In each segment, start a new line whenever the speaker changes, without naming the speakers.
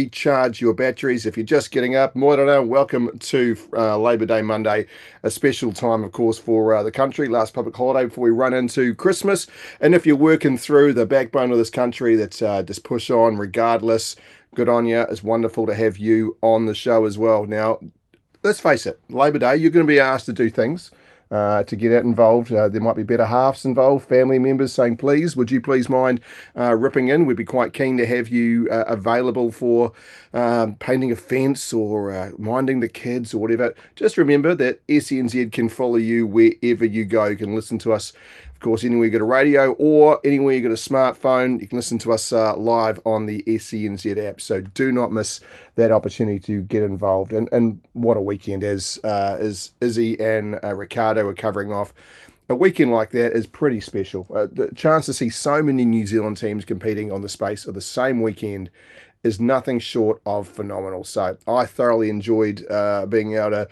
recharge your batteries if you're just getting up. Moirana, welcome to uh, Labor Day Monday, a special time, of course, for uh, the country, last public holiday before we run into Christmas. And if you're working through the backbone of this country, that's uh, just push on regardless. Good on you. It's wonderful to have you on the show as well. Now, let's face it, Labor Day, you're going to be asked to do things uh, to get out involved. Uh, there might be better halves involved, family members saying, please, would you please mind uh, ripping in? We'd be quite keen to have you uh, available for um, painting a fence or uh, minding the kids or whatever. Just remember that SENZ can follow you wherever you go. You can listen to us of course, anywhere you got a radio or anywhere you got a smartphone, you can listen to us uh, live on the SENZ app. So do not miss that opportunity to get involved. And and what a weekend as uh, as Izzy and uh, Ricardo are covering off. A weekend like that is pretty special. Uh, the chance to see so many New Zealand teams competing on the space of the same weekend is nothing short of phenomenal. So I thoroughly enjoyed uh, being able to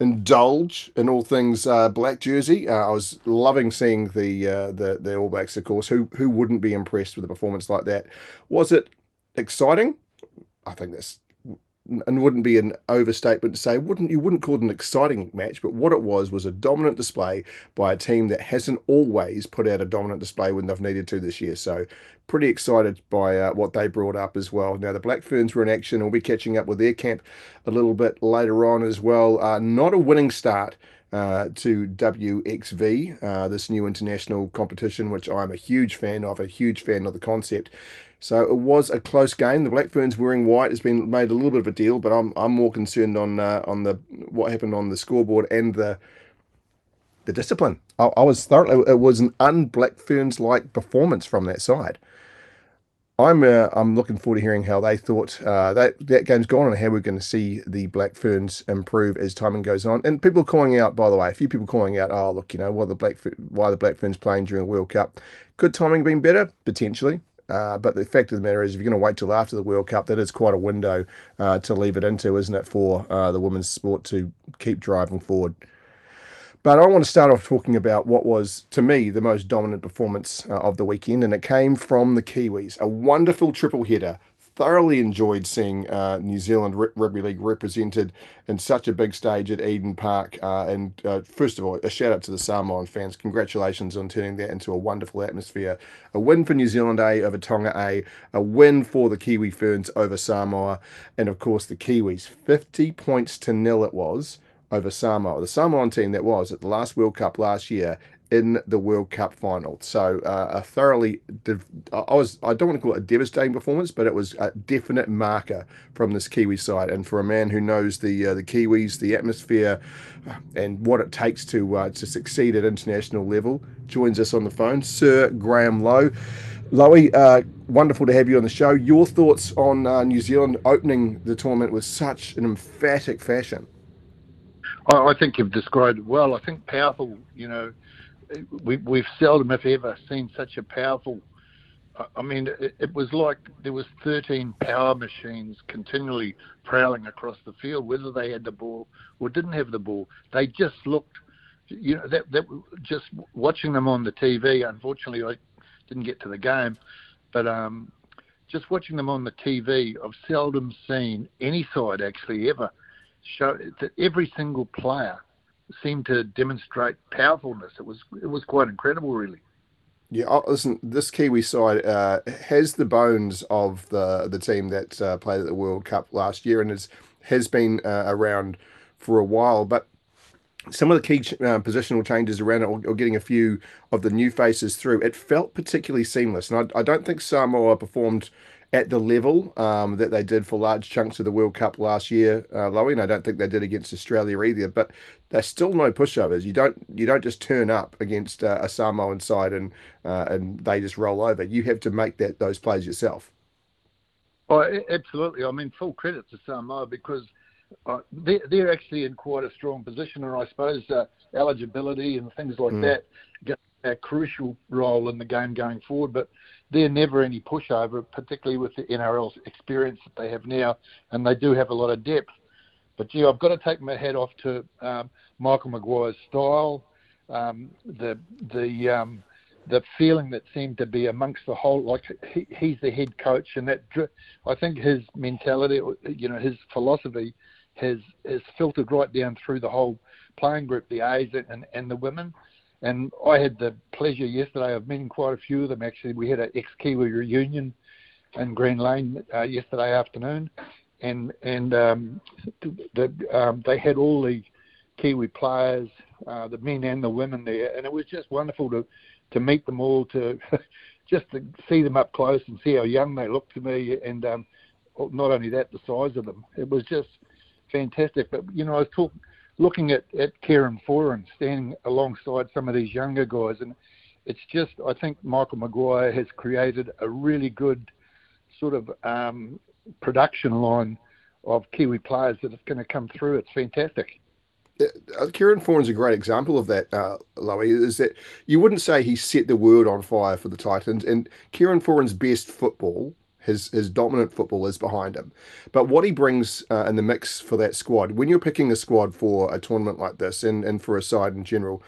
indulge in all things uh, black jersey. Uh, I was loving seeing the uh, the the All Blacks, of course. Who who wouldn't be impressed with a performance like that? Was it exciting? I think that's and wouldn't be an overstatement to say wouldn't you wouldn't call it an exciting match but what it was was a dominant display by a team that hasn't always put out a dominant display when they've needed to this year. So pretty excited by uh, what they brought up as well. Now the black ferns were in action. We'll be catching up with their camp a little bit later on as well. Uh, not a winning start uh, to WXV, uh, this new international competition, which I'm a huge fan of, a huge fan of the concept. So it was a close game. The Black Ferns wearing white has been made a little bit of a deal, but I'm I'm more concerned on uh, on the what happened on the scoreboard and the the discipline. I, I was thoroughly. It was an un-Black Ferns like performance from that side. I'm uh, I'm looking forward to hearing how they thought uh, that that game's gone and how we're going to see the Black Ferns improve as time goes on. And people calling out, by the way, a few people calling out, oh look, you know, why the Black why the Black Ferns playing during the World Cup? Could timing been better? Potentially. Uh, but the fact of the matter is, if you're going to wait till after the World Cup, that is quite a window uh, to leave it into, isn't it, for uh, the women's sport to keep driving forward. But I want to start off talking about what was, to me, the most dominant performance uh, of the weekend, and it came from the Kiwis. A wonderful triple header thoroughly enjoyed seeing uh, New Zealand rugby league represented in such a big stage at Eden Park. Uh, and uh, first of all, a shout out to the Samoan fans. Congratulations on turning that into a wonderful atmosphere. A win for New Zealand A over Tonga A, a win for the Kiwi Ferns over Samoa, and of course the Kiwis. 50 points to nil it was over Samoa. The Samoan team that was at the last World Cup last year in the World Cup final. So uh, a thoroughly, I was, I don't want to call it a devastating performance, but it was a definite marker from this Kiwi side. And for a man who knows the uh, the Kiwis, the atmosphere, and what it takes to uh, to succeed at international level, joins us on the phone, Sir Graham Lowe. Lowy, uh, wonderful to have you on the show. Your thoughts on uh, New Zealand opening the tournament with such an emphatic fashion?
I think you've described it well. I think powerful, you know, we, we've seldom, if ever, seen such a powerful. I mean, it, was like there was 13 power machines continually prowling across the field, whether they had the ball or didn't have the ball. They just looked, you know, that that just watching them on the TV. Unfortunately, I didn't get to the game, but um, just watching them on the TV, I've seldom seen any side actually ever show that every single player seemed to demonstrate powerfulness. It was it was quite incredible, really.
Yeah, oh, listen, this Kiwi side uh, has the bones of the the team that uh, played at the World Cup last year and has has been uh, around for a while, but some of the key uh, positional changes around it, or, or, getting a few of the new faces through, it felt particularly seamless. And I, I don't think Samoa performed at the level um, that they did for large chunks of the World Cup last year, uh, Lowy, and I don't think they did against Australia either. But there's still no pushovers. You don't you don't just turn up against uh, a Samoan side and uh, and they just roll over. You have to make that those plays yourself.
Oh, absolutely. I mean, full credit to Samoa because uh, they're, they're actually in quite a strong position, and I suppose uh, eligibility and things like mm. that get a crucial role in the game going forward. But they're never any pushover, particularly with the NRL experience that they have now, and they do have a lot of depth. But gee, I've got to take my hat off to um, Michael Maguire's style, um, the the um, the feeling that seemed to be amongst the whole, like he, he's the head coach, and that I think his mentality, you know, his philosophy has has filtered right down through the whole playing group, the A's and and the women. And I had the pleasure yesterday of meeting quite a few of them. Actually, we had an ex-Kiwi reunion in Green Lane uh, yesterday afternoon, and and um, the, um, they had all the Kiwi players, uh, the men and the women there, and it was just wonderful to to meet them all, to just to see them up close and see how young they looked to me, and um, not only that, the size of them. It was just fantastic. But you know, I was talking, looking at at Kieran Foran standing alongside some of these younger guys, and it's just I think Michael Maguire has created a really good sort of um, production line of Kiwi players that is going to come through. It's fantastic.
Uh, Kieran Foran's a great example of that, uh, Is that you wouldn't say he set the world on fire for the Titans, and Kieran Foran's best football, his his dominant football, is behind him. But what he brings uh, in the mix for that squad, when you're picking a squad for a tournament like this, and and for a side in general,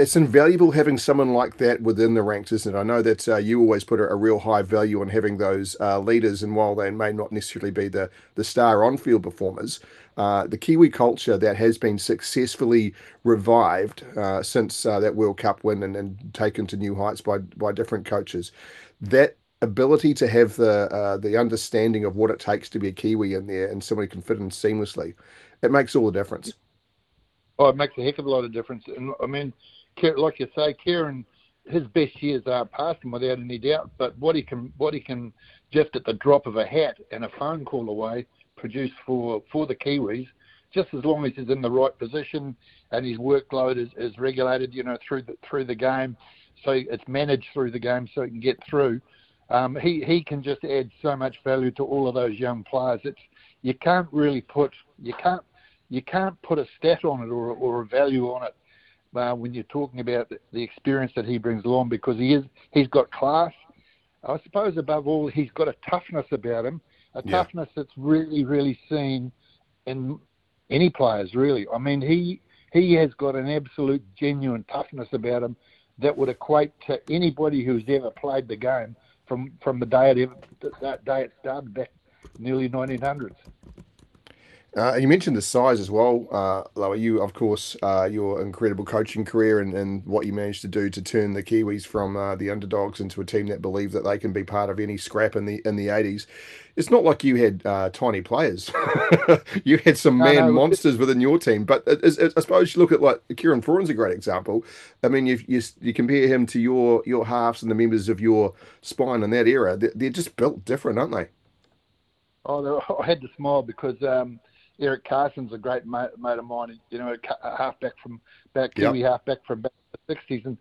it's invaluable having someone like that within the ranks, isn't it? I know that uh, you always put a, a, real high value on having those uh, leaders, and while they may not necessarily be the the star on field performers, uh, the Kiwi culture that has been successfully revived uh, since uh, that World Cup win and, and, taken to new heights by by different coaches, that ability to have the uh, the understanding of what it takes to be a Kiwi in there and somebody can fit in seamlessly, it makes all the difference.
Oh, it makes a heck of a lot of difference, and I mean like you say, Kieran, his best years are past him without any doubt. But what he can, what he can just at the drop of a hat and a phone call away produce for for the Kiwis, just as long as he's in the right position and his workload is, is regulated, you know, through the through the game, so it's managed through the game, so he can get through. Um, he he can just add so much value to all of those young players. It's you can't really put you can't you can't put a stat on it or or a value on it uh, when you're talking about the experience that he brings along because he is he's got class. I suppose above all he's got a toughness about him, a yeah. toughness that's really really seen in any players really. I mean he he has got an absolute genuine toughness about him that would equate to anybody who's ever played the game from from the day that day it started back nearly 1900s.
Uh, you mentioned the size as well, uh, Lowy. You, of course, uh, your incredible coaching career and, and what you managed to do to turn the Kiwis from uh, the underdogs into a team that believe that they can be part of any scrap in the in the eighties. It's not like you had uh, tiny players. you had some man no, no, monsters within your team. But it, it, I suppose you look at like Kieran Foran's a great example. I mean, you, you you compare him to your your halves and the members of your spine in that era. They're, they're just built different, aren't they?
Oh, I had to smile because. Um, Eric Carson's a great mate, mate of mine. You know, a halfback from back Kiwi yep. halfback from back in the '60s, and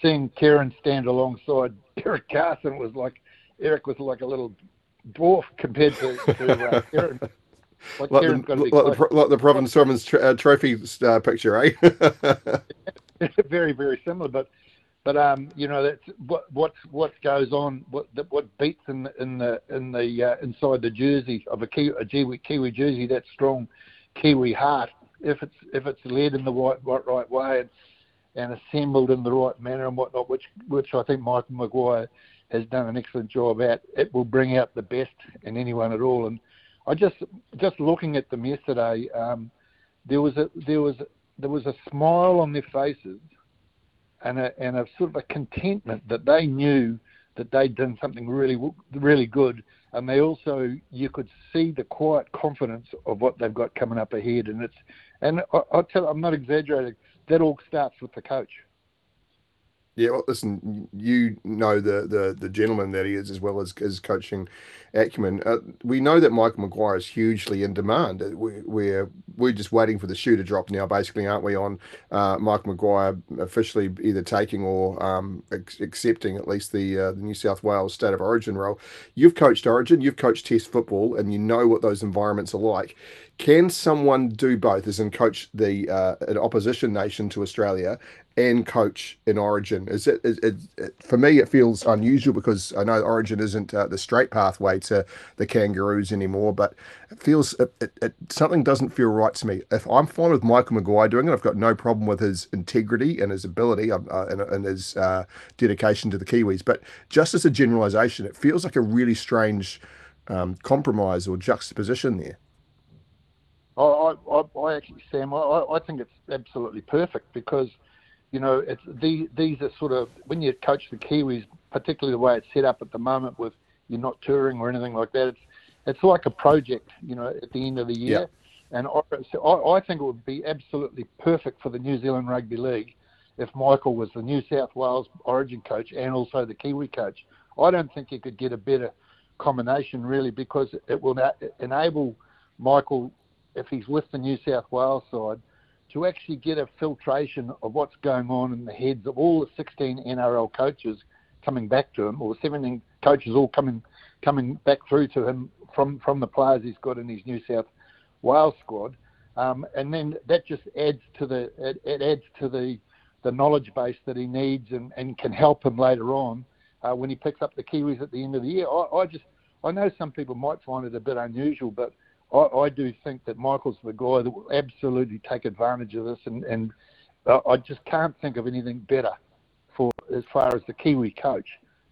seeing Kieran stand alongside Eric Carson was like Eric was like a little dwarf compared to, to uh, Kieran.
Like, like, the, like, the, like the Province Sermons uh, trophy uh, picture, eh?
very, very similar, but but um, you know that's what what what goes on, what what beats in the, in the in the uh, inside the jersey of a Kiwi, a Kiwi, Kiwi jersey, that strong Kiwi heart. If it's if it's led in the right right, right way and, and assembled in the right manner and whatnot, which which I think Michael Maguire has done an excellent job at, it will bring out the best in anyone at all. And I just just looking at them yesterday, um, there was a there was there was a smile on their faces and a, and a sort of a contentment that they knew that they'd done something really really good, and they also you could see the quiet confidence of what they've got coming up ahead, and it's and I, I'll tell I'm not exaggerating. That all starts with the coach.
Yeah, well, listen, you know the, the the gentleman that he is, as well as his coaching acumen. Uh, we know that Michael Maguire is hugely in demand. Uh, we, we're we're just waiting for the shoe to drop now, basically, aren't we? On uh, Michael Maguire officially either taking or um, accepting at least the uh, the New South Wales State of Origin role. You've coached Origin, you've coached Test football, and you know what those environments are like. Can someone do both, as in coach the uh, an opposition nation to Australia and coach in Origin? Is it, is it, it for me? It feels unusual because I know Origin isn't uh, the straight pathway to the Kangaroos anymore, but it feels it, it, something doesn't feel right to me. If I'm fine with Michael Maguire doing it, I've got no problem with his integrity and his ability uh, and, and, his uh, dedication to the Kiwis. But just as a generalisation, it feels like a really strange um, compromise or juxtaposition there.
I, I, I actually, Sam, I, I think it's absolutely perfect because you know, it's the, these are sort of when you coach the Kiwis, particularly the way it's set up at the moment, with you're not touring or anything like that. It's it's like a project, you know, at the end of the year. And I, so I, I think it would be absolutely perfect for the New Zealand Rugby League if Michael was the New South Wales Origin coach and also the Kiwi coach. I don't think you could get a better combination really because it will enable Michael, if he's with the New South Wales side, to actually get a filtration of what's going on in the heads of all the 16 NRL coaches coming back to him, or 17 coaches all coming coming back through to him from from the players he's got in his New South Wales squad, um, and then that just adds to the it, it, adds to the the knowledge base that he needs and, and can help him later on uh, when he picks up the Kiwis at the end of the year. I, I just I know some people might find it a bit unusual, but I, I do think that Michael's the guy that will absolutely take advantage of this, and, and uh, I just can't think of anything better for as far as the Kiwi coach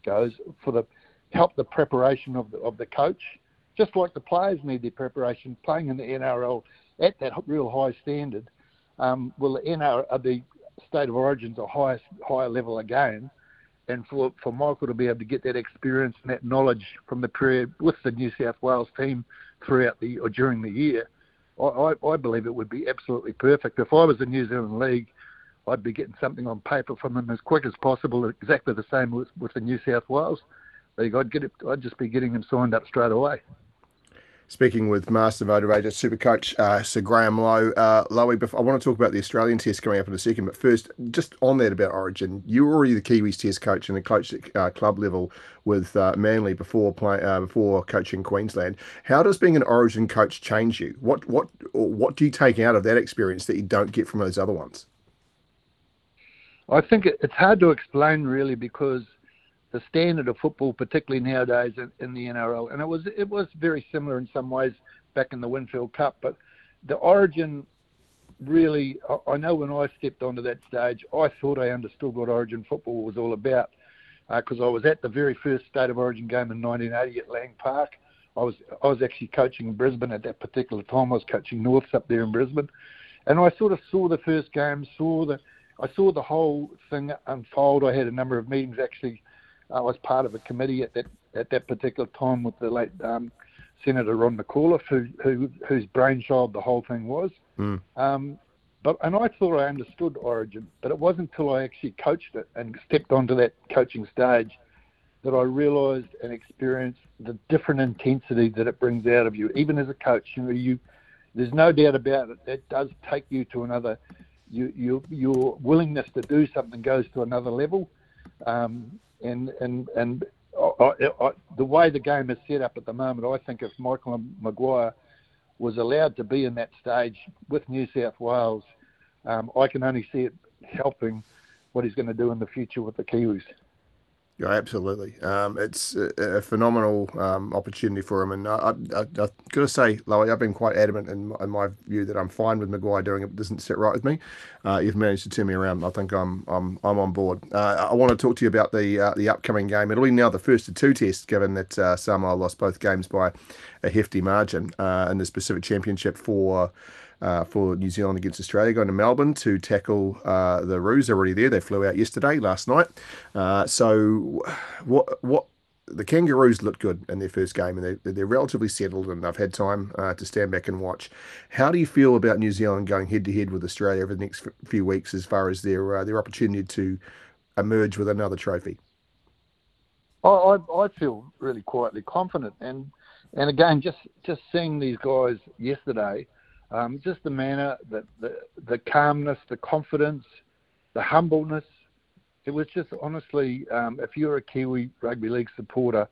goes for the help the preparation of the of the coach, just like the players need their preparation playing in the NRL at that real high standard. Um, well, the NRL, uh, the state of origin's a highest higher level again, and for for Michael to be able to get that experience and that knowledge from the period with the New South Wales team throughout the or during the year, I, I, I believe it would be absolutely perfect. If I was the New Zealand League, I'd be getting something on paper from them as quick as possible. Exactly the same with, with the New South Wales League. I'd get it. I'd just be getting them signed up straight away
speaking with Master Motivator, Super Coach uh, Sir Graham Lowe. Uh, Lowe, I want to talk about the Australian Test coming up in a second, but first, just on that about Origin, you were already the Kiwis Test coach and a coach at uh, club level with uh, Manly before play, uh, before coaching Queensland. How does being an Origin coach change you? What what what do you take out of that experience that you don't get from those other ones?
I think it's hard to explain really because the standard of football, particularly nowadays in, in, the NRL. And it was it was very similar in some ways back in the Winfield Cup, but the origin really, I, I know when I stepped onto that stage, I thought I understood what Origin football was all about because uh, I was at the very first State of Origin game in 1980 at Lang Park. I was I was actually coaching in Brisbane at that particular time. I was coaching Norths up there in Brisbane, and I sort of saw the first game, saw the I saw the whole thing unfold. I had a number of meetings actually I was part of a committee at that at that particular time with the late um, Senator Ron McAuliffe, who, who whose brainchild the whole thing was. Mm. Um, but and I thought I understood Origin, but it wasn't until I actually coached it and stepped onto that coaching stage that I realised and experienced the different intensity that it brings out of you, even as a coach. You know, you there's no doubt about it. That does take you to another. You, you, your willingness to do something goes to another level. Um, and and and I, I, the way the game is set up at the moment, I think if Michael Maguire was allowed to be in that stage with New South Wales, um, I can only see it helping what he's going to do in the future with the Kiwis.
Yeah, absolutely. Um, it's a, a phenomenal um, opportunity for him, and I, I, I, have got to say, Lowy, I've been quite adamant in, in, my view that I'm fine with Maguire doing it. it doesn't sit right with me. Uh, you've managed to turn me around. I think I'm I'm I'm on board. Uh, I want to talk to you about the uh, the upcoming game. It'll be now the first of two tests, given that uh, Samoa lost both games by a hefty margin uh, in the Pacific Championship for uh, for New Zealand against Australia, going to Melbourne to tackle uh, the Roos. Already there, they flew out yesterday, last night. Uh, so, what what the Kangaroos looked good in their first game, and they're, they're relatively settled, and they've had time uh, to stand back and watch. How do you feel about New Zealand going head to head with Australia over the next few weeks, as far as their uh, their opportunity to emerge with another trophy?
I, I feel really quietly confident, and and again, just just seeing these guys yesterday um, just the manner, the, the, the calmness, the confidence, the humbleness. It was just honestly, um, if you're a Kiwi rugby league supporter,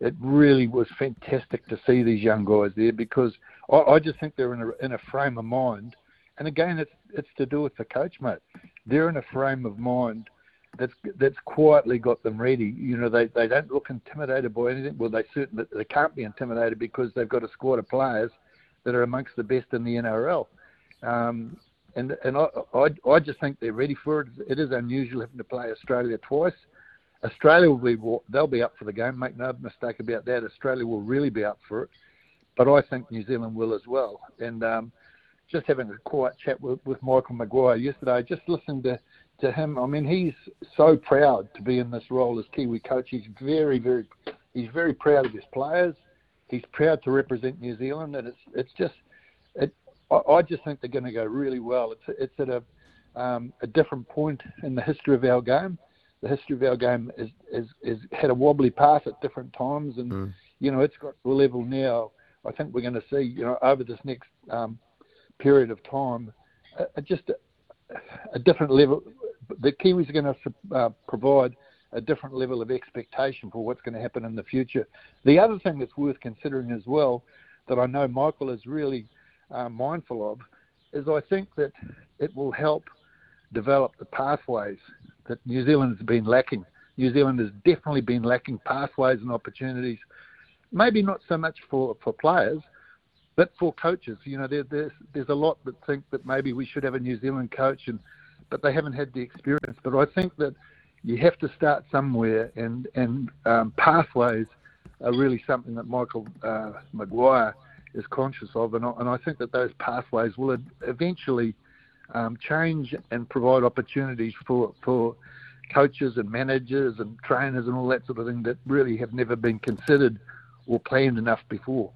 it really was fantastic to see these young guys there because I, I just think they're in a, in a frame of mind and again, it's it's to do with the coach, mate. They're in a frame of mind that's that's quietly got them ready. You know, they they don't look intimidated by anything. Well, they certainly they can't be intimidated because they've got a squad of players that are amongst the best in the NRL. Um, and and I, I I just think they're ready for it. It is unusual having to play Australia twice. Australia will be they'll be up for the game. Make no mistake about that. Australia will really be up for it, but I think New Zealand will as well. And um, just having a quiet chat with, with Michael Maguire yesterday, just listening to to him. I mean, he's so proud to be in this role as Kiwi coach. He's very, very, he's very proud of his players. He's proud to represent New Zealand, and it's it's just, it. I, I just think they're going to go really well. It's it's at a um, a different point in the history of our game. The history of our game is is, is had a wobbly path at different times, and mm. you know it's got to a level now. I think we're going to see, you know, over this next um, period of time, uh, just a, a different level the Kiwis are going to uh, provide a different level of expectation for what's going to happen in the future. The other thing that's worth considering as well, that I know Michael is really uh, mindful of, is I think that it will help develop the pathways that New Zealand has been lacking. New Zealand has definitely been lacking pathways and opportunities, maybe not so much for, for players, but for coaches. You know, there, there's, there's a lot that think that maybe we should have a New Zealand coach and but they haven't had the experience. But I think that you have to start somewhere, and and um, pathways are really something that Michael uh, Maguire is conscious of, and I, and I think that those pathways will eventually um, change and provide opportunities for for coaches and managers and trainers and all that sort of thing that really have never been considered or planned enough before.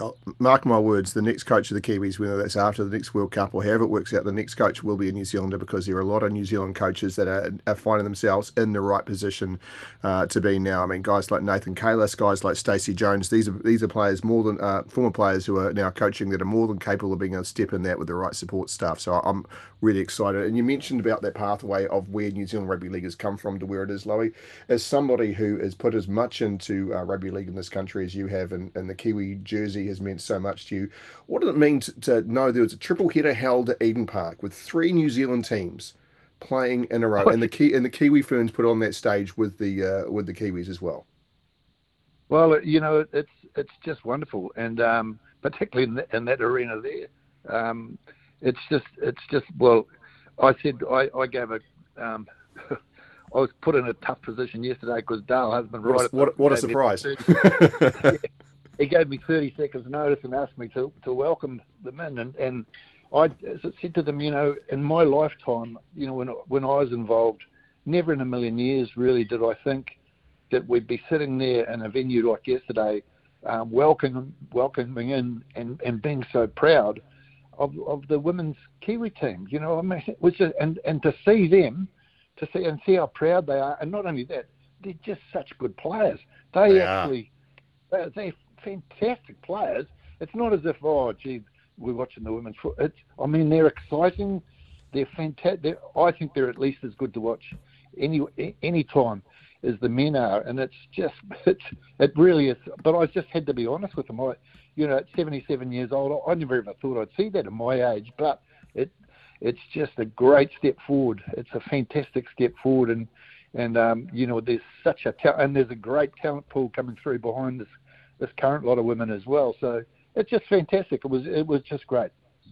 Oh, mark my words, the next coach of the Kiwis, whether that's after the next World Cup or however it works out, the next coach will be a New Zealander because there are a lot of New Zealand coaches that are, are finding themselves in the right position uh, to be now. I mean, guys like Nathan Cayless, guys like Stacey Jones, these are these are players more than uh, former players who are now coaching that are more than capable of being able to step in that with the right support staff. So I'm really excited. And you mentioned about that pathway of where New Zealand Rugby League has come from to where it is, Lowy. As somebody who has put as much into uh, rugby league in this country as you have, and, and the Kiwi jersey has meant so much to you. What does it mean to, to know there was a triple header held at Eden Park with three New Zealand teams playing in a row, and the key and the Kiwi Ferns put on that stage with the uh, with the Kiwis as well.
Well, you know, it's it's just wonderful, and um, particularly in, the, in, that arena there, um, it's just it's just well, I said I, I gave a. Um, I was put in a tough position yesterday because Dale has been right.
What, what a surprise!
he gave me 30 seconds notice and asked me to, to welcome them in. And, and I said to them, you know, in my lifetime, you know, when, when I was involved, never in a million years really did I think that we'd be sitting there in a venue like yesterday, um, welcoming, welcoming in and, and being so proud of, of the women's Kiwi team. You know, I mean, it was just, and, and to see them, to see and see how proud they are, and not only that, they're just such good players. They, they actually, they, they fantastic players. It's not as if oh gee we're watching the women's foot. It's I mean they're exciting. They're fantastic. I think they're at least as good to watch any any time as the men are, and it's just it's it really is. But I just had to be honest with them. I, you know, at 77 years old, I never ever thought I'd see that at my age, but it it's just a great step forward. It's a fantastic step forward, and and um, you know, there's such a ta- and there's a great talent pool coming through behind this this current lot of women as well. So it's just fantastic. It was it was just great.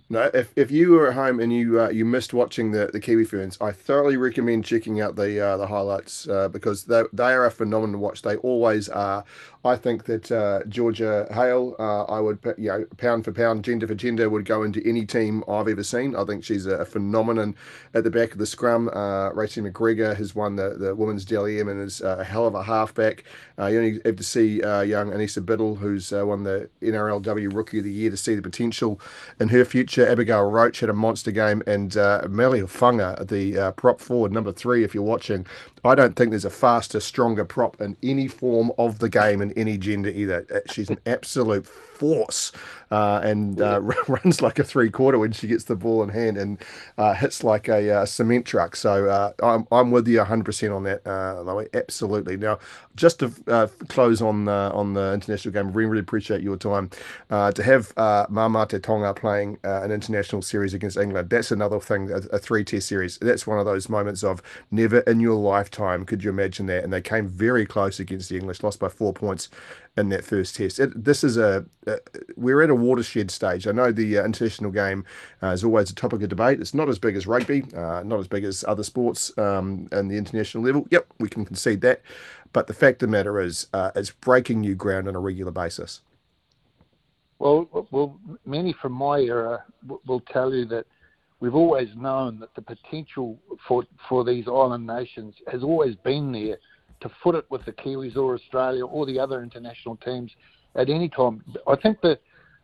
No, if, if you were at home and you uh, you missed watching the, the Kiwi Ferns, I thoroughly recommend checking out the uh, the highlights uh, because they they are a phenomenal watch. They always are. I think that uh, Georgia Hale, uh, I would you know pound for pound, gender for gender, would go into any team I've ever seen. I think she's a, phenomenon at the back of the scrum. Uh, McGregor has won the, the women's Dally M and is a hell of a halfback. you only have to see young Annessa Biddle, who's won the NRLW Rookie of the Year, to see the potential in her future Abigail Roache had a monster game, and uh, Melly Funga, the uh, prop forward, number three, if you're watching, I don't think there's a faster, stronger prop in any form of the game in any gender either. Uh, she's an absolute force uh, and uh, runs like a three quarter when she gets the ball in hand and uh, hits like a, uh, cement truck. So uh, I'm, I'm with you 100% on that, uh, Absolutely. Now, just to uh, close on on the international game, we really appreciate your time. to have uh, Mamate Tonga playing an international series against England, that's another thing, a, a three test series. That's one of those moments of never in your lifetime could you imagine that. And they came very close against the English, lost by four points in that first test. It, this is a, a, we're at a watershed stage. I know the uh, international game uh, is always a topic of debate. It's not as big as rugby, uh, not as big as other sports um, and the international level. Yep, we can concede that. But the fact of the matter is, uh, it's breaking new ground on a regular basis.
Well, well, many from my era will tell you that we've always known that the potential for for these island nations has always been there to foot it with the Kiwis or Australia or the other international teams at any time. I think that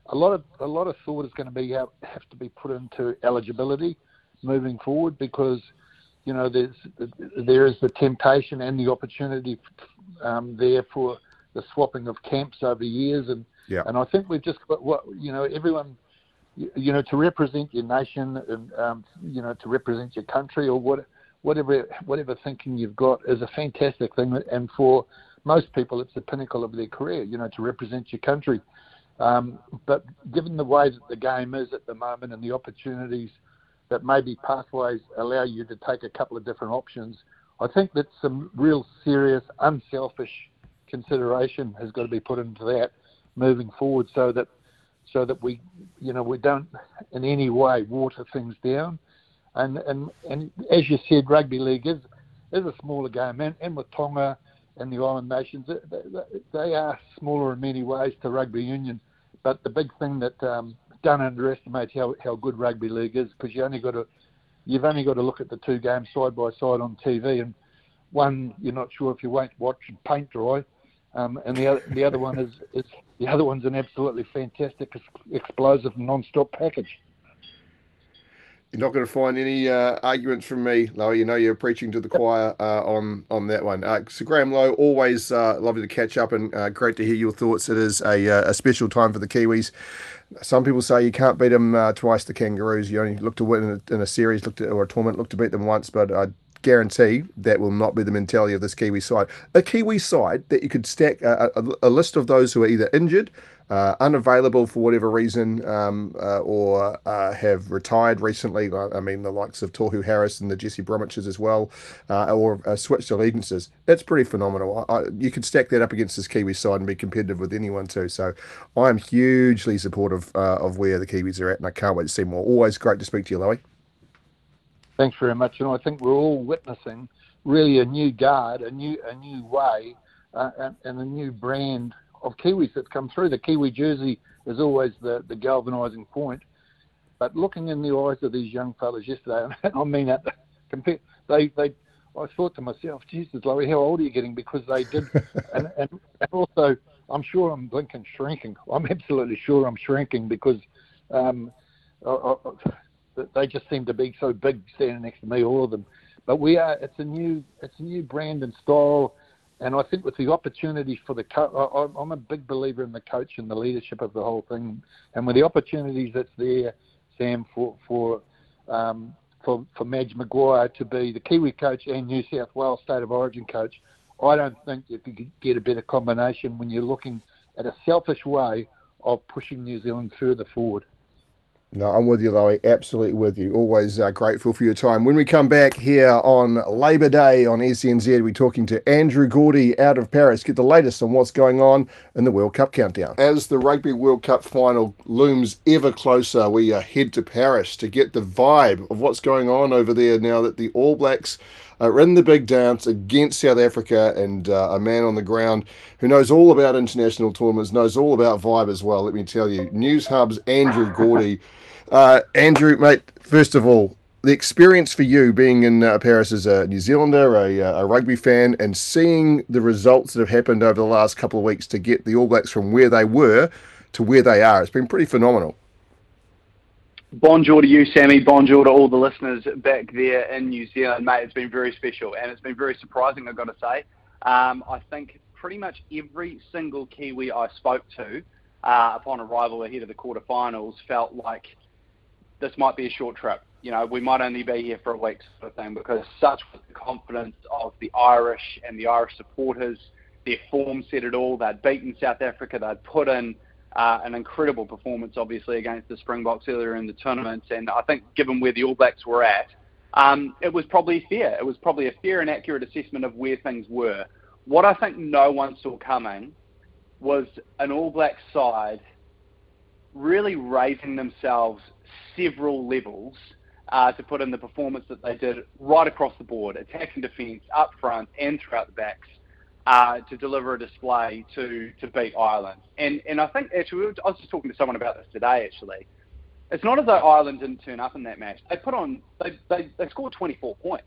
a lot of a lot of thought is going to be have, have to be put into eligibility moving forward because you know there's there is the temptation and the opportunity um, there for the swapping of camps over years and yeah. and I think we've just got what you know everyone you know to represent your nation and um, you know to represent your country or what whatever whatever thinking you've got is a fantastic thing, and for most people, it's the pinnacle of their career. You know, to represent your country. Um, but given the way that the game is at the moment and the opportunities that maybe pathways allow you to take a couple of different options, I think that some real serious, unselfish consideration has got to be put into that moving forward, so that so that we, you know, we don't in any way water things down. And and and as you said, rugby league is is a smaller game, and, and with Tonga and the island nations, they, are smaller in many ways to rugby union. But the big thing that um, don't underestimate how how good rugby league is because you only got to you've only got to look at the two games side by side on TV, and one you're not sure if you won't watch and paint dry, um, and the other the other one is, is the other one's an absolutely fantastic, explosive, non-stop package.
You're not going to find any uh, arguments from me, Lowe. You know you're preaching to the choir uh, on on that one. Uh, so Graham Lowe, always uh, lovely to catch up and uh, great to hear your thoughts. It is a, uh, a special time for the Kiwis. Some people say you can't beat them twice. The Kangaroos. You only look to win in a, in a series, look to, or a tournament, look to beat them once. But I guarantee that will not be the mentality of this Kiwi side. A Kiwi side that you could stack a, a, a list of those who are either injured uh, unavailable for whatever reason um, uh, or uh, have retired recently. I mean, the likes of Tohu Harris and the Jesse Bromwiches as well, uh, or uh, switched allegiances. That's pretty phenomenal. I, I, you could stack that up against this Kiwi side and be competitive with anyone too. So I'm hugely supportive uh, of where the Kiwis are at, and I can't wait to see more. Always great to speak to you, Lowy.
Thanks very much. And I think we're all witnessing really a new guard, a new a new way, and, and a new brand of Kiwis that's come through. The Kiwi jersey is always the, the galvanising point. But looking in the eyes of these young fellas yesterday, and I mean that, compare, they, they, I thought to myself, Jesus, Lowy, how old are you getting? Because they did, and, and, and also, I'm sure I'm blinking shrinking. I'm absolutely sure I'm shrinking because um, I, I, they just seem to be so big standing next to me, all of them. But we are. It's a new. It's a new brand and style and I think with the opportunity for the coach, I'm a big believer in the coach and the leadership of the whole thing. And with the opportunities that's there, Sam, for for um, for for Madge Maguire to be the Kiwi coach and New South Wales State of Origin coach, I don't think you could get a better combination when you're looking at a selfish way of pushing New Zealand further forward.
No, I'm with you, Lowy. Absolutely with you. Always uh, grateful for your time. When we come back here on Labor Day on SENZ, we're talking to Andrew Gourdie out of Paris. Get the latest on what's going on in the World Cup countdown. As the Rugby World Cup final looms ever closer, we uh, head to Paris to get the vibe of what's going on over there now that the All Blacks are in the big dance against South Africa and uh, a man on the ground who knows all about international tournaments, knows all about vibe as well. Let me tell you, Newshub's Andrew Gourdie. Uh, Andrew, mate, first of all, the experience for you being in uh, Paris as a New Zealander, a, uh, a, rugby fan, and seeing the results that have happened over the last couple of weeks to get the All Blacks from where they were to where they are, it's been pretty phenomenal.
Bonjour to you, Sammy. Bonjour to all the listeners back there in New Zealand, mate. It's been very special and it's been very surprising, I've got to say. Um, I think pretty much every single Kiwi I spoke to uh, upon arrival ahead of the quarterfinals, felt like this might be a short trip. You know, we might only be here for a week, sort of thing, because such was the confidence of the Irish and the Irish supporters. Their form said it all. They'd beaten South Africa. They'd put in uh, an incredible performance, obviously, against the Springboks earlier in the tournament. And I think, given where the All Blacks were at, um, it was probably fair. It was probably a fair and accurate assessment of where things were. What I think no one saw coming was an All Black side really raising themselves several levels uh, to put in the performance that they did right across the board, attacking defence, up front and throughout the backs, uh, to deliver a display to, to beat Ireland. And and I think actually I was just talking to someone about this today actually. It's not as though Ireland didn't turn up in that match. They put on they they, they scored 24 points.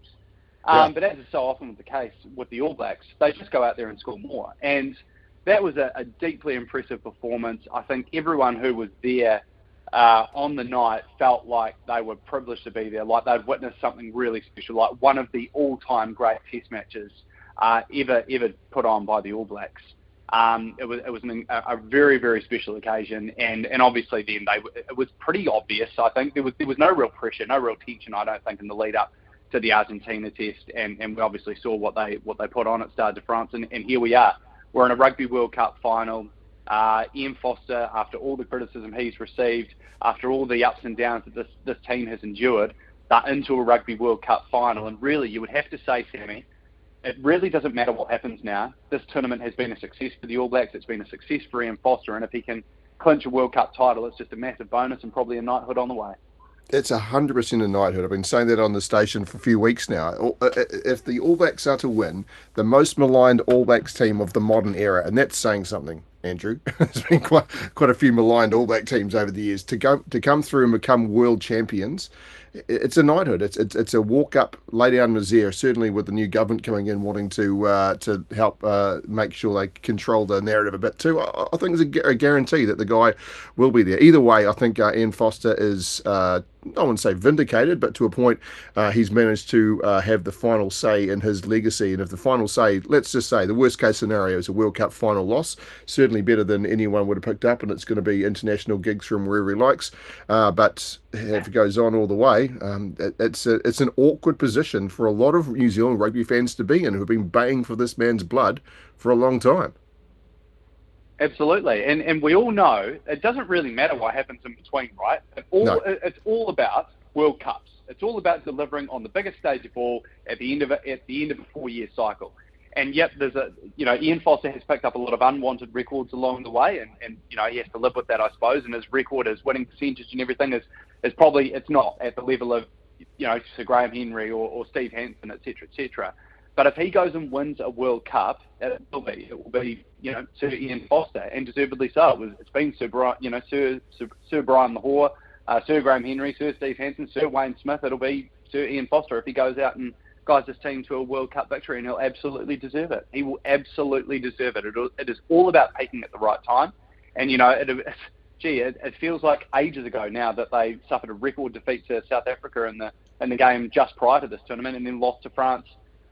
Um, yeah. But as is so often the case with the All Blacks, they just go out there and score more. And that was a, a deeply impressive performance. I think everyone who was there uh, on the night felt like they were privileged to be there, like they'd witnessed something really special, like one of the all-time great Test matches uh, ever ever put on by the All Blacks. Um, it was it was an, a very very special occasion, and and obviously then they it was pretty obvious. I think there was there was no real pressure, no real tension. I don't think in the lead up to the Argentina test, and, and we obviously saw what they what they put on at Stade de France, and, and here we are. We're in a Rugby World Cup final. Uh, Ian Foster, after all the criticism he's received, after all the ups and downs that this this team has endured, they're into a Rugby World Cup final, and really you would have to say, Sammy, it really doesn't matter what happens now. This tournament has been a success for the All Blacks. It's been a success for Ian Foster, and if he can clinch a World Cup title, it's just a massive bonus and probably a knighthood on the way.
It's hundred percent a knighthood. I've been saying that on the station for a few weeks now. Uh, uh, if the All Blacks are to win, the most maligned All Blacks team of the modern era, and that's saying something, Andrew. There's been quite quite a few maligned All Black teams over the years to go to come through and become world champions it's a knighthood. It's it's, it's a walk up, lay down misère. Certainly, with the new government coming in, wanting to uh, to help uh, make sure they control the narrative a bit too. I, I think it's a, a, guarantee that the guy will be there. Either way, I think uh, Ian Foster is uh, I wouldn't say vindicated, but to a point, uh, he's managed to uh, have the final say in his legacy. And if the final say, let's just say, the worst case scenario is a World Cup final loss, certainly better than anyone would have picked up, and it's going to be international gigs from wherever he likes. Uh, but if it goes on all the way, um, it, it's a, it's an awkward position for a lot of New Zealand rugby fans to be in, who've been baying for this man's blood for a long time.
Absolutely, and and we all know it doesn't really matter what happens in between, right? It all no. it's all about World Cups. It's all about delivering on the biggest stage of all at the end of a, at the end of a four-year cycle. And yet, there's a you know Ian Foster has picked up a lot of unwanted records along the way, and, and you know he has to live with that, I suppose. And his record, his winning percentage, and everything is is probably it's not at the level of you know Sir Graham Henry or, or Steve Hansen, etc., etc. But if he goes and wins a World Cup, it will be it will be you know Sir Ian Foster, and deservedly so. It was, it's been Sir Brian, you know Sir Sir, Sir Brian Lochore, uh, Sir Graham Henry, Sir Steve Hansen, Sir Wayne Smith. It'll be Sir Ian Foster if he goes out and guides his team to a World Cup victory, and he'll absolutely deserve it. He will absolutely deserve it. It, it is all about peaking at the right time, and you know it, gee, it, it feels like ages ago now that they suffered a record defeat to South Africa in the in the game just prior to this tournament, and then lost to France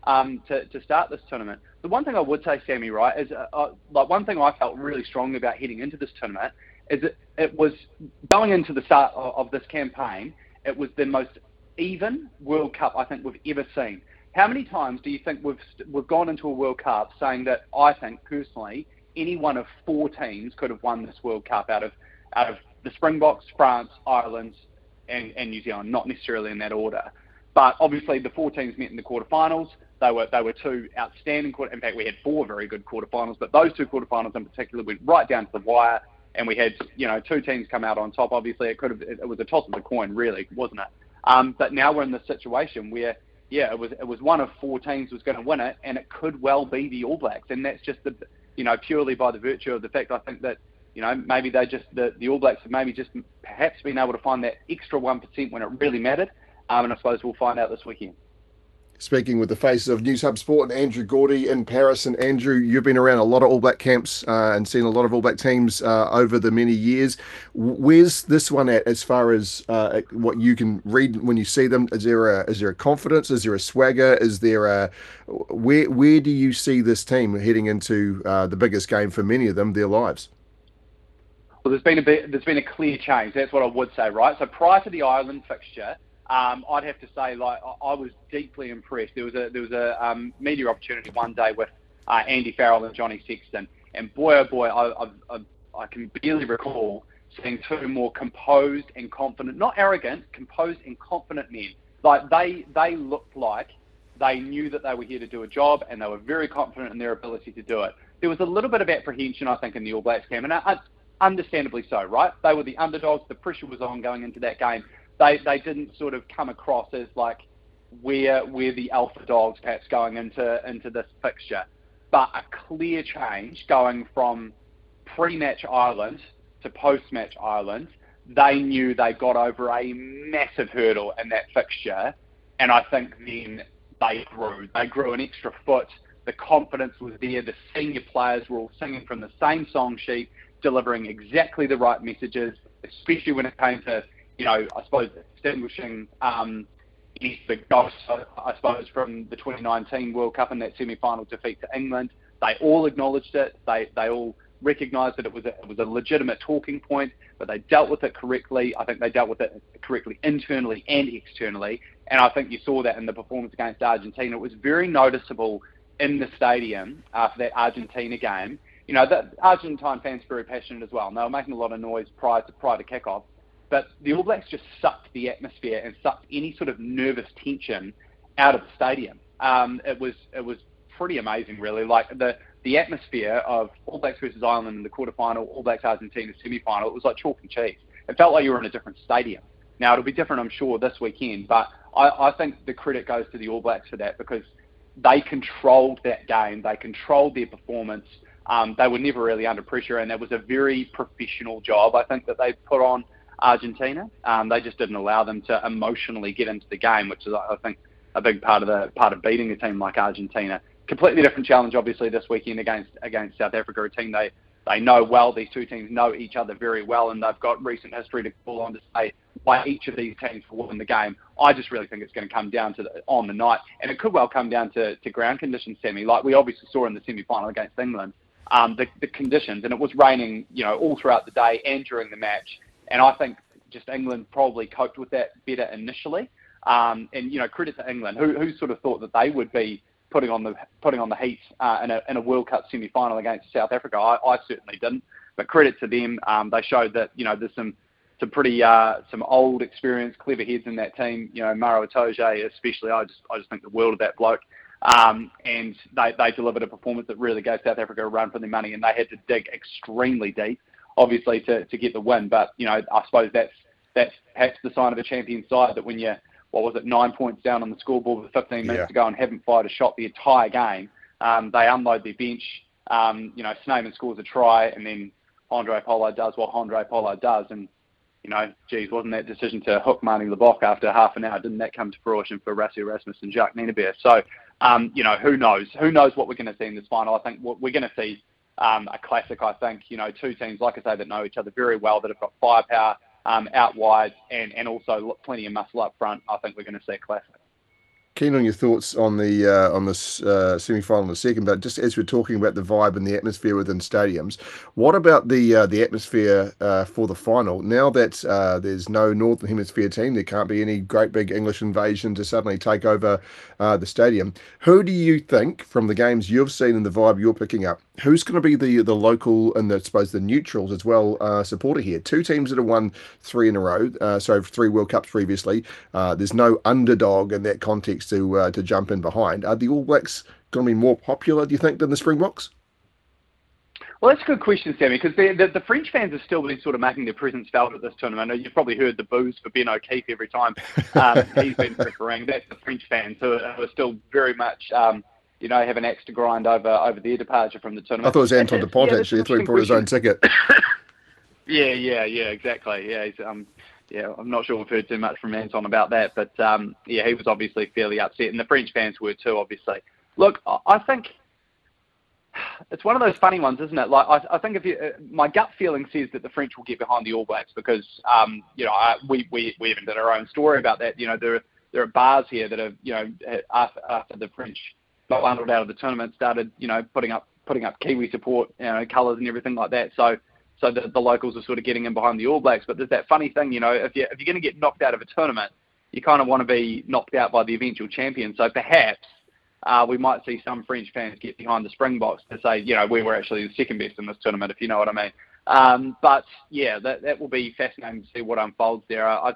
um, to, to start this tournament. The one thing I would say, Sammy, right, is uh, uh, like one thing I felt really strongly about heading into this tournament is that it was going into the start of, of this campaign. It was the most even World Cup I think we've ever seen. How many times do you think we've we've gone into a World Cup saying that I think personally any one of four teams could have won this World Cup out of out of the Springboks, France, Ireland, and, and New Zealand, not necessarily in that order. But obviously, the four teams met in the quarterfinals. They were they were two outstanding quarter. In fact, we had four very good quarterfinals, but those two quarterfinals in particular went right down to the wire, and we had you know two teams come out on top. Obviously, it could have it was a toss of the coin, really, wasn't it? Um, but now we're in this situation where yeah, it was it was one of four teams was going to win it, and it could well be the All Blacks, and that's just the you know purely by the virtue of the fact I think that you know maybe they just the, the All Blacks have maybe just perhaps been able to find that extra one percent when it really mattered, um, and I suppose we'll find out this weekend
speaking with the faces of Newshub Sport and Andrew Gourdie in Paris. And Andrew, you've been around a lot of All Black camps uh, and seen a lot of All Black teams uh, over the many years. Where's this one at as far as uh, what you can read when you see them? Is there a is there a confidence? Is there a swagger? Is there a where where do you see this team heading into uh, the biggest game for many of them, their lives?
Well, there's been a bit, there's been a clear change. That's what I would say, right? So prior to the Ireland fixture, um, I'd have to say, like, I was deeply impressed. There was a there was a um, media opportunity one day with uh, Andy Farrell and Johnny Sexton, and boy, oh boy, I, I, I can barely recall seeing two more composed and confident, not arrogant, composed and confident men. Like they they looked like they knew that they were here to do a job, and they were very confident in their ability to do it. There was a little bit of apprehension, I think, in the All Blacks camp, and uh, understandably so, right? They were the underdogs. The pressure was on going into that game they they didn't sort of come across as like we're we're the alpha dogs perhaps going into into this fixture, but a clear change going from pre-match Ireland to post-match Ireland. They knew they got over a massive hurdle in that fixture, and I think then they grew. They grew an extra foot. The confidence was there. The senior players were all singing from the same song sheet, delivering exactly the right messages, especially when it came to you know, I suppose distinguishing um, the ghosts, I suppose, from the 2019 World Cup and that semi-final defeat to England. They all acknowledged it. They they all recognised that it was a, it was a legitimate talking point, but they dealt with it correctly. I think they dealt with it correctly internally and externally, and I think you saw that in the performance against Argentina. It was very noticeable in the stadium after that Argentina game. You know, the Argentine fans are very passionate as well. And they were making a lot of noise prior to prior to kickoff. But the All Blacks just sucked the atmosphere and sucked any sort of nervous tension out of the stadium. Um, it was it was pretty amazing, really. Like the the atmosphere of All Blacks versus Ireland in the quarterfinal, All Blacks Argentina semi-final, it was like chalk and cheese. It felt like you were in a different stadium. Now it'll be different, I'm sure, this weekend, but I, I think the credit goes to the All Blacks for that because they controlled that game, they controlled their performance. Um, they were never really under pressure, and it was a very professional job I think that they put on Argentina. Um, they just didn't allow them to emotionally get into the game, which is, I think, a big part of the part of beating a team like Argentina. Completely different challenge, obviously, this weekend against against South Africa, a team they they know well. These two teams know each other very well, and they've got recent history to call on to say why each of these teams will win the game. I just really think it's going to come down to the, on the night, and it could well come down to, to ground conditions, Sammy. Like we obviously saw in the semi-final against England, um, the, the conditions, and it was raining, you know, all throughout the day and during the match. And I think just England probably coped with that better initially. Um, and you know, credit to England, who, who sort of thought that they would be putting on the putting on the heat uh, in, a, in a World Cup semi-final against South Africa. I, I certainly didn't, but credit to them. Um, they showed that you know there's some some pretty uh, some old, experienced, clever heads in that team. You know, Maro Itoje especially. I just I just think the world of that bloke. Um, and they, they delivered a performance that really gave South Africa a run for their money, and they had to dig extremely deep obviously to, to get the win. But you know, I suppose that's that's perhaps the sign of a champion side that when you're what was it nine points down on the scoreboard with 15 minutes yeah. to go and haven't fired a shot the entire game, um, they unload their bench. Um, you know, Snyman scores a try, and then Andre Pollard does what Andre Pollard does, and you know, geez, wasn't that decision to hook Manie Libbok after half an hour? Didn't that come to fruition for Rassie Erasmus and Jacques Nienaber? So, um, you know, who knows? Who knows what we're going to see in this final? I think we're going to see um, a classic, I think. You know, two teams, like I say, that know each other very well, that have got firepower um, out wide and, and also plenty of muscle up front. I think we're going to see a classic
keen on your thoughts on the uh, on this uh, semi-final in a second, but just as we're talking about the vibe and the atmosphere within stadiums, what about the uh, the atmosphere uh, for the final? Now that uh, there's no Northern Hemisphere team, there can't be any great big English invasion to suddenly take over uh, the stadium. Who do you think, from the games you've seen and the vibe you're picking up, who's going to be the the local and the, I suppose the neutrals as well supporter here? Two teams that have won three in a row, so three World Cups previously. there's no underdog in that context to uh, to jump in behind. Are the All Blacks going to be more popular, do you think, than the Springboks?
Well, that's a good question, Sammy, because the, the, the, French fans have still been sort of making their presence felt at this tournament. I know You've probably heard the boos for Ben O'Keeffe every time um, he's been referring. That's the French fans who are, who are still very much, um, you know, have an axe to grind over over their departure from the tournament.
I thought it was Anton Dupont, yeah, actually. I thought he brought his own ticket.
yeah, yeah, yeah, exactly. Yeah, he's, um, yeah, I'm not sure we've heard too much from Anton about that, but um, yeah, he was obviously fairly upset, and the French fans were too, obviously. Look, I think it's one of those funny ones, isn't it? Like I, I think if you, uh, my gut feeling says that the French will get behind the All Blacks because um, you know I, we we we even did our own story about that. You know there there are bars here that have you know after, after the French got bundled out of the tournament started you know putting up putting up Kiwi support you know colours and everything like that. So so the, the locals are sort of getting in behind the All Blacks. But there's that funny thing, you know, if you if you're going to get knocked out of a tournament, you kind of want to be knocked out by the eventual champion. So perhaps uh, we might see some French fans get behind the Springboks to say, you know, we were actually the second best in this tournament, if you know what I mean. Um, but yeah, that that will be fascinating to see what unfolds there. I,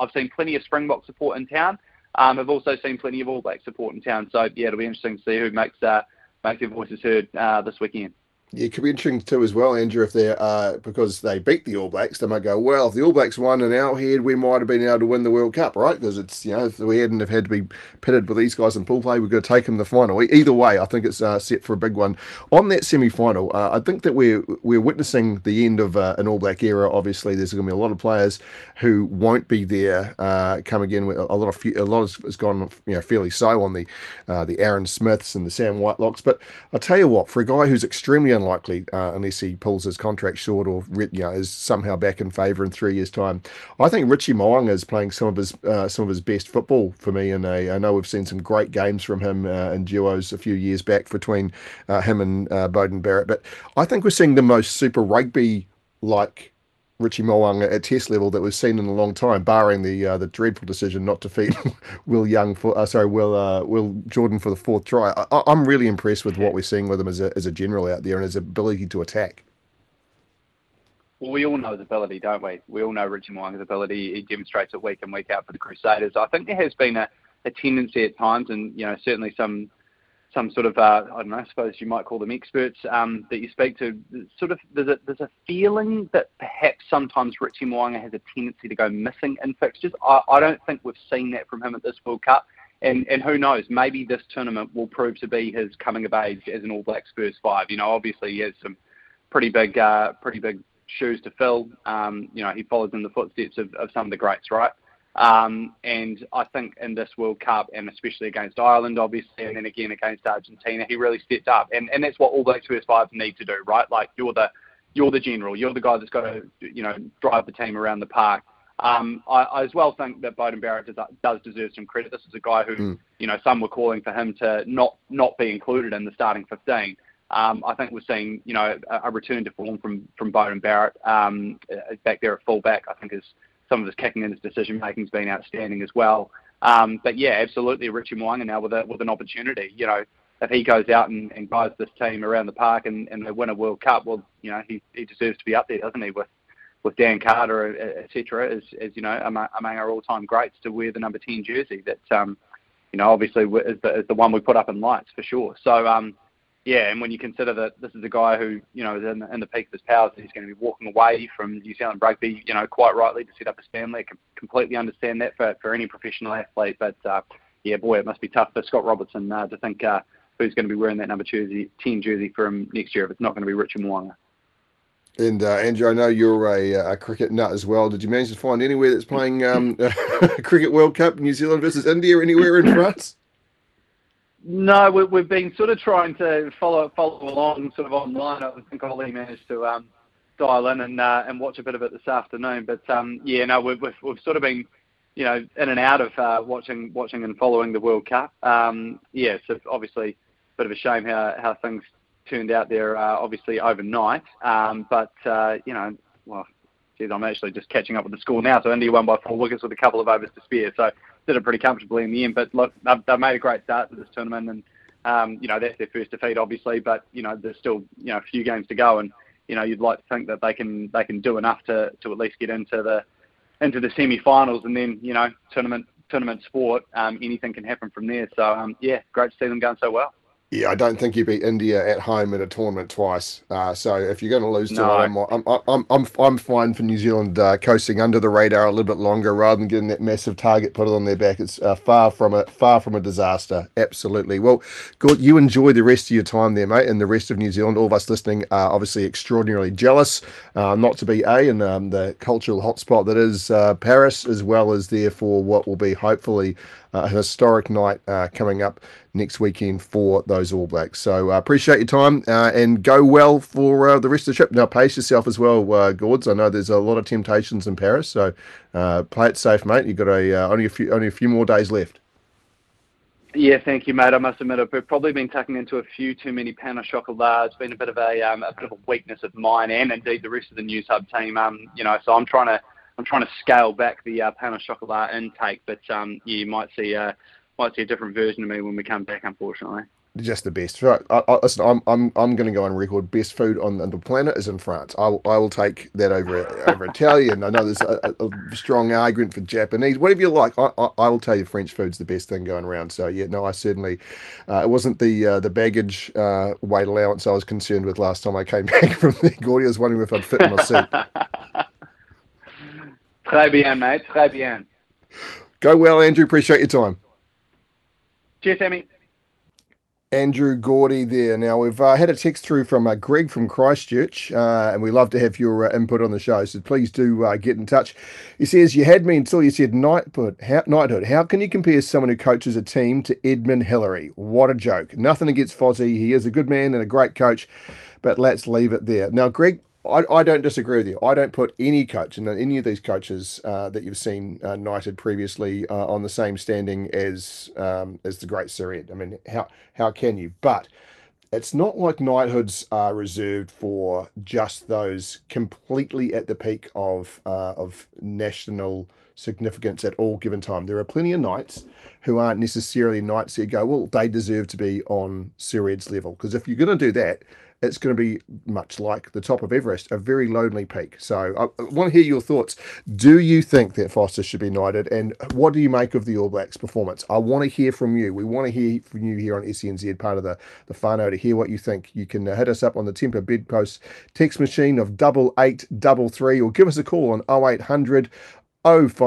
have seen plenty of Springbok support in town. Um, I've also seen plenty of All Black support in town. So yeah, it'll be interesting to see who makes uh, makes their voices heard uh, this weekend
it could be interesting too as well, Andrew, if they're uh, because they beat the All Blacks, they might go, well, if the All Blacks won in our head, we might have been able to win the World Cup, right? Because it's you know if we hadn't have had to be pitted with these guys in pool play, we're going to take them the final. Either way, I think it's uh, set for a big one. On that semi final, uh, I think that we're we're witnessing the end of uh, an All Black era. Obviously, there's going to be a lot of players who won't be there uh, come again. A lot of a lot has gone you know fairly so on the uh, the Aaron Smiths and the Sam Whitelocks. But I'll tell you what, for a guy who's extremely unlikely unless he pulls his contract short or you know is somehow back in favour in three years' time. I think Richie Mo'unga is playing some of his uh, some of his best football for me, and I know we've seen some great games from him uh, in duos a few years back between uh, him and uh, Beauden Barrett. But I think we're seeing the most Super Rugby like Richie Mo'unga at Test level that we've seen in a long time, barring the uh, the dreadful decision not to feed Will Young for uh, sorry Will uh, Will Jordan for the fourth try. I, am really impressed with what we're seeing with him as a as a general out there and his ability to attack.
Well, we all know his ability, don't we? We all know Richie Mo'unga's ability. He demonstrates it week in week out for the Crusaders. I think there has been a, a tendency at times, and you know certainly some some sort of uh, I don't know, I suppose you might call them experts um, that you speak to. Sort of there's a there's a feeling that perhaps sometimes Richie Mo'unga has a tendency to go missing in fixtures. I, I don't think we've seen that from him at this World Cup. And, and who knows? Maybe this tournament will prove to be his coming of age as an All Black first five. You know, obviously he has some pretty big, uh, pretty big shoes to fill. Um, you know, he follows in the footsteps of, of some of the greats, right? Um, and I think in this World Cup, and especially against Ireland, obviously, and then again against Argentina, he really stepped up. And, and that's what all those first five need to do, right? Like you're the you're the general, you're the guy that's got to you know drive the team around the park. Um, I, I, as well think that Beauden Barrett does, does, deserve some credit. This is a guy who, mm. you know, some were calling for him to not not be included in the starting 15. Um, I think we're seeing, you know, a, a return to form from from Beauden Barrett um, back there at fullback. I think is some of his kicking and his decision making has been outstanding as well. Um, but yeah, absolutely, Richie Mo'unga now with a, with an opportunity. You know, if he goes out and, and guides this team around the park and, and they win a World Cup, well, you know, he, he deserves to be up there, doesn't he? With with Dan Carter, etc., as, as you know, among, among our all-time greats to wear the number ten jersey. That um, you know, obviously is the, is the one we put up in lights for sure. So um, yeah, and when you consider that this is a guy who, you know, is in, in the peak of his powers, he's going to be walking away from New Zealand rugby, you know, quite rightly to set up his family. I can completely understand that for, for any professional athlete. But, uh, yeah, boy, it must be tough for Scott Robertson uh, to think uh, who's going to be wearing that number jersey, 10 jersey for him next year if it's not going to be Richard Mo'unga.
And uh, Andrew, I know you're a, a, cricket nut as well. Did you manage to find anywhere that's playing um, cricket World Cup, New Zealand versus India, anywhere in France?
No, we, have been sort of trying to follow follow along sort of online. I think Ollie managed to um, dial in and uh, and watch a bit of it this afternoon. But um, yeah, no, we've, we've, we've sort of been you know in and out of uh, watching watching and following the World Cup. Um, yeah, so obviously a bit of a shame how how things turned out there. Uh, obviously overnight, um, but uh, you know, well, geez, I'm actually just catching up with the score now. So India won by four wickets with a couple of overs to spare. So did it pretty comfortably in the end. But look, they've, they've made a great start to this tournament, and um, you know that's their first defeat, obviously. But you know there's still you know a few games to go, and you know you'd like to think that they can they can do enough to to at least get into the into the semi-finals, and then you know tournament tournament sport, um, anything can happen from there. So um, yeah, great to see them going so well.
Yeah, I don't think you beat India at home in a tournament twice. Uh, so if you're going to lose to no. one, I'm, I'm, I'm, I'm, I'm fine for New Zealand uh, coasting under the radar a little bit longer rather than getting that massive target put on their back. It's uh, far from a far from a disaster. Absolutely. Well, good. You enjoy the rest of your time there, mate, and the rest of New Zealand. All of us listening are obviously extraordinarily jealous, uh, not to be a in um, the cultural hotspot that is uh, Paris, as well as therefore what will be hopefully a historic night uh, coming up next weekend for those All Blacks. So uh, appreciate your time uh, and go well for uh, the rest of the trip. Now pace yourself as well, uh, Gords. I know there's a lot of temptations in Paris, so uh, play it safe, mate. You've got a only a few only a few more days left.
Yeah, thank you, mate. I must admit, I've probably been tucking into a few too many pain au chocolat. It's been a bit of a, um, a bit of a weakness of mine, and indeed the rest of the Newshub team. Um, you know, so I'm trying to I'm trying to scale back the uh, pain au chocolat intake, but um, you might see uh, might see a different version of me when we come back, unfortunately
just the best. Right, I, I, listen, I'm I'm I'm going to go on record. Best food on, on the planet is in France. I will, I will take that over over Italian. I know there's a, a, strong argument for Japanese. Whatever you like, I, I, I will tell you French food's the best thing going around. So yeah, no, I certainly uh, it wasn't the uh, the baggage uh, weight allowance I was concerned with last time I came back from the Gordy. I was wondering if I'd fit in my suit.
Très bien, mate. Très bien.
Go well, Andrew. Appreciate your time.
Cheers, Sammy.
Andrew Gourdie there. Now, we've uh, had a text through from uh, Greg from Christchurch, uh, and we love to have your uh, input on the show, so please do uh, get in touch. He says, You had me until you said knighthood. How, knighthood. How can you compare someone who coaches a team to Edmund Hillary? What a joke. Nothing against Fozzie. He is a good man and a great coach, but let's leave it there. Now, Greg, I, I don't disagree with you. I don't put any coach and any of these coaches uh, that you've seen uh, knighted previously uh, on the same standing as um, as the great Sir Ed. I mean, how how can you? But it's not like knighthoods are reserved for just those completely at the peak of uh, of national significance at all given time. There are plenty of knights who aren't necessarily knights who go, well, they deserve to be on Sir Ed's level. Because if you're going to do that, it's going to be much like the top of Everest, a very lonely peak. So I want to hear your thoughts. Do you think that Foster should be knighted? And what do you make of the All Blacks performance? I want to hear from you. We want to hear from you here on SENZ, part of the, the whānau, to hear what you think. You can uh, hit us up on the Tempur Bedpost text machine of double eight double three or give us a call on 0800 050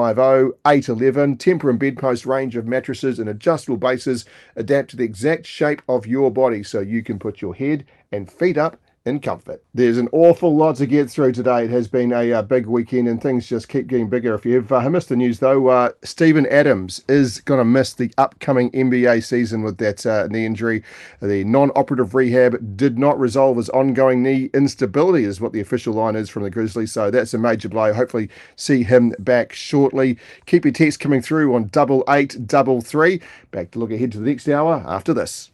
811 Tempur and bedpost range of mattresses and adjustable bases adapt to the exact shape of your body so you can put your head and feet up in comfort. There's an awful lot to get through today. It has been a, uh, big weekend and things just keep getting bigger. If you've uh, missed the news, though, uh, Steven Adams is going to miss the upcoming NBA season with that uh, knee injury. The non operative rehab did not resolve his ongoing knee instability, is what the official line is from the Grizzlies. So that's a major blow. Hopefully, see him back shortly. Keep your texts coming through on double eight double three. Back to look ahead to the next hour after this.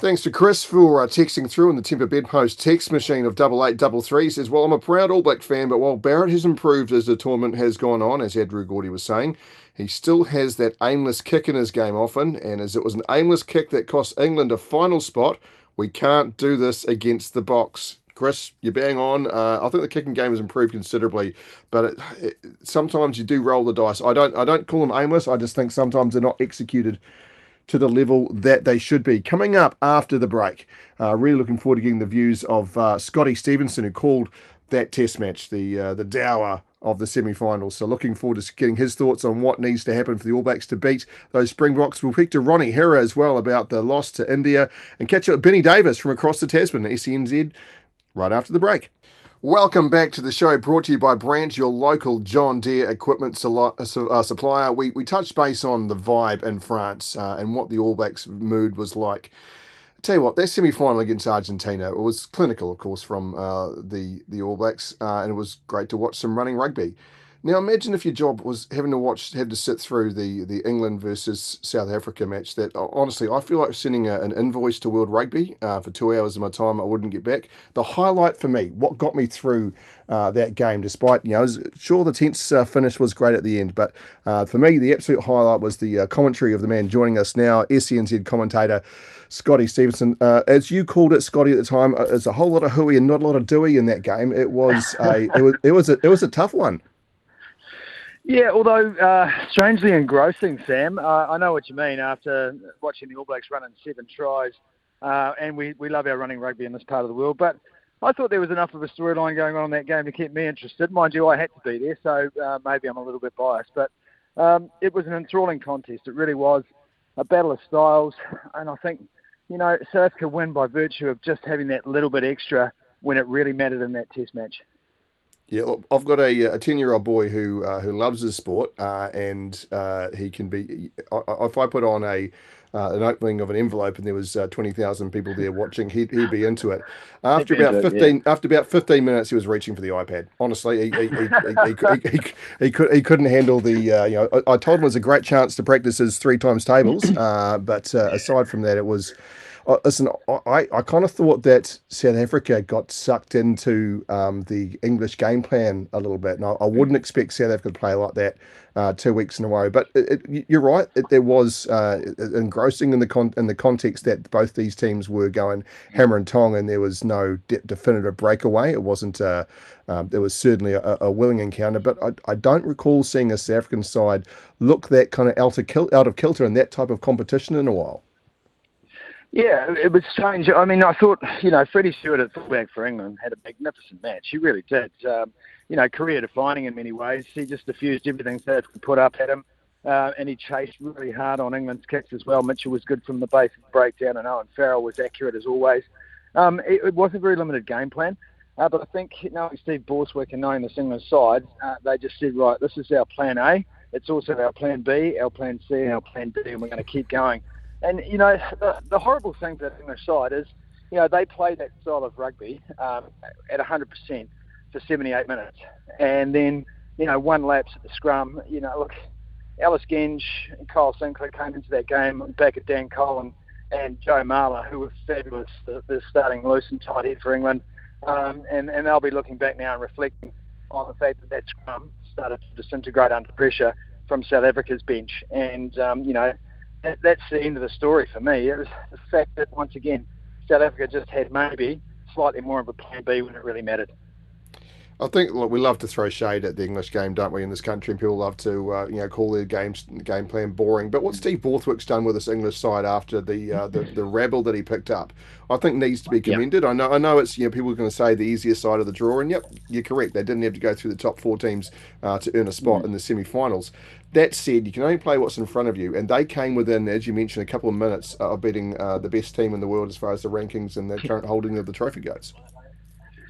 Thanks to Chris for uh, texting through in the Tempur Bedpost text machine of double eight double three. He says, "Well, I'm a proud All Black fan, but while Barrett has improved as the tournament has gone on, as Andrew Gourdie was saying, he still has that aimless kick in his game often, and as it was an aimless kick that cost England a final spot, we can't do this against the Boks. Chris, you're bang on. Uh, I think the kicking game has improved considerably, but it, it, sometimes you do roll the dice. I don't. I don't call them aimless. I just think sometimes they're not executed to the level that they should be. Coming up after the break, uh, really looking forward to getting the views of uh, Scotty Stevenson, who called that test match, the uh, the dower of the semi-finals. So looking forward to getting his thoughts on what needs to happen for the All Blacks to beat those Springboks. We'll speak to Ronnie Hira as well about the loss to India and catch up with Benny Davis from across the Tasman, SENZ, right after the break. Welcome back to the show brought to you by Brandt, your local John Deere equipment uh, uh, supplier. We, we touched base on the vibe in France uh, and what the All Blacks mood was like. I tell you what, their semi final against Argentina it was clinical, of course, from uh, the, the All Blacks, uh, and it was great to watch some running rugby. Now imagine if your job was having to watch, had to sit through the the England versus South Africa match. That honestly, I feel like sending a, an invoice to World Rugby uh, for two hours of my time I wouldn't get back. The highlight for me, what got me through uh, that game, despite you know, sure the tense uh, finish was great at the end, but uh, for me the absolute highlight was the uh, commentary of the man joining us now, SENZ commentator. Scotty Stevenson. Uh, as you called it, Scotty, at the time, uh, there's a whole lot of hooey and not a lot of doughy in that game. It was a it was it was a it was a tough one.
Yeah, although uh, strangely engrossing, Sam. Uh, I know what you mean after watching the All Blacks running seven tries, uh, and we, we love our running rugby in this part of the world. But I thought there was enough of a storyline going on in that game to keep me interested. Mind you, I had to be there, so uh, maybe I'm a little bit biased. But um, it was an enthralling contest. It really was a battle of styles, and I think you know South could win by virtue of just having that little bit extra when it really mattered in that Test match.
Yeah, look, I've got a a ten year old boy who uh, who loves his sport, uh, and uh, he can be. If I put on a uh, an opening of an envelope and there was uh, twenty thousand people there watching, he'd, he'd be into it. After about it, fifteen yeah. after about fifteen minutes, he was reaching for the iPad. Honestly, he he, he, he, he, could he couldn't handle the. Uh, you know, I, I, told him it was a great chance to practice his three times tables, but aside from that, it was uh, listen, I, I kind of thought that South Africa got sucked into um, the English game plan a little bit, and I, I, wouldn't expect South Africa to play like that uh, two weeks in a row. But it, it, you're right; it, there was uh, engrossing in the con- in the context that both these teams were going hammer and tong, and there was no de- definitive breakaway. It wasn't. Uh, um, there was certainly a, a, willing encounter, but I, I, don't recall seeing a South African side look that kind of out of, kil- out of kilter in that type of competition in a while.
Yeah, it was strange. I mean, I thought, you know, Freddie Steward at fullback for England had a magnificent match. He really did. Um, you know, career defining in many ways. He just diffused everything South could put up at him. Uh, and he chased really hard on England's kicks as well. Mitchell was good from the base of the breakdown, and Owen Farrell was accurate as always. Um, it, it, was a very limited game plan, uh, but I think knowing Steve Borthwick and knowing this England side, uh, they just said, right, this is our plan A. It's also our plan B, our plan C, and our plan D, and we're going to keep going. And you know, the, the horrible thing for the English side is, you know, they play that style of rugby um, at 100% for 78 minutes, and then you know, one lapse at the scrum. You know, look, Ellis Genge and Kyle Sinckler came into that game back at Dan Cole and, Joe Marler, who were fabulous, the, starting loose and tight head for England. Um, and, and they'll be looking back now and reflecting on the fact that that scrum started to disintegrate under pressure from South Africa's bench. And, um, you know, that, that's the end of the story for me. It was the fact that once again South Africa just had maybe slightly more of a plan B when it really mattered.
I think look, we love to throw shade at the English game, don't we? In this country, and people love to uh, you know call their games game plan boring. But what Steve Borthwick's done with this English side after the uh, the, the rabble that he picked up, I think needs to be commended. Yep. I know I know it's you know people are going to say the easier side of the draw, and yep, you're correct. They didn't have to go through the top four teams uh, to earn a spot mm. in the semi-finals. That said, you can only play what's in front of you, and they came within, as you mentioned, a couple of minutes of beating uh, the best team in the world as far as the rankings and the current holding of the trophy goes.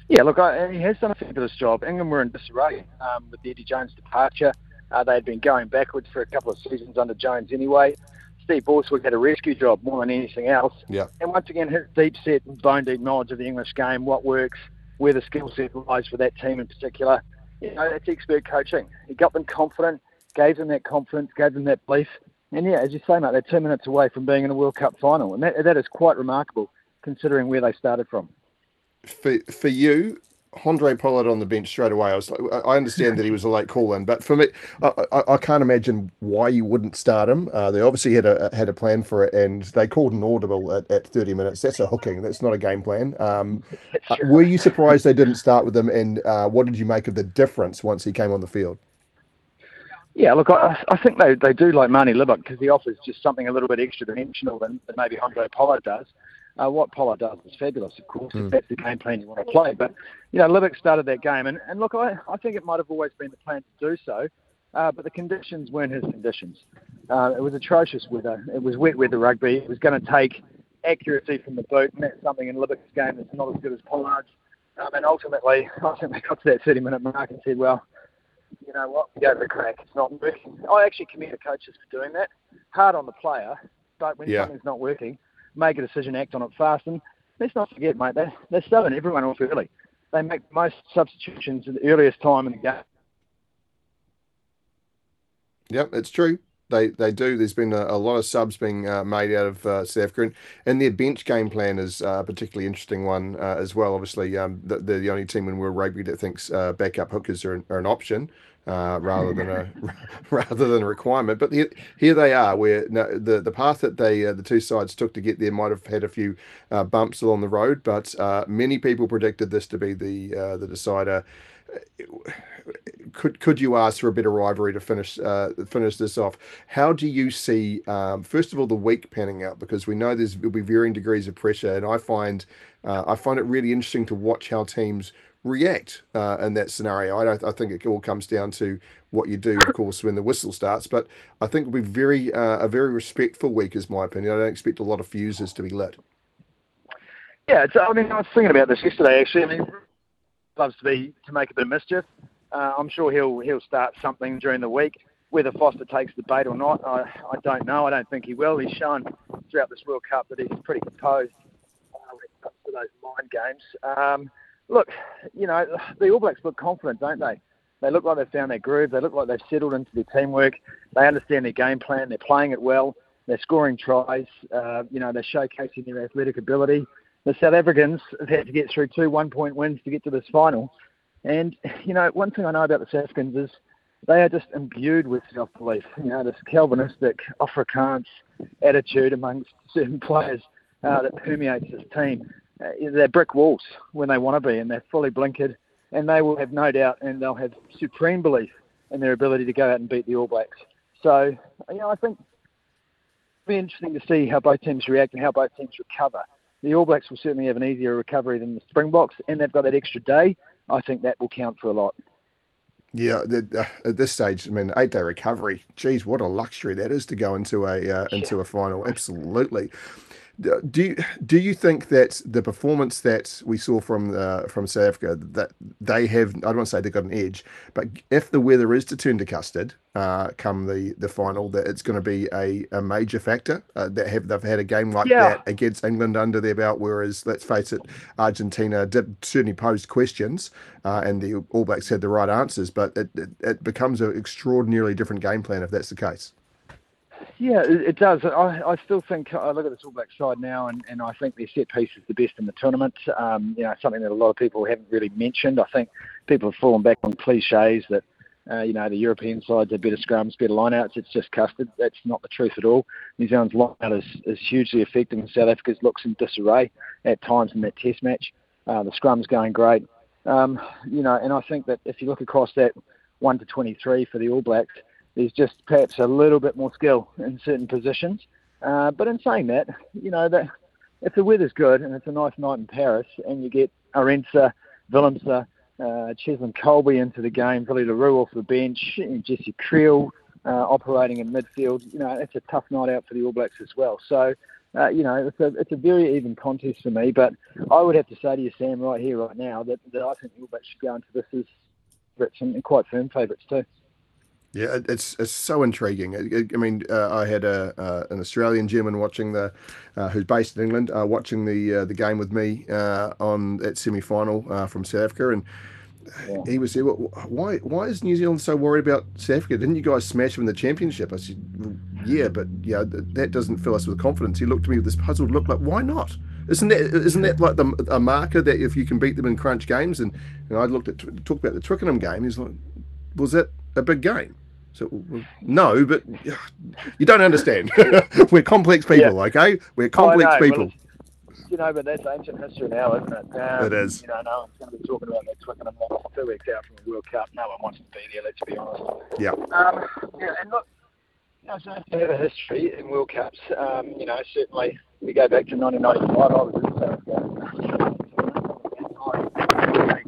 Yeah, look, I, he has done a fabulous job. England were in disarray um, with Eddie Jones' departure. Uh, they had been going backwards for a couple of seasons under Jones anyway. Steve Borthwick had a rescue job more than anything else.
Yeah.
And once again, his deep set and bone deep knowledge of the English game, what works, where the skill set lies for that team in particular. You know, that's expert coaching. He got them confident, gave them that confidence, gave them that belief. And yeah, as you say, mate, they're two minutes away from being in a World Cup final. And that, that is quite remarkable considering where they started from
for for you, Handré Pollard on the bench straight away. I was like, I understand that he was a late call in, but for me, I, I, I can't imagine why you wouldn't start him. Uh, they obviously had a had a plan for it, and they called an audible at, at thirty minutes. That's a hooking. That's not a game plan. Um, uh, were you surprised they didn't start with him? And uh, what did you make of the difference once he came on the field?
Yeah, look, I, I think they, they do like Manie Libbok because he offers just something a little bit extra dimensional than, than maybe Handré Pollard does. Uh, what Pollard does is fabulous, of course, mm. if that's the game plan you want to play. But, you know, Libbok started that game. And, and look, I, I think it might have always been the plan to do so, uh, but the conditions weren't his conditions. Uh, it was atrocious weather. It was wet weather rugby. It was going to take accuracy from the boot, and that's something in Libbok's game that's not as good as Pollard's. Um, and ultimately, I think they got to that 30 minute mark and said, well, you know what, we go for a crack. It's not working. I actually commend the coaches for doing that. Hard on the player, but when yeah. something's not working, make a decision, act on it fast. And let's not forget, mate, they're, they're starting everyone off early. They make most substitutions at the earliest time in the game.
Yep, it's true. They they do. There's been a, a lot of subs being uh, made out of uh, South Africa, and, and their bench game plan is uh, a particularly interesting one uh, as well. Obviously, um, they're the only team in World Rugby that thinks uh, backup hookers are an, are an option uh, rather than a rather than a requirement. But here, here they are, where no, the the path that they uh, the two sides took to get there might have had a few uh, bumps along the road, but uh, many people predicted this to be the uh, the decider. Could could you ask for a bit of rivalry to finish uh, finish this off? How do you see um, first of all the week panning out? Because we know there's will be varying degrees of pressure, and I find I find it really interesting to watch how teams react uh, in that scenario. I. I think it all comes down to what you do, of course, when the whistle starts. But I think it'll be very uh, a very respectful week, is my opinion. I don't expect a lot of fuses to be lit.
Yeah, I mean, I was thinking about this yesterday. Actually, I mean, loves to be to make a bit of mischief. Uh, I'm sure he'll he'll start something during the week. Whether Foster takes the bait or not, I, I don't know. I don't think he will. He's shown throughout this World Cup that he's pretty composed uh, when it comes to those mind games. Um, look, you know, the All Blacks look confident, don't they? They look like they've found their groove. They look like they've settled into their teamwork. They understand their game plan. They're playing it well. They're scoring tries. Uh, you know, they're showcasing their athletic ability. The South Africans have had to get through two one-point wins to get to this final. And, you know, one thing I know about the Africans is they are just imbued with self-belief. You know, this Calvinistic Afrikaans attitude amongst certain players uh, that permeates this team. Uh, they're brick walls when they want to be, and they're fully blinkered, and they will have no doubt, and they'll have supreme belief in their ability to go out and beat the All Blacks. So, you know, I think it'll be interesting to see how both teams react and how both teams recover. The All Blacks will certainly have an easier recovery than the Springboks, and they've got that extra day. I think that will count for a lot.
Yeah, uh, at this stage, I mean, eight day recovery. Geez, what a luxury that is to go into a uh, into yeah. a final. Absolutely do you, do you think that the performance that we saw from uh, from South Africa that they have I don't want to say they've got an edge, but if the weather is to turn to custard uh, come the, the final, that it's going to be a, a major factor uh, that have they've had a game like yeah. that against England under their belt, whereas let's face it, Argentina did certainly posed questions uh, and the All Blacks had the right answers, but it, it, it becomes an extraordinarily different game plan if that's the case.
Yeah, it, does. I, I still think I look at this All Black side now, and, and I think their set piece is the best in the tournament. Um, you know, something that a lot of people haven't really mentioned. I think people have fallen back on cliches that uh, you know the European sides are better scrums, better lineouts. It's just custard. That's not the truth at all. New Zealand's lineout is, is hugely effective, and South Africa's looks in disarray at times in that Test match. Uh, the scrum's going great. Um, you know, and I think that if you look across that one to 23 for the All Blacks there's just perhaps a little bit more skill in certain positions. Uh, but in saying that, you know that if the weather's good and it's a nice night in Paris, and you get Arendse, Willemse, uh, Cheslin Kolbe into the game, Willie le Roux off the bench, and Jesse Kriel uh, operating in midfield, you know it's a tough night out for the All Blacks as well. So. Uh, you know, it's a it's a very even contest for me, but I would have to say to you, Sam, right here, right now, that, that I think the All Blacks should go into this as favourites and quite firm favourites too.
Yeah, it's it's so intriguing. I, I mean, uh, I had a uh, an Australian gentleman watching the, uh, who's based in England, uh, watching the uh, the game with me uh, on that semi final from South Africa, and yeah. he was there. Why why is New Zealand so worried about South Africa? Didn't you guys smash them in the championship? I said, yeah, but yeah, that doesn't fill us with confidence. He looked at me with this puzzled look, like, why not? Isn't that isn't that like the, a marker that if you can beat them in crunch games? And, and I looked at talked about the Twickenham game. He's like, was that a big game? So no, but you don't understand. We're complex people, yeah. okay? We're complex oh, people.
Well, you know, but that's ancient history now, isn't it? Um,
it is.
You know, no one's going to be talking about that Twickenham two weeks out from the World Cup. No one wants to be there. Let's be honest.
Yeah.
Um, yeah, and look, you know, so have a history in World Cups. Um, you know, certainly we go back to 1995. I was in South Africa.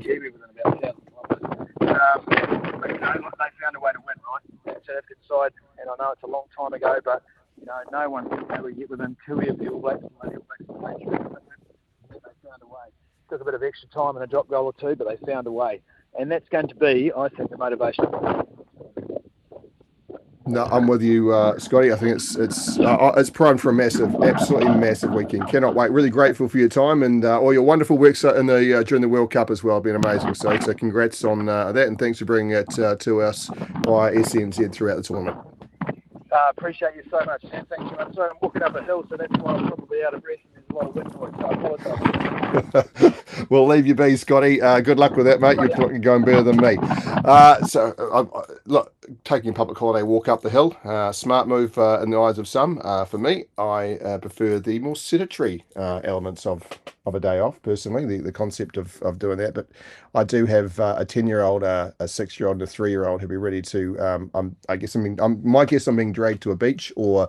Kiwi within about 1,000 kilometres. Um, but, you know, they found a way to win, right? African side, and I know it's a long time ago, but you know, no one really get within two of the All Blacks and the All Blacks They found a way. Took a bit of extra time and a drop goal or two, but they found a way, and that's going to be, I think, the motivation.
No, I'm with you, uh, Scotty. I think it's it's uh, uh, it's primed for a massive, absolutely massive weekend. Cannot wait. Really grateful for your time and uh, all your wonderful work in the uh, during the World Cup as well. Been amazing. So, so congrats on uh, that, and thanks for bringing it to us by SENZ throughout the tournament.
Uh, appreciate you so much, Sam. Thanks so much. I'm walking up a hill, so that's why I'm probably out of breath. And there's a lot of wind noise, so I apologise.
we'll leave you be, Scotty. Uh, good luck with that, mate. You're going better than me. Uh, so, uh, look, taking a public holiday walk up the hill, uh, smart move uh, in the eyes of some. Uh, for me, I prefer the more sedentary elements of, of a day off, personally, the, the concept of, of doing that. But I do have a 10 year old, a six year old, and a three year old who'll be ready to, um, I'm, I guess, I'm, being, I'm, my guess I'm being dragged to a beach or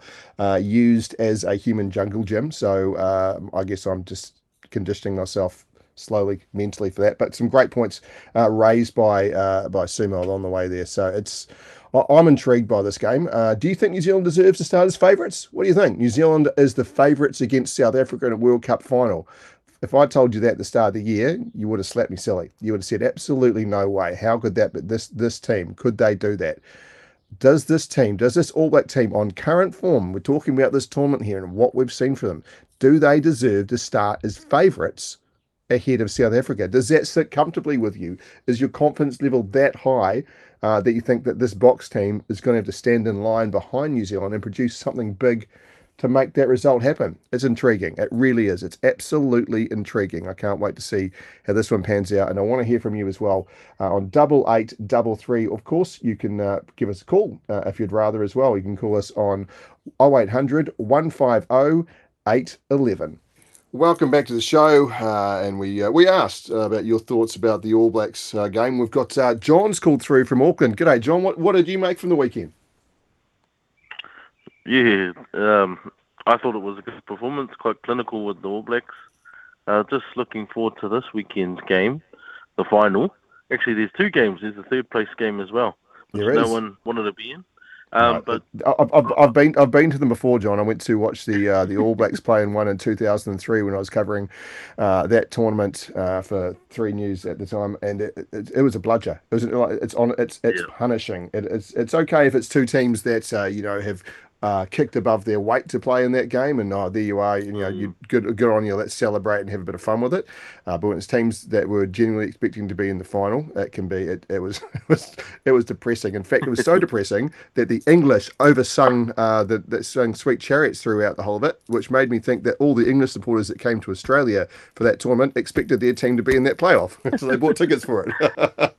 used as a human jungle gym. So, um, I guess I'm just conditioning myself slowly mentally for that. But some great points uh, raised by uh, by Sumo along the way there. So it's I'm intrigued by this game. Uh, do you think New Zealand deserves to start as favourites? What do you think? New Zealand is the favourites against South Africa in a World Cup final. If I told you that at the start of the year, you would have slapped me silly. You would have said, absolutely no way. How could that? But this this team could they do that? Does this team, does this All Black team on current form, we're talking about this tournament here and what we've seen from them, do they deserve to start as favourites ahead of South Africa? Does that sit comfortably with you? Is your confidence level that high uh, that you think that this Boks team is going to have to stand in line behind New Zealand and produce something big to make that result happen. It's intriguing. It really is. It's absolutely intriguing. I can't wait to see how this one pans out. And I want to hear from you as well uh, on double eight double three. Of course, you can uh, give us a call uh, if you'd rather as well. You can call us on 0800 150 811. Welcome back to the show, uh, and we uh, we asked uh, about your thoughts about the All Blacks uh, game. We've got uh, John's called through from Auckland. G'day, John. What what did you make from the weekend?
Yeah, um, I thought it was a good performance, quite clinical with the All Blacks. Uh, just looking forward to this weekend's game, the final. Actually, there's two games. There's a third place game as well, which no one wanted to be in. Um, but
I've, I've, I've been I've been to them before, John. I went to watch the uh, the All Blacks play in one in 2003 when I was covering uh, that tournament uh, for Three News at the time, and it, it, it was a bludger. It was it's on it's it's
Yeah.
punishing. It, it's it's okay if it's two teams that uh, you know have. Uh, kicked above their weight to play in that game, and oh, there you are. You know, you good, good on you. Let's celebrate and have a bit of fun with it. Uh, but when it's teams that were genuinely expecting to be in the final, it can be. It, it was it was it was depressing. In fact, it was so depressing that the English oversung uh, the that sang "Sweet Chariots" throughout the whole of it, which made me think that all the English supporters that came to Australia for that tournament expected their team to be in that playoff, so they bought tickets for it.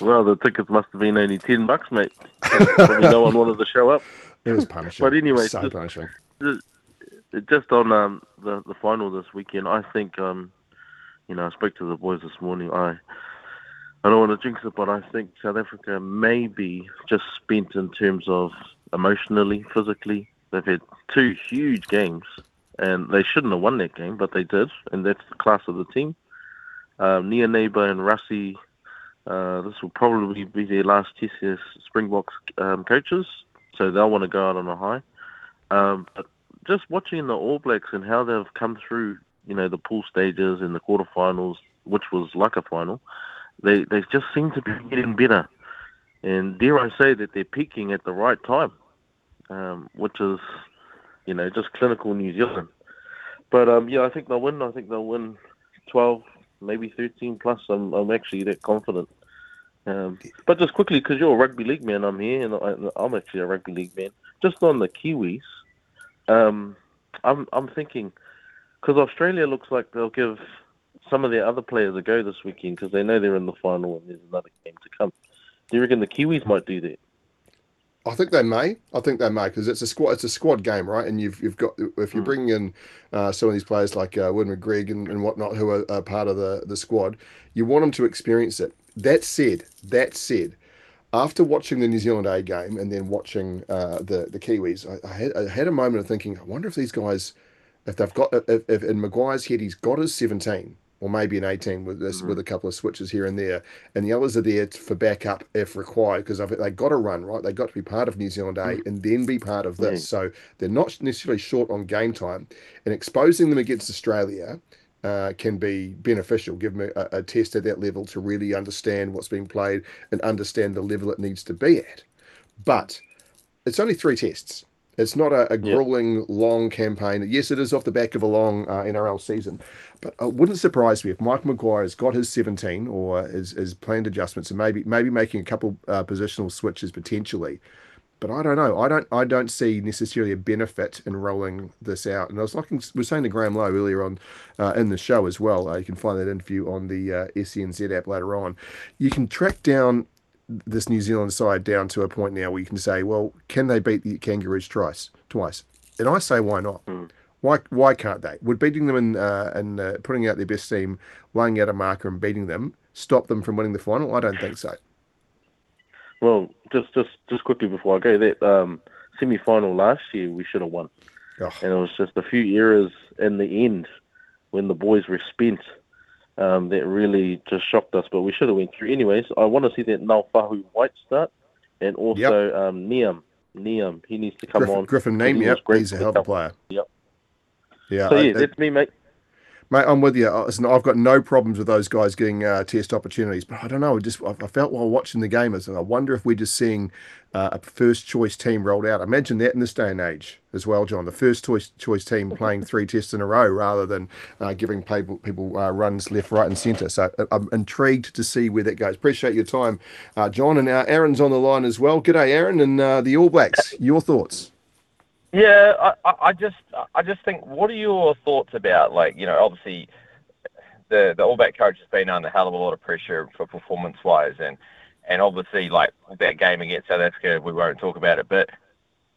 well, the tickets must have been only ten bucks, mate. Probably no one wanted to show up.
It was punishing.
But anyway,
so
just-
punishing.
Just on um, the the final this weekend, I think um, you know I spoke to the boys this morning. I I don't want to jinx it, but I think South Africa may be just spent in terms of emotionally, physically. They've had two huge games, and they shouldn't have won that game, but they did, and that's the class of the team. Um, Nienaber and Rassie, uh, this will probably be their last test as Springboks um, coaches, so they'll want to go out on a high. Um, but just watching the All Blacks and how they've come through, you know, the pool stages and the quarterfinals, which was like a final, they they just seem to be getting better. And dare I say that they're peaking at the right time, um, which is, you know, just clinical New Zealand. But um, yeah, I think they'll win. I think they'll win 12, maybe 13 plus. I'm, I'm actually that confident. Um, but just quickly, because you're a rugby league man, I'm here, and I, I'm actually a rugby league man. Just on the Kiwis, um, I'm I'm thinking because Australia looks like they'll give some of their other players a go this weekend because they know they're in the final and there's another game to come. Do you reckon the Kiwis might do that?
I think they may. I think they may because it's a squad. It's a squad game, right? And you've you've got if you
Mm.
bring in uh, some of these players like uh, Wood McGregor and, and whatnot who are, are part of the the squad, you want them to experience it. That said, that said, after watching the New Zealand A game and then watching uh, the the Kiwis, I, I, had, I had a moment of thinking, I wonder if these guys, if they've got if, if in Maguire's head he's got his seventeen or maybe an eighteen with this mm-hmm. with a couple of switches here and there, and the others are there for backup if required because they got to run right. They got to be part of New Zealand A mm. and then be part of this. Mm. So they're not necessarily short on game time, and exposing them against Australia uh, can be beneficial. Give them a, a test at that level to really understand what's being played and understand the level it needs to be at. But it's only three tests. It's not a, a
Yeah.
grueling, long campaign. Yes, it is off the back of a long uh, NRL season, but it wouldn't surprise me if Mike Maguire has got his 17 or his, his planned adjustments and maybe maybe making a couple uh, positional switches potentially. But I don't know. I don't. I don't see necessarily a benefit in rolling this out. And I was like, we were saying to Graham Lowe earlier on uh, in the show as well. Uh, you can find that interview on the uh, SENZ app later on. You can track down this New Zealand side down to a point now where you can say, well, can they beat the Kangaroos twice? Twice, and I say, why not?
Hmm.
Why why can't they? Would beating them and uh, and uh, putting out their best team, laying out a marker and beating them, stop them from winning the final? I don't think so.
Well, just just just quickly before I go, that um, semi-final last year we should have won,
Oh,
and it was just a few errors in the end when the boys were spent um, that really just shocked us. But we should have went through. Anyways, I want to see that Naufahu Whyte start, and also um, Neame. Neame, he needs to come
Griffin,
on.
Griffin
Neame,
yep, he's a hell player.
Yep.
Yeah,
So yeah,
I-
that's me, mate.
Mate, I'm with you. Listen, I've got no problems with those guys getting uh, test opportunities, but I don't know. I just I felt while watching the game, as I wonder if we're just seeing uh, a first choice team rolled out. Imagine that in this day and age as well, John. The first choice choice team playing three tests in a row rather than uh, giving people people uh, runs left, right, and centre. So uh, I'm intrigued to see where that goes. Appreciate your time, uh, John, and Aaron's on the line as well. G'day, Aaron, and the All Blacks. Your thoughts?
Yeah, I, I just I just think what are your thoughts about like you know obviously the the All Black coach has been under a hell of a lot of pressure for performance wise and and obviously like that game against South Africa we won't talk about it but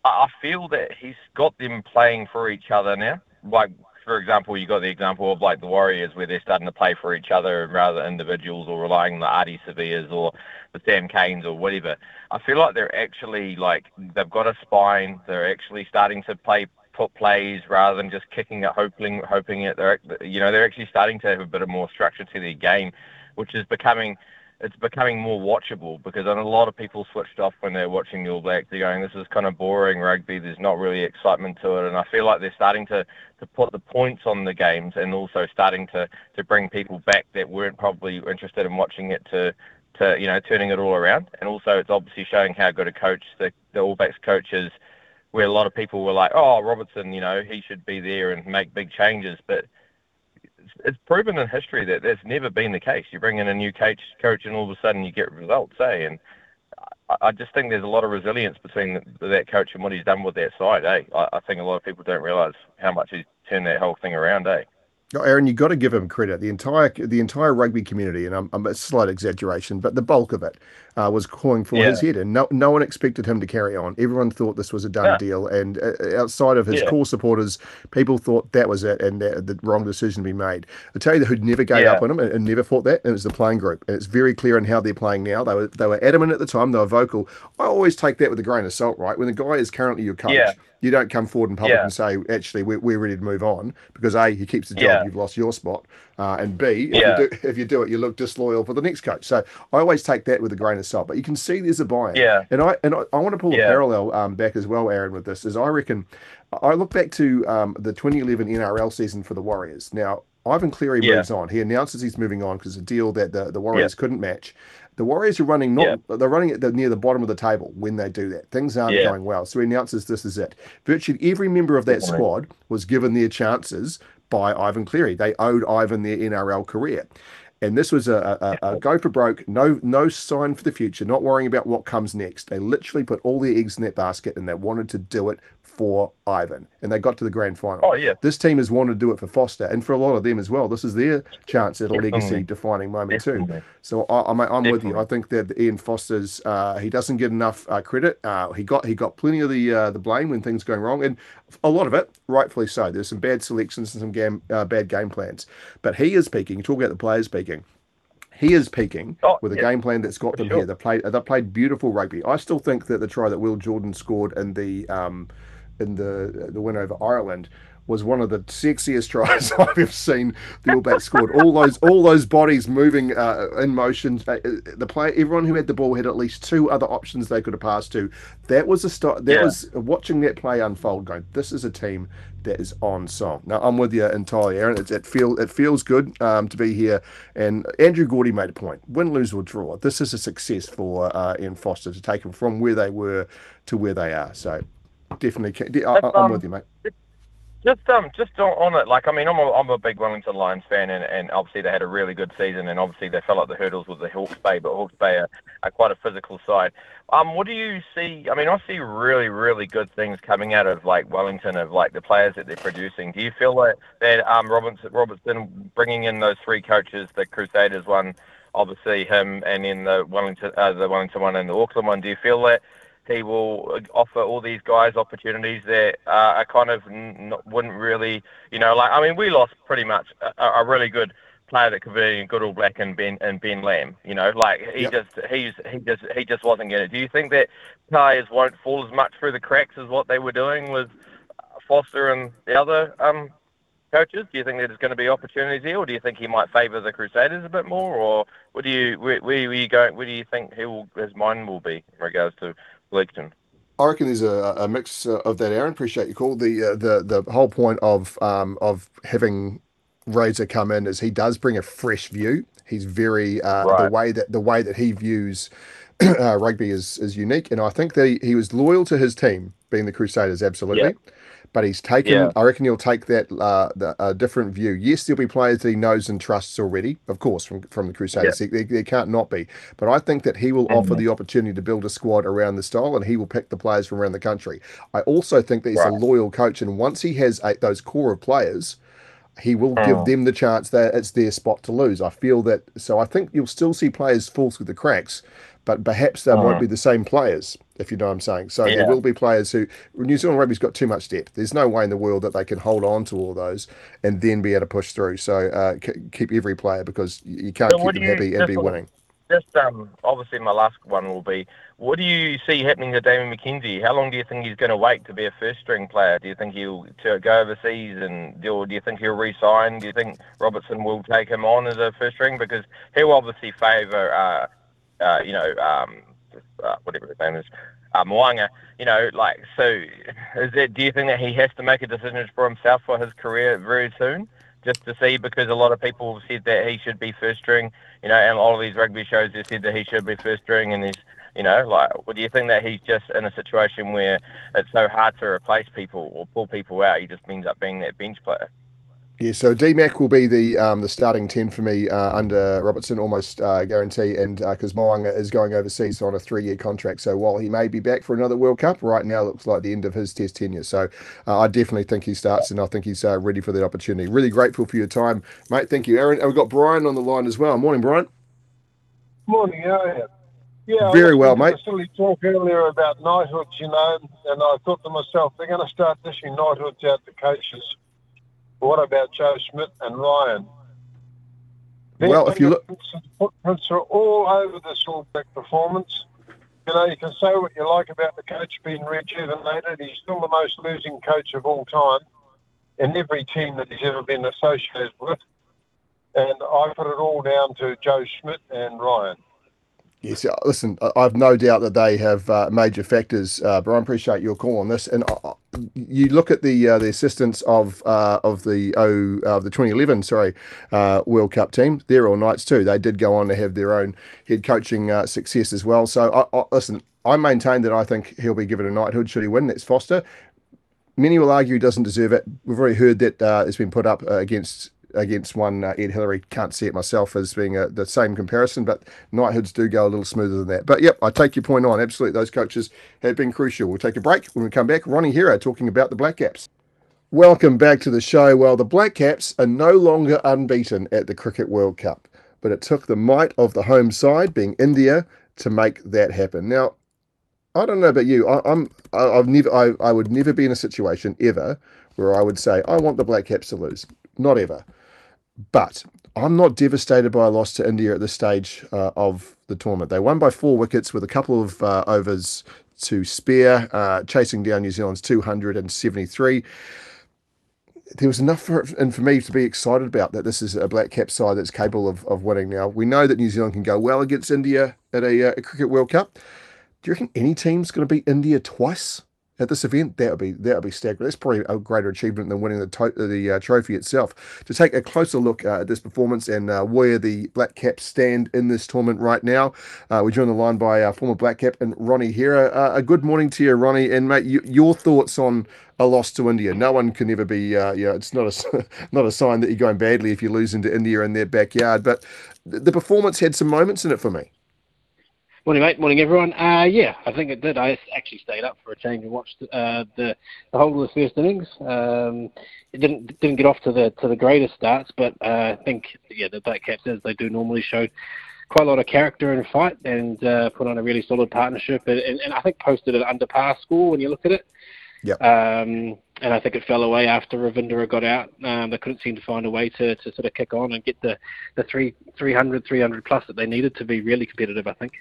I feel that he's got them playing for each other now. Like for example, you got the example of like the Warriors where they're starting to play for each other rather than individuals or relying on the Ardie Saveas or the Sam Canes or whatever. I feel like they're actually like they've got a spine. They're actually starting to play put plays rather than just kicking it, hoping hoping it. They're you know they're actually starting to have a bit of more structure to their game, which is becoming it's becoming more watchable because a lot of people switched off when they're watching the All Blacks. They're going, this is kind of boring rugby. There's not really excitement to it. And I feel like they're starting to, to put the points on the games and also starting to, to bring people back that weren't probably interested in watching it to, to, you know, turning it all around. And also it's obviously showing how good a coach the, the All Blacks coach is where a lot of people were like, oh, Robertson, you know, he should be there and make big changes. But it's proven in history that that's never been the case. You bring in a new coach, coach, and all of a sudden you get results, eh? And I, I just think there's a lot of resilience between the, that coach and what he's done with that side, eh? I, I think a lot of people don't realise how much he's turned that whole thing around, eh?
Aaron, you've got to give him credit. The entire the entire rugby community, and I'm, I'm a slight exaggeration, but the bulk of it uh, was calling for yeah. his head, and no no one expected him to carry on. Everyone thought this was a done yeah. deal, and uh, outside of his yeah. core supporters, people thought that was it, and that, the wrong decision to be made. I tell you, who never gave up on him and, and, never thought that, it was the playing group, and it's very clear in how they're playing now. They were they were adamant at the time, they were vocal. I always take that with a grain of salt, right? When the guy is currently your coach you don't come forward in public and say, actually, we're, we're ready to move on because A, he keeps the job, you've lost your spot. Uh, and B, if, yeah. you do, if you do it, you look disloyal for the next coach. So I always take that with a grain of salt. But you can see there's a buy-in.
Yeah.
And I and I, I want to pull a parallel um, back as well, Aaron, with this. Is I reckon I look back to um, the 2011 NRL season for the Warriors. Now, Ivan Cleary moves on. He announces he's moving on because a deal that the, the Warriors couldn't match. The Warriors are running not yeah. they're running at the, near the bottom of the table when they do that. Things aren't yeah. going well. So he announces this is it. Virtually every member of that squad was given their chances by Ivan Cleary. They owed Ivan their NRL career. And this was a, a, a, go for broke, no no sign for the future, not worrying about what comes next. They literally put all their eggs in that basket and they wanted to do it for Ivan, and they got to the grand final.
Oh yeah.
This team has wanted to do it for Foster, and for a lot of them as well. This is their chance at a legacy defining moment Definitely. too. So I, am I'm, with you. I think that Ian Foster's uh, he doesn't get enough uh, credit. Uh, he got he got plenty of the uh, the blame when things going wrong, and a lot of it rightfully so. There's some bad selections and some game, uh, bad game plans, but he is peaking. Talk about the players peaking he is peaking oh, with a yeah. game plan that's got them sure. here. They played they played beautiful rugby. I still think that the try that Will Jordan scored in the um, in the the win over Ireland was one of the sexiest tries I've ever seen the All Blacks scored. All those all those bodies moving uh, in motion. Uh, the play, everyone who had the ball had at least two other options they could have passed to. That was a start. That yeah. was watching that play unfold. Going, this is a team that is on song. Now I'm with you entirely, Aaron. It, it feel it feels good um, to be here. And Andrew Gourdie made a point: win, lose or draw. This is a success for uh, Ian Foster to take them from where they were to where they are. So definitely. I, am um, with you, mate.
Just um, just on, it, like I mean, I'm a, I'm a big Wellington Lions fan, and, and obviously they had a really good season, and obviously they fell at the hurdles with the Hawke's Bay, but Hawke's Bay are, are quite a physical side. Um, what do you see? I mean, I see really, really good things coming out of like Wellington, of like the players that they're producing. Do you feel like that um, Robertson, Robertson bringing in those three coaches, the Crusaders one, obviously him, and then the Wellington, uh, the Wellington one, and the Auckland one. Do you feel that? He will offer all these guys opportunities that uh, are kind of not, wouldn't really, you know, like I mean, we lost pretty much a, a really good player that could be good all black and Ben and Ben Lam. You know, like he yep. just he's he just he just wasn't getting it. Do you think that players won't fall as much through the cracks as what they were doing with Foster and the other um, coaches? Do you think there's going to be opportunities here, or do you think he might favour the Crusaders a bit more, or what do you where, where are you going? Where do you think he will, his mind will be in regards to
I reckon there's a, a mix uh, of that, Aaron. Appreciate your call. The uh, the the whole point of um, of having Razor come in is he does bring a fresh view. He's very uh, right. the way that the way that he views uh, rugby is is unique, and I think that he, he was loyal to his team, being the Crusaders, absolutely. Yep but he's taken. Yeah. I reckon he'll take that uh, the, a different view. Yes, there'll be players that he knows and trusts already, of course, from from the Crusaders. Yeah. There, there, can't not be. But I think that he will mm-hmm. offer the opportunity to build a squad around the style, and he will pick the players from around the country. I also think that he's right. a loyal coach, and once he has eight, those core of players. He will give mm. them the chance that it's their spot to lose. I feel that, so I think you'll still see players fall through the cracks, but perhaps they won't be mm. the same players, if you know what I'm saying. So yeah. there will be players who New Zealand rugby's got too much depth. There's no way in the world that they can hold on to all those and then be able to push through. So uh, keep every player because you can't so keep them happy and be winning.
Just um, obviously, my last one will be: What do you see happening to Damian McKenzie? How long do you think he's going to wait to be a first-string player? Do you think he'll to go overseas, and do, do you think he'll resign? Do you think Robertson will take him on as a first-string because he'll obviously favour uh, uh, you know, um, uh, whatever his name is, uh, Mo'unga, you know, like, so is it, do you think that he has to make a decision for himself for his career very soon? Just to see, because a lot of people have said that he should be first string, you know, and all of these rugby shows have said that he should be first string, and he's, you know, like, well, do you think that he's just in a situation where it's so hard to replace people or pull people out, he just ends up being that bench player?
Yeah, so DMAC will be the um, the starting ten for me uh, under Robertson, almost uh, guarantee, and because uh, Mo'unga is going overseas on a three year contract, so while he may be back for another World Cup, right now looks like the end of his Test tenure. So uh, I definitely think he starts, and I think he's uh, ready for that opportunity. Really grateful for your time, mate. Thank you, Aaron. And we've got Brian on the line as well. Morning, Brian.
Morning, how are you? Yeah,
very well, mate.
Silly talk earlier about knighthoods, you know, and I thought to myself, they're going to start dishing knighthoods out to coaches what about Joe Schmidt and Ryan?
Their well, if you look,
footprints are all over this All Black performance. You know, you can say what you like about the coach being rejuvenated. He's still the most losing coach of all time in every team that he's ever been associated with. And I put it all down to Joe Schmidt and Ryan.
Yes, listen, I've no doubt that they have uh, major factors, uh, but I appreciate your call on this. And uh, you look at the uh, the assistance of uh, of the oh of the 2011 sorry World Cup team. They're all Knights too. They did go on to have their own head coaching success as well. So I, I, listen, I maintain that I think he'll be given a knighthood should he win. That's Foster. Many will argue he doesn't deserve it. We've already heard that it's been put up against against one uh, Ed Hillary. Can't see it myself as being a, the same comparison, but knighthoods do go a little smoother than that. But yep, I take your point on. Absolutely, those coaches have been crucial. We'll take a break. When we come back, Ronnie Hira talking about the Black Caps. Welcome back to the show. Well, the Black Caps are no longer unbeaten at the Cricket World Cup, but it took the might of the home side, being India, to make that happen. Now, I don't know about you. I, I'm I, I've never I, I would never be in a situation ever where I would say I want the Black Caps to lose. Not ever. But I'm not devastated by a loss to India at this stage uh, of the tournament. They won by four wickets with a couple of uh, overs to spare, uh, chasing down New Zealand's 273. There was enough for, and for me to be excited about that this is a black cap side that's capable of, of winning now. We know that New Zealand can go well against India at a, uh, a Cricket World Cup. Do you reckon any team's going to beat India twice? At this event, that would be that would be staggering. That's probably a greater achievement than winning the to- the uh, trophy itself. To take a closer look uh, at this performance and uh, where the Black Caps stand in this tournament right now, uh, we're joined the line by our former Black Cap and Ronnie Hira. Uh, a good morning to you, Ronnie, and mate, you, your thoughts on a loss to India. No one can ever be, uh, you know, it's not a not a sign that you're going badly if you lose into India in their backyard. But the performance had some moments in it for me.
Morning, mate. Morning, everyone. Uh, yeah, I think it did. I actually stayed up for a change and watched uh, the the whole of the first innings. Um, it didn't didn't get off to the to the greatest starts, but uh, I think yeah, the Black Caps as they do normally showed quite a lot of character and fight and uh, put on a really solid partnership, and, and, and I think posted an under par score when you look at it.
Yeah.
Um, and I think it fell away after Ravindra got out. Um, they couldn't seem to find a way to, to sort of kick on and get the the three 300 300 plus that they needed to be really competitive. I think.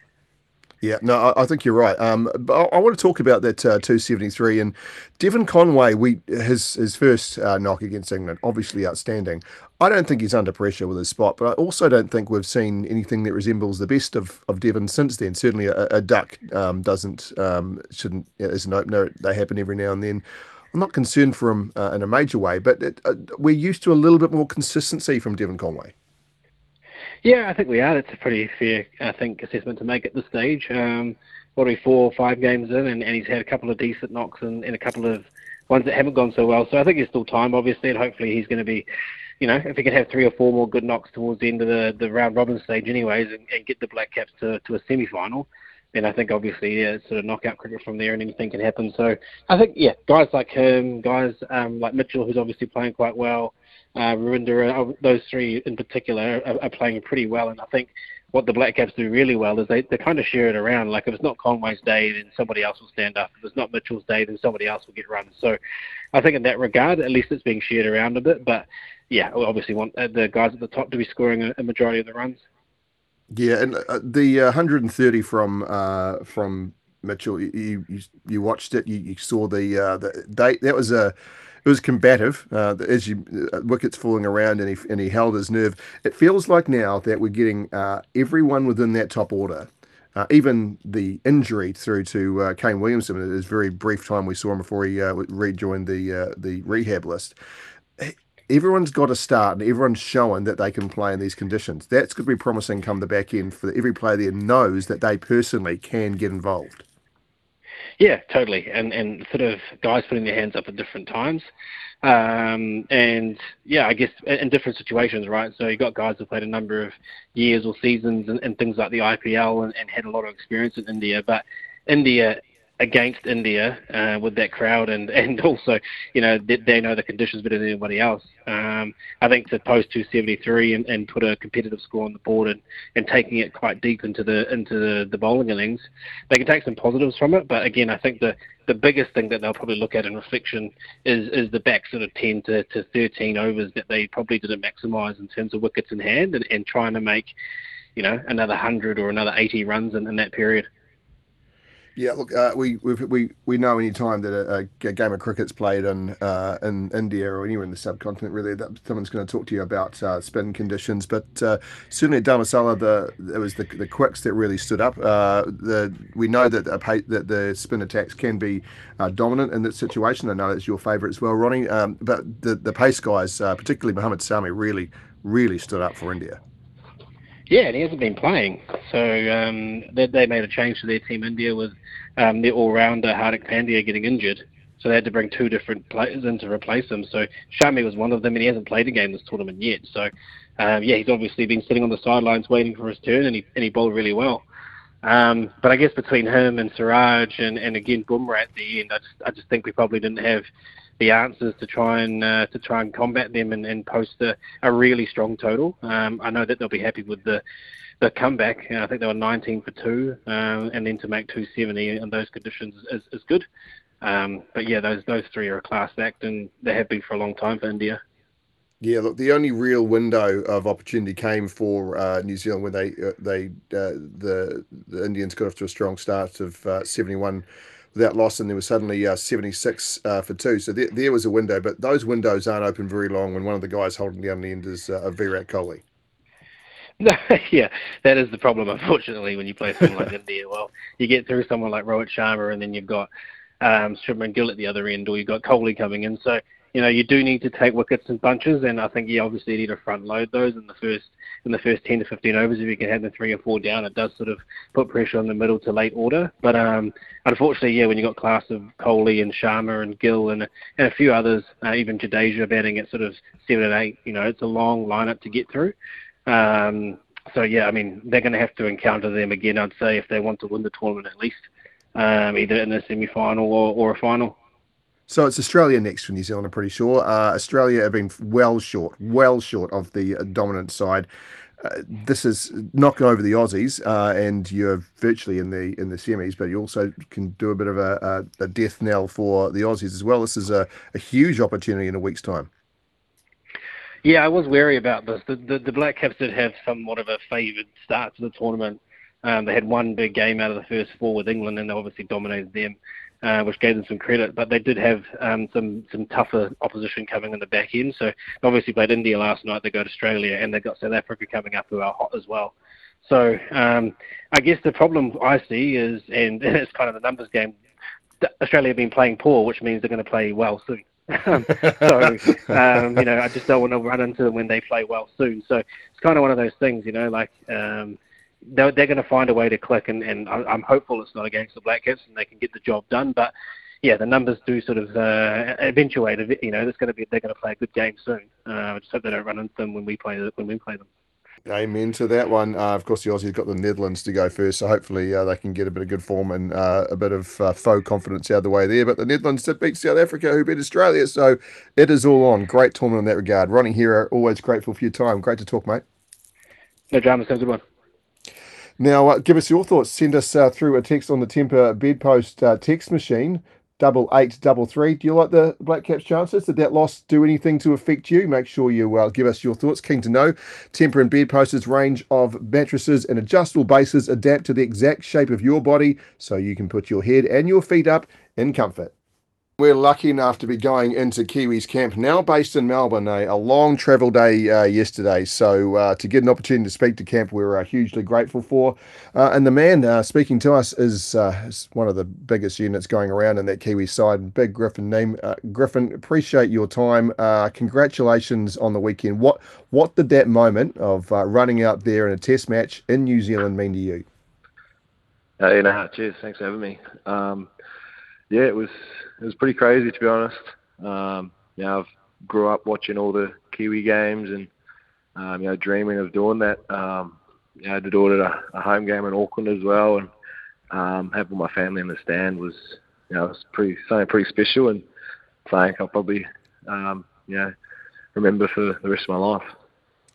Yeah, no, I, I, think you're right. Um, but I, I, want to talk about that uh, 273 and Devon Conway. We his his first uh, knock against England, obviously outstanding. I don't think he's under pressure with his spot, but I also don't think we've seen anything that resembles the best of, of Devon since then. Certainly, a, a duck um, doesn't um, shouldn't is an opener. They happen every now and then. I'm not concerned for him uh, in a major way, but it, uh, we're used to a little bit more consistency from Devon Conway.
Yeah, I think we are. It's a pretty fair, I think, assessment to make at this stage. Um, what are we, four or five games in, and, and he's had a couple of decent knocks and, and a couple of ones that haven't gone so well. So I think there's still time, obviously, and hopefully he's going to be, you know, if he can have three or four more good knocks towards the end of the, the round robin stage, anyways, and, and get the Black Caps to, to a semi final, then I think obviously yeah, it's sort of knockout cricket from there and anything can happen. So I think, yeah, guys like him, guys um, like Mitchell, who's obviously playing quite well, uh, uh, those three in particular are, are playing pretty well. And I think what the Black Caps do really well is they, they kind of share it around. Like if it's not Conway's day, then somebody else will stand up. If it's not Mitchell's day, then somebody else will get runs. So I think in that regard, at least it's being shared around a bit. But yeah, we obviously want uh, the guys at the top to be scoring a, a majority of the runs.
Yeah, and uh, the uh, 130 from uh, from Mitchell, you, you you watched it, you, you saw the uh, the date. That was a it was combative uh, as you uh, wickets falling around and he and he held his nerve. It feels like now that we're getting uh, everyone within that top order. Uh, even the injury through to uh, Kane Williamson in his very brief time we saw him before he uh, rejoined the the rehab list. Everyone's got to start, and everyone's showing that they can play in these conditions. That's going to be promising come the back end for every player there knows that they personally can get involved.
Yeah, totally. And and sort of guys putting their hands up at different times. Um, and yeah, I guess in different situations, right? So you've got guys who played a number of years or seasons and, and things like the IPL and, and had a lot of experience in India. But India against India uh, with that crowd, and, and also, you know, they, they, know the conditions better than anybody else. Um, I think to post 273 and, and put a competitive score on the board and, and taking it quite deep into the into the, the bowling innings, they can take some positives from it. But again, I think the the biggest thing that they'll probably look at in reflection is is the back sort of 10 to, to 13 overs that they probably didn't maximise in terms of wickets in hand, and, and trying to make, you know, another 100 or another 80 runs in, in that period.
Yeah, look, uh, we we we know any time that a, a, game of cricket's played in uh, in India or anywhere in the subcontinent, really, that someone's going to talk to you about uh, spin conditions. But uh, certainly at Dharamsala, the it was the the quicks that really stood up. Uh, the we know that a, that the spin attacks can be uh, dominant in that situation. I know that's your favourite as well, Ronnie. Um, but the the pace guys, particularly Mohammad Shami, really really stood up for India.
Yeah, and he hasn't been playing. So um, they, they made a change to their team India with um, their all-rounder Hardik Pandya getting injured. So they had to bring two different players in to replace him. So Shami was one of them, and he hasn't played a game this tournament yet. So um, yeah, he's obviously been sitting on the sidelines waiting for his turn, and he and he bowled really well. Um, but I guess between him and Siraj and, and again Bumrah at the end, I just I just think we probably didn't have the answers to try and uh, to try and combat them and, and post a, a really strong total. Um, I know that they'll be happy with the the comeback. I think they were 19 for two, um, and then to make 270 in those conditions is, is good. Um, but yeah, those those three are a class act, and they have been for a long time for India.
Yeah, look, the only real window of opportunity came for uh, New Zealand when they uh, they uh, the the Indians got off to a strong start of uh, 71 without loss, and there was suddenly uh, 76 uh, for two. So there, there was a window, but those windows aren't open very long when one of the guys holding down the end is uh, Virat Kohli.
No, yeah, that is the problem, unfortunately, when you play someone like India. Well, you get through someone like Rohit Sharma, and then you've got um, Gill at the other end, or you've got Kohli coming in. So you know, you do need to take wickets in bunches, and I think you obviously need to front load those in the first in the first 10 to 15 overs. If you can have them three or four down, it does sort of put pressure on the middle to late order. But um, unfortunately, yeah, when you got class of Kohli and Sharma and Gill and and a few others, uh, even Jadeja batting at sort of seven and eight, you know, it's a long lineup to get through. Um, so yeah, I mean, they're going to have to encounter them again. I'd say if they want to win the tournament at least, um, either in the semi-final or, or a final.
So it's Australia next for New Zealand, I'm pretty sure. Uh, Australia have been well short, well short of the uh, dominant side. Uh, this is knocking over the Aussies, uh, and you're virtually in the in the semis, but you also can do a bit of a, a, a death knell for the Aussies as well. This is a, a, huge opportunity in a week's time.
Yeah, I was wary about this. The, the, the Black Caps did have somewhat of a favoured start to the tournament. Um, they had one big game out of the first four with England, and they obviously dominated them uh, which gave them some credit. But they did have um, some some tougher opposition coming in the back end. So they obviously played India last night. They got Australia, and they've got South Africa coming up, who are hot as well. So um, I guess the problem I see is, and, it's kind of the numbers game. Australia have been playing poor, which means they're going to play well soon. So um, you know, I just don't want to run into them when they play well soon. So it's kind of one of those things, you know, like um, they're, they're going to find a way to click, and, and I'm hopeful it's not against the Black Caps and they can get the job done. But yeah, the numbers do sort of uh, eventuate. You know, it's going to be they're going to play a good game soon. Uh, I just hope they don't run into them when we play when we play them.
Amen to that one. Uh, of course, the Aussies have got the Netherlands to go first, so hopefully uh, they can get a bit of good form and uh, a bit of uh, faux confidence out of the way there. But the Netherlands did beat South Africa, who beat Australia, so it is all on. Great tournament in that regard. Ronnie Hira, always grateful for your time. Great to talk, mate.
No dramas, have a good one.
Now, uh, give us your thoughts. Send us uh, through a text on the Tempur bedpost text machine double eight double three. Do you like the Black Caps chances? Did that loss do anything to affect you? Make sure you uh, give us your thoughts. Keen to know. Tempur and Bedpost's range of mattresses and adjustable bases adapt to the exact shape of your body, so you can put your head and your feet up in comfort. We're lucky enough to be going into Kiwis camp now, based in Melbourne. A, a long travel day uh, yesterday, so uh, to get an opportunity to speak to camp, we're uh, hugely grateful for. Uh, and the man uh, speaking to us is, uh, is, one of the biggest units going around in that Kiwi side. Big Griffin Neame, Griffin. Appreciate your time. congratulations on the weekend. What what did that moment of running out there in a Test match in New Zealand mean to you?
Hey, no, cheers. Thanks for having me. Um, yeah, it was it was pretty crazy to be honest. Um, you know, I've grew up watching all the Kiwi games and um, you know dreaming of doing that. Um, you know, to do it at a, a home game in Auckland as well, and um, having my family in the stand was you know was pretty something pretty special and something I'll probably um, you know remember for the rest of my life.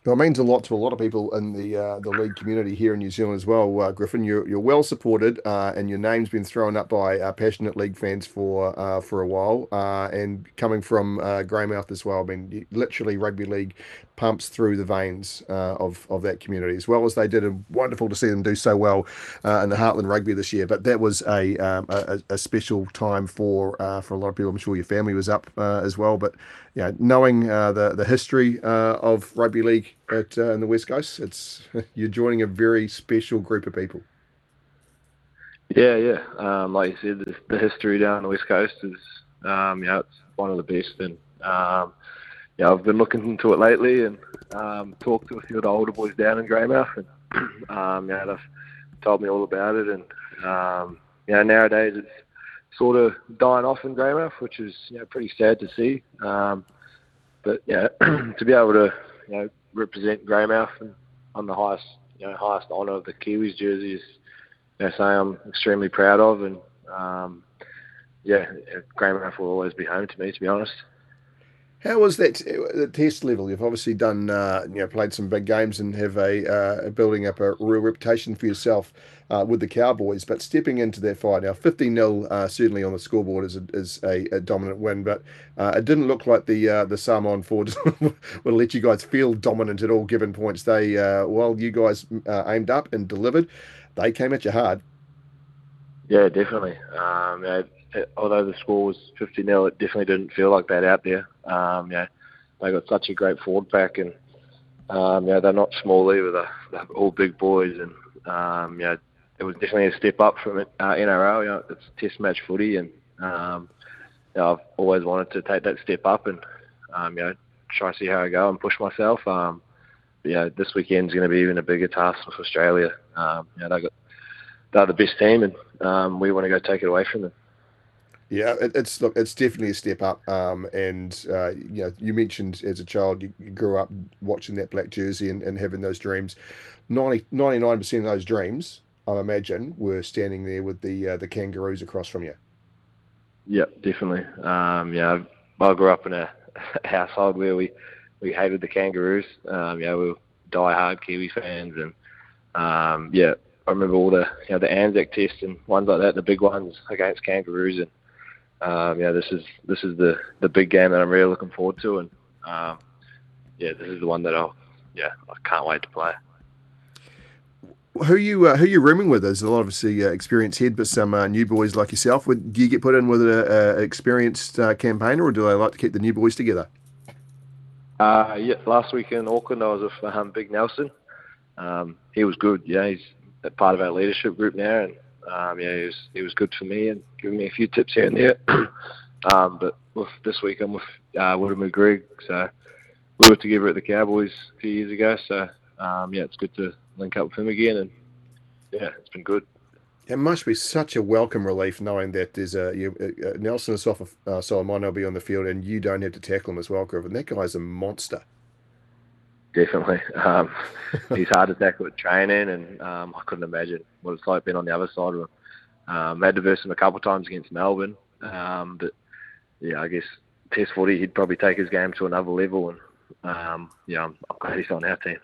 Well, it means a lot to a lot of people in the uh, the league community here in New Zealand as well. Uh, Griffin, you're, you're well supported, uh, and your name's been thrown up by uh, passionate league fans for uh, for a while. Uh, and coming from Greymouth as well, I mean, literally rugby league pumps through the veins of of that community as well as they did. And wonderful to see them do so well in the Heartland Rugby this year. But that was a um, a, a, special time for for a lot of people. I'm sure your family was up as well, but yeah, knowing uh, the the history uh, of rugby league at uh, in the West Coast, it's you're joining a very special group of people.
Yeah, yeah. Um, like you said, the, the, history down the West Coast is, um, yeah, it's one of the best. And um, yeah, I've been looking into it lately and um, talked to a few of the older boys down in Greymouth, and um, yeah, they've told me all about it. And um, yeah, nowadays it's sort of dying off in Greymouth, which is you know pretty sad to see. Um, but yeah, to be able to you know represent Greymouth and on the highest you know highest honour of the Kiwis jersey is you know, something I'm extremely proud of, and um, yeah, Greymouth will always be home to me, to be honest.
How was that the test level? You've obviously done, uh, you know, played some big games and have a uh, building up a real reputation for yourself uh, with the Cowboys. But stepping into that fight now, 50 0 uh, certainly on the scoreboard is a, is a, a dominant win, but uh, it didn't look like the uh, the Samoan Fords would let you guys feel dominant at all. Given points, they well, you guys aimed up and delivered. They came at you hard.
Yeah, definitely. Um, yeah, although the score was 50 0, it definitely didn't feel like that out there. Um, yeah, they got such a great forward pack, and um, yeah, they're not small either. They're, they're all big boys, and um, yeah, it was definitely a step up from it, uh, NRL. You know, it's Test match footy, and um, you know, I've always wanted to take that step up and um, you know try to see how I go and push myself. Um, but, yeah, this weekend's going to be even a bigger task for Australia. Um, you know, they got they're the best team, and um, we want to go take it away from them.
Yeah, it, it's look, it's definitely a step up. Um, and uh, you know, you mentioned as a child you, you grew up watching that black jersey and, and having those dreams. 99 percent of those dreams, I imagine, were standing there with the uh, the kangaroos across from you.
Yeah, definitely. Um, yeah, I grew up in a household where we we hated the kangaroos. Um, yeah, we were die-hard Kiwi fans, and um, yeah, I remember all the you know the Anzac Test and ones like that, the big ones against kangaroos, and um, yeah, this is this is the the big game that I'm really looking forward to, and um, yeah, this is the one that I'll yeah I can't wait to play.
Who you uh, who you rooming with? There's a lot of obviously uh, experienced head, but some uh, new boys like yourself. Would do you get put in with an experienced uh, campaigner, or do they like to keep the new boys together?
Uh, yeah, last week in Auckland, I was with um, Big Nelson. Um, he was good. Yeah, he's part of our leadership group now, and um, yeah, he was he was good for me and giving me a few tips here and there. um, but this week I'm with uh, Greig, so we were together at the Cowboys a few years ago. So um, yeah, it's good to link up with him again, and yeah, it's been good.
It must be such a welcome relief knowing that there's a you, uh, Nelson Asofa uh, Solomona will be on the field and you don't have to tackle him as well, Griffin. That guy's a monster.
Definitely. Um, he's hard to tackle at training, and um, I couldn't imagine what it's like being on the other side of him. Um, I had to verse him a couple of times against Melbourne, um, but yeah, I guess Test footy, he'd probably take his game to another level, and um, yeah, I'm, I'm glad he's on our team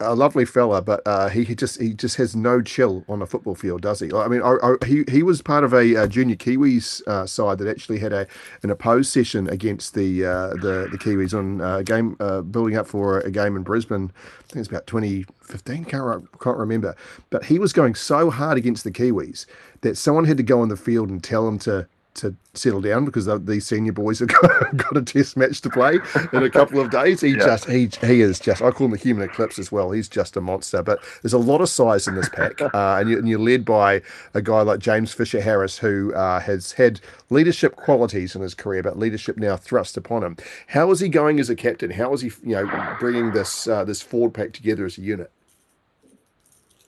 a lovely fella, but uh, he, just he just has no chill on a football field, does he? I mean, I, I, he he was part of a, a junior Kiwis uh, side that actually had a an opposed session against the uh, the the Kiwis on a uh, game uh, building up for a game in Brisbane. I think it's about 2015. Can't can't remember, but he was going so hard against the Kiwis that someone had to go on the field and tell him to to settle down because these senior boys have got, got, a test match to play in a couple of days. He yeah. just he he is just I call him the human eclipse as well. He's just a monster. But there's a lot of size in this pack, uh, and, you, are led by a guy like James Fisher Harris who uh, has had leadership qualities in his career, but leadership now thrust upon him. How is he going as a captain? How is he you know bringing this uh, this forward pack together as a unit?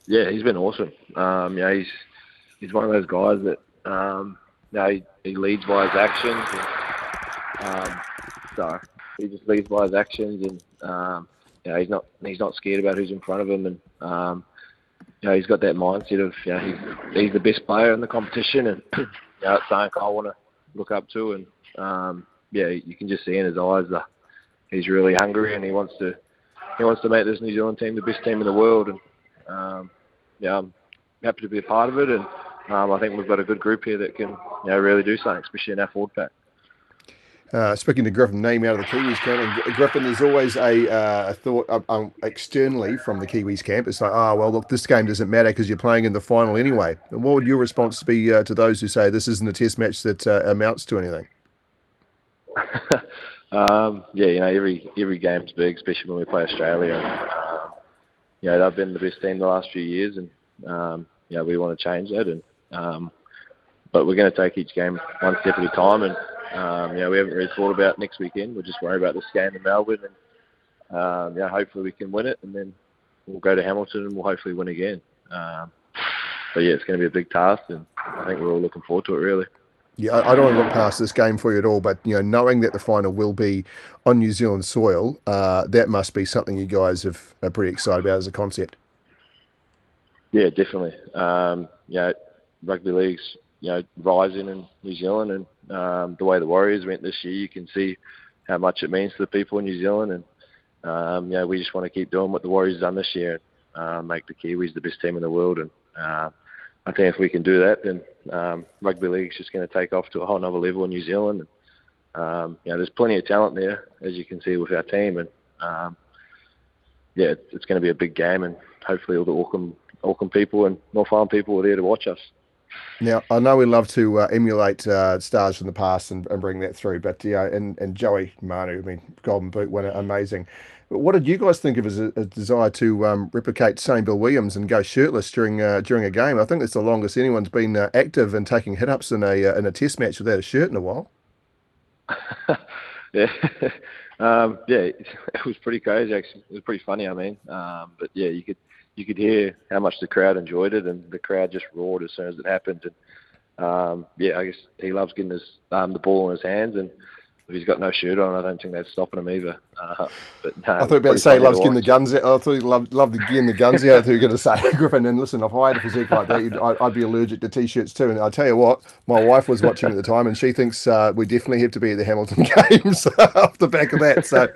Yeah, he's been awesome. Um, yeah, he's he's one of those guys that. Um, know, he, he leads by his actions. And, um, so he just leads by his actions, and um, you know, he's not he's not scared about who's in front of him, and um, you know, he's got that mindset of you know, he's he's the best player in the competition, and you know, it's something I want to look up to, and um, yeah, you can just see in his eyes that he's really hungry, and he wants to he wants to make this New Zealand team the best team in the world, and um, yeah, I'm happy to be a part of it, and um, I think we've got a good group here that can you know, really do something, especially in our forward pack.
Uh, speaking to Griffin, Neame out of the Kiwis camp, and Griffin, there's always a, uh, thought um, externally from the Kiwis camp. It's like, oh, well, look, this game doesn't matter because you're playing in the final anyway. And what would your response be uh, to those who say this isn't a test match that uh, amounts to anything?
um, yeah, you know, every every game's big, especially when we play Australia. And, um, you know, they've been the best team the last few years, and um, you know, we want to change that. And um, but we're going to take each game one step at a time. And um, you know, we haven't really thought about next weekend. We're just worried about this game in Melbourne, and um, yeah, hopefully we can win it, and then we'll go to Hamilton and we'll hopefully win again. Um, but yeah, it's going to be a big task, and I think we're all looking forward to it really.
Yeah, I don't want to look past this game for you at all, but you know, knowing that the final will be on New Zealand soil, uh, that must be something you guys have, are pretty excited about as a concept.
Yeah, definitely. Um, you know, rugby league's you know rising in New Zealand, and um, the way the Warriors went this year, you can see how much it means to the people in New Zealand. And um, you know, we just want to keep doing what the Warriors done this year, and uh, make the Kiwis the best team in the world. And uh, I think if we can do that, then um, rugby league's just going to take off to a whole other level in New Zealand. And, um, you know, there's plenty of talent there, as you can see with our team, and um, yeah, it's, going to be a big game, and hopefully all the Auckland Auckland people and North Island people are there to watch us.
Now, I know we love to uh, emulate uh, stars from the past and, and, bring that through, but yeah, and, and Joey Manu, I mean, Golden Boot winner, amazing. But what did you guys think of as a, a desire to um, replicate Sonny Bill Williams and go shirtless during uh, during a game? I think it's the longest anyone's been uh, active and taking hit ups in a uh, in a test match without a shirt in a while.
yeah, um, yeah, it was pretty crazy. Actually, it was pretty funny. I mean, um, but yeah, you could you could hear how much the crowd enjoyed it, and the crowd just roared as soon as it happened. And um, yeah, I guess he loves getting his um, the ball in his hands, and if he's got no shirt on, I don't think that's stopping him either. Uh, but no,
I thought about to say he loves getting the guns out. I thought he loved, loved the getting the guns out. I thought you were going to say Griffin. And listen, if I had a physique like that, I'd, I'd, be allergic to t-shirts too. And I tell you what, my wife was watching at the time, and she thinks uh, we definitely have to be at the Hamilton games off the back of that. So,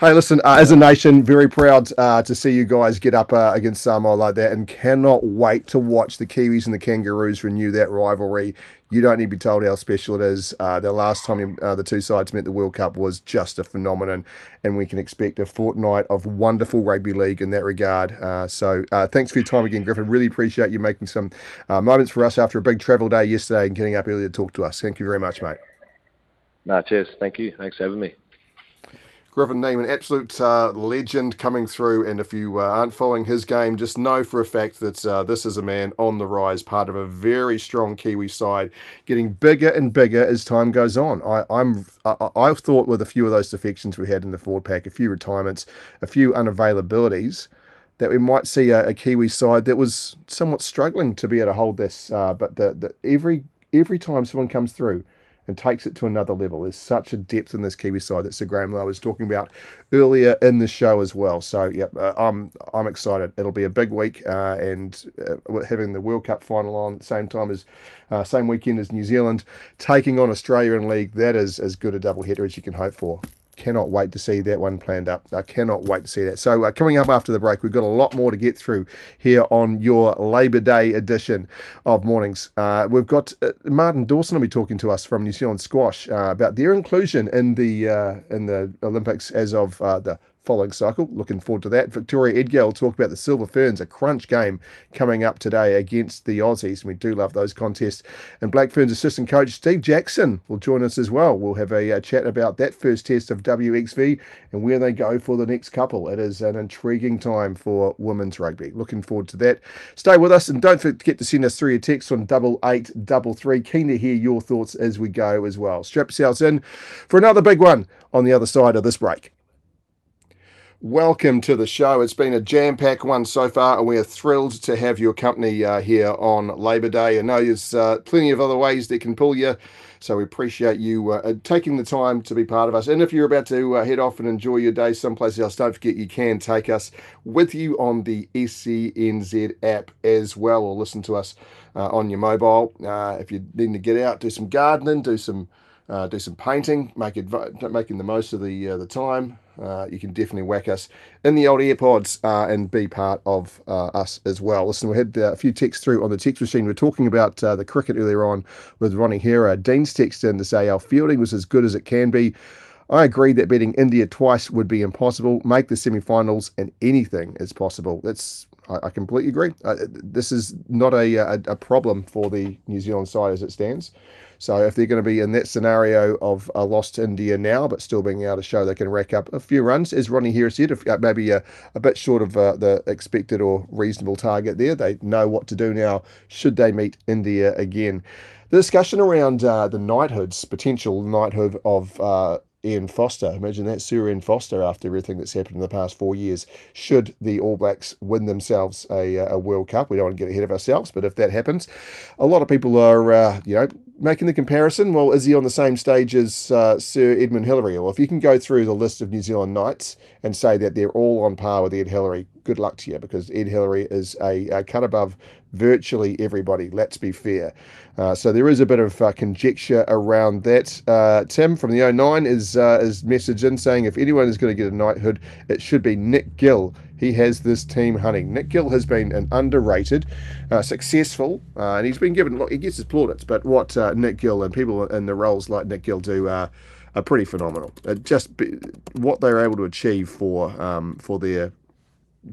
hey, listen, uh, as a nation, very proud uh, to see you guys get up uh, against Samoa like that, and cannot wait to watch the Kiwis and the Kangaroos renew that rivalry you don't need to be told how special it is. Uh, the last time uh, the two sides met the World Cup was just a phenomenon, and we can expect a fortnight of wonderful rugby league in that regard. Uh, so uh, thanks for your time again, Griffin. Really appreciate you making some uh, moments for us after a big travel day yesterday and getting up early to talk to us. Thank you very much, mate.
No, cheers. Thank you. Thanks for having me.
Griffin Neame, an absolute uh, legend coming through. And if you uh, aren't following his game, just know for a fact that uh, this is a man on the rise, part of a very strong Kiwi side, getting bigger and bigger as time goes on. I, I'm I, I thought with a few of those defections we had in the forward pack, a few retirements, a few unavailabilities, that we might see a, a Kiwi side that was somewhat struggling to be able to hold this. Uh, but the, the every every time someone comes through and takes it to another level. There's such a depth in this Kiwi side that Sir Graham Lowe was talking about earlier in the show as well. So, yep, uh, I'm I'm excited. It'll be a big week, uh, and uh, having the World Cup final on same time as uh, same weekend as New Zealand taking on Australia in league. That is as good a double header as you can hope for cannot wait to see that one planned up. I cannot wait to see that. So, uh, coming up after the break, we've got a lot more to get through here on your Labor Day edition of Mornings. Uh, we've got uh, Martin Dawson will be talking to us from New Zealand Squash uh, about their inclusion in the uh, in the Olympics as of uh, the following cycle. Looking forward to that. Victoria Edgar will talk about the Silver Ferns, a crunch game coming up today against the Aussies. And we do love those contests. And Black Ferns assistant coach Steve Jackson will join us as well. We'll have a, a, chat about that first test of WXV and where they go for the next couple. It is an intriguing time for women's rugby. Looking forward to that. Stay with us and don't forget to send us through your text on double eight double three. Keen to hear your thoughts as we go as well. Strap yourselves in for another big one on the other side of this break. Welcome to the show. It's been a jam packed one so far, and we are thrilled to have your company uh, here on Labor Day. I know there's uh, plenty of other ways that can pull you, so we appreciate you uh, taking the time to be part of us. And if you're about to uh, head off and enjoy your day someplace else, don't forget you can take us with you on the SENZ app as well, or listen to us uh, on your mobile. Uh, if you need to get out, do some gardening, do some uh, do some painting, make it making the most of the uh, the time. Uh, you can definitely whack us in the old AirPods uh, and be part of uh, us as well. Listen, we had uh, a few texts through on the text machine. We are talking about the cricket earlier on with Ronnie Hira. Dean's text in to say our fielding was as good as it can be. I agree that beating India twice would be impossible. Make the semi-finals and anything is possible. That's I, I completely agree. this is not a, a, a problem for the New Zealand side as it stands. So if they're going to be in that scenario of a lost India now, but still being able to show they can rack up a few runs, as Ronnie here said, if, uh, maybe a, a bit short of uh, the expected or reasonable target there, they know what to do now should they meet India again. The discussion around uh, the knighthoods, potential knighthood of uh, Ian Foster. Imagine that, Sir Ian Foster, after everything that's happened in the past four years. Should the All Blacks win themselves a, a World Cup, we don't want to get ahead of ourselves, but if that happens, a lot of people are, uh, you know, making the comparison. Well, is he on the same stage as uh, Sir Edmund Hillary? Well, if you can go through the list of New Zealand Knights and say that they're all on par with Ed Hillary, good luck to you because Ed Hillary is a, a cut above virtually everybody. Let's be fair. Uh, so there is a bit of uh, conjecture around that. Uh, Tim from the 09 is uh, is message in saying if anyone is going to get a knighthood, it should be Nick Gill. He has this team hunting. Nick Gill has been an underrated, uh, successful, and he's been given. Look, he gets his plaudits, but what Nick Gill and people in the roles like Nick Gill do are are pretty phenomenal. just be, what they're able to achieve for um, for their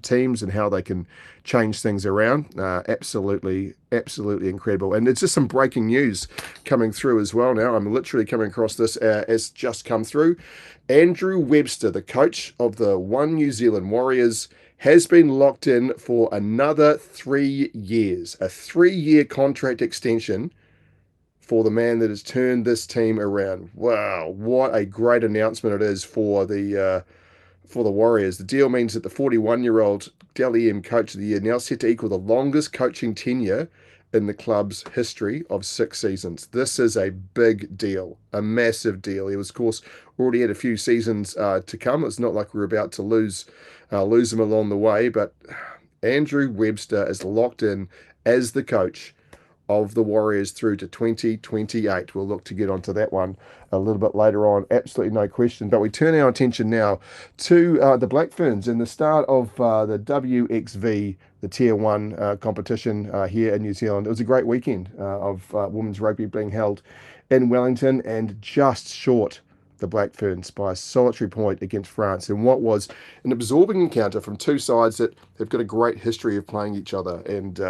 teams and how they can change things around. Uh, absolutely, absolutely incredible. And it's just some breaking news coming through as well now. I'm literally coming across this uh, as just come through. Andrew Webster, the coach of the One New Zealand Warriors, has been locked in for another three years, a three year contract extension for the man that has turned this team around. Wow, what a great announcement it is for the. Uh, for the Warriors. The deal means that the 41 year old Dally M Coach of the Year now set to equal the longest coaching tenure in the club's history of six seasons. This is a big deal, a massive deal. He was, of course, already had a few seasons uh, to come. It's not like we're about to lose uh, lose him along the way, but Andrew Webster is locked in as the coach of the Warriors through to 2028. We'll look to get onto that one a little bit later on, absolutely no question. But we turn our attention now to uh, the Black Ferns and the start of uh, the WXV, the Tier 1 uh, competition uh, here in New Zealand. It was a great weekend uh, of uh, women's rugby being held in Wellington and just short the Black Ferns by a solitary point against France in what was an absorbing encounter from two sides that have got a great history of playing each other. And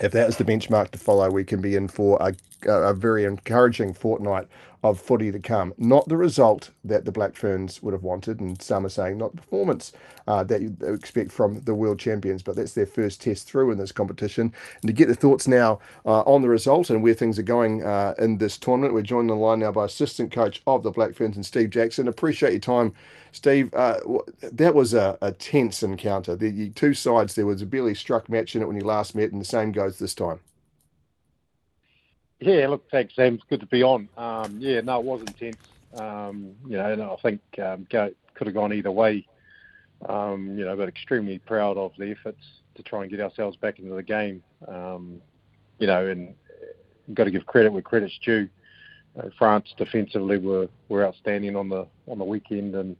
if that is the benchmark to follow, we can be in for a, a very encouraging fortnight of footy to come. Not the result that the Black Ferns would have wanted, and some are saying not the performance uh, that you expect from the world champions, but that's their first test through in this competition. And to get the thoughts now uh, on the result and where things are going uh, in this tournament, we're joined on the line now by assistant coach of the Black Ferns and Steve Jackson. Appreciate your time, Steve. Uh, that was a, a tense encounter. The two sides, there was a barely struck match in it when you last met, and the same goes this time.
Yeah, look, thanks, Sam. It's good to be on. Um, yeah, no, it was intense. Um, you know, and I think um, could have gone either way. Um, you know, but extremely proud of the efforts to try and get ourselves back into the game. Um, you know, and got to give credit where credit's due. Uh, France defensively were, were outstanding on the on the weekend, and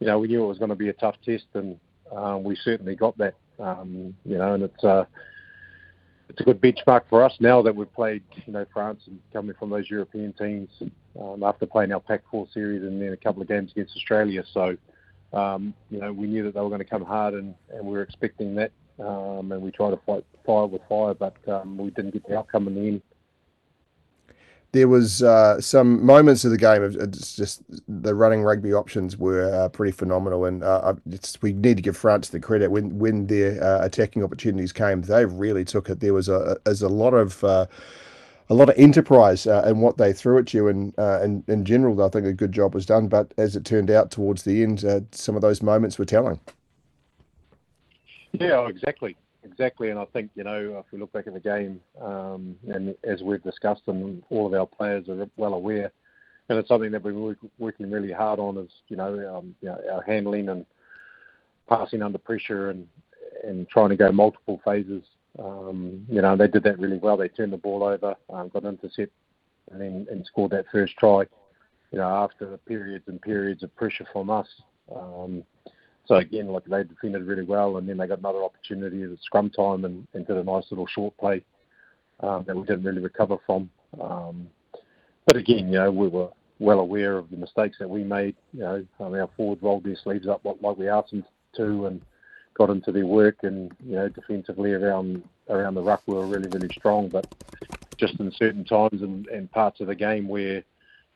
you know we knew it was going to be a tough test, and um, we certainly got that. Um, you know, and it's uh, it's a good benchmark for us now that we've played, you know, France and coming from those European teams um, after playing our Pac-4 series and then a couple of games against Australia. So, um, you know, we knew that they were going to come hard and, and we were expecting that. Um, and we tried to fight fire with fire, but um, we didn't get the outcome in the end
there was uh, some moments of the game. It's just the running rugby options were uh, pretty phenomenal, and uh, we need to give France the credit when when their uh, attacking opportunities came. They really took it. There was a as a lot of uh, a lot of enterprise uh, in what they threw at you, and in, in general, I think a good job was done. But as it turned out towards the end, some of those moments were telling.
Yeah, exactly exactly. And I think you know if we look back at the game, um, and as we've discussed, and all of our players are well aware, and it's something that we're working really hard on is you know, um, you know our handling and passing under pressure and and trying to go multiple phases. Um, you know, they did that really well. They turned the ball over, um, got intercept, and then and scored that first try. You know, after periods and periods of pressure from us. Um, so again, like they defended really well, and then they got another opportunity at scrum time and, and did a nice little short play um, that we didn't really recover from. Um, but again, you know, we were well aware of the mistakes that we made. You know, mean, our forwards rolled their sleeves up like we asked them to, and got into their work. And you know, defensively around around the ruck, we were really really strong. But just in certain times and, and parts of the game where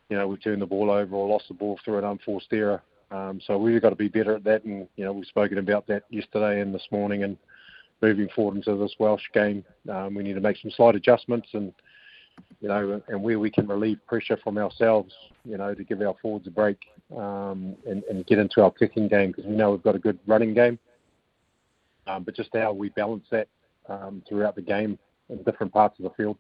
you know we turned the ball over or lost the ball through an unforced error, um, so we've got to be better at that, and you know we've spoken about that yesterday and this morning, and moving forward into this Welsh game, um, we need to make some slight adjustments, and you know, and where we can relieve pressure from ourselves, you know, to give our forwards a break um, and, and get into our kicking game because we know we've got a good running game, um, but just how we balance that um, throughout the game in different parts of the field.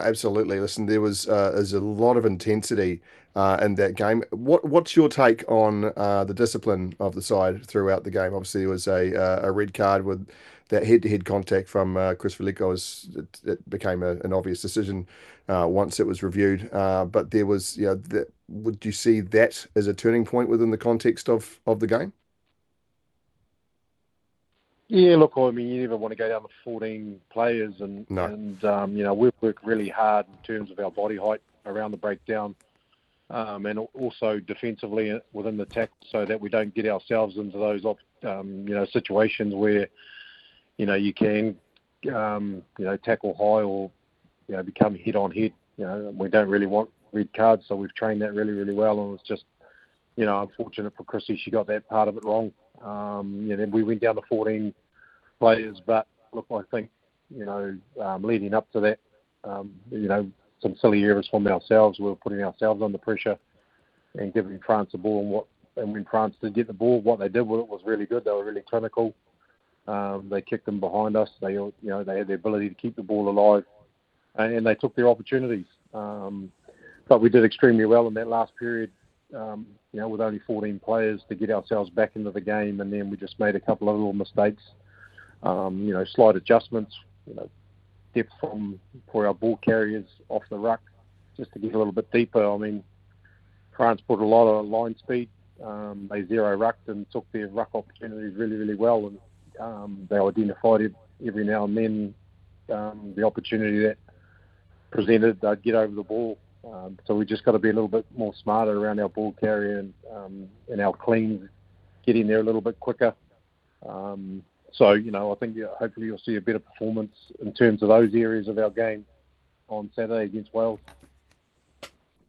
Absolutely. Listen, there was uh, there's a lot of intensity uh, in that game. What what's your take on uh, the discipline of the side throughout the game? Obviously, there was a uh, a red card with that head to head contact from uh, Chryss Viliko. It, it, became a, an obvious decision uh, once it was reviewed. but there was, you know, the, would you see that as a turning point within the context of of the game?
Yeah, look, I mean, you never want to go down to 14 players, and
no.
and um, you know we've worked really hard in terms of our body height around the breakdown, um, and also defensively within the tackle, so that we don't get ourselves into those um, you know situations where you know you can um, you know tackle high or you know become head on head. You know, we don't really want red cards, so we've trained that really really well, and it's just you know unfortunate for Chrissy, she got that part of it wrong. Um, you know, we went down to 14 players, but look, I think you know, um, leading up to that, um, you know, some silly errors from ourselves. We were putting ourselves under pressure and giving France the ball. And what and when France did get the ball, what they did with it was really good. They were really clinical. Um, they kicked them behind us. They, you know, they had the ability to keep the ball alive, and, and they took their opportunities. Um, but we did extremely well in that last period um, you know, with only 14 players to get ourselves back into the game, and then we just made a couple of little mistakes. Um, you know, slight adjustments. You know, depth from for our ball carriers off the ruck, just to get a little bit deeper. I mean, France put a lot of line speed. Um, they zero rucked and took their ruck opportunities really, really well, and um, they identified it every now and then um, the opportunity that presented. They'd get over the ball um, so we just got to be a little bit more smarter around our ball carrier and, um, and our cleans, get in there a little bit quicker. Um, so you know, I think yeah, hopefully you'll see a better performance in terms of those areas of our game on Saturday against Wales.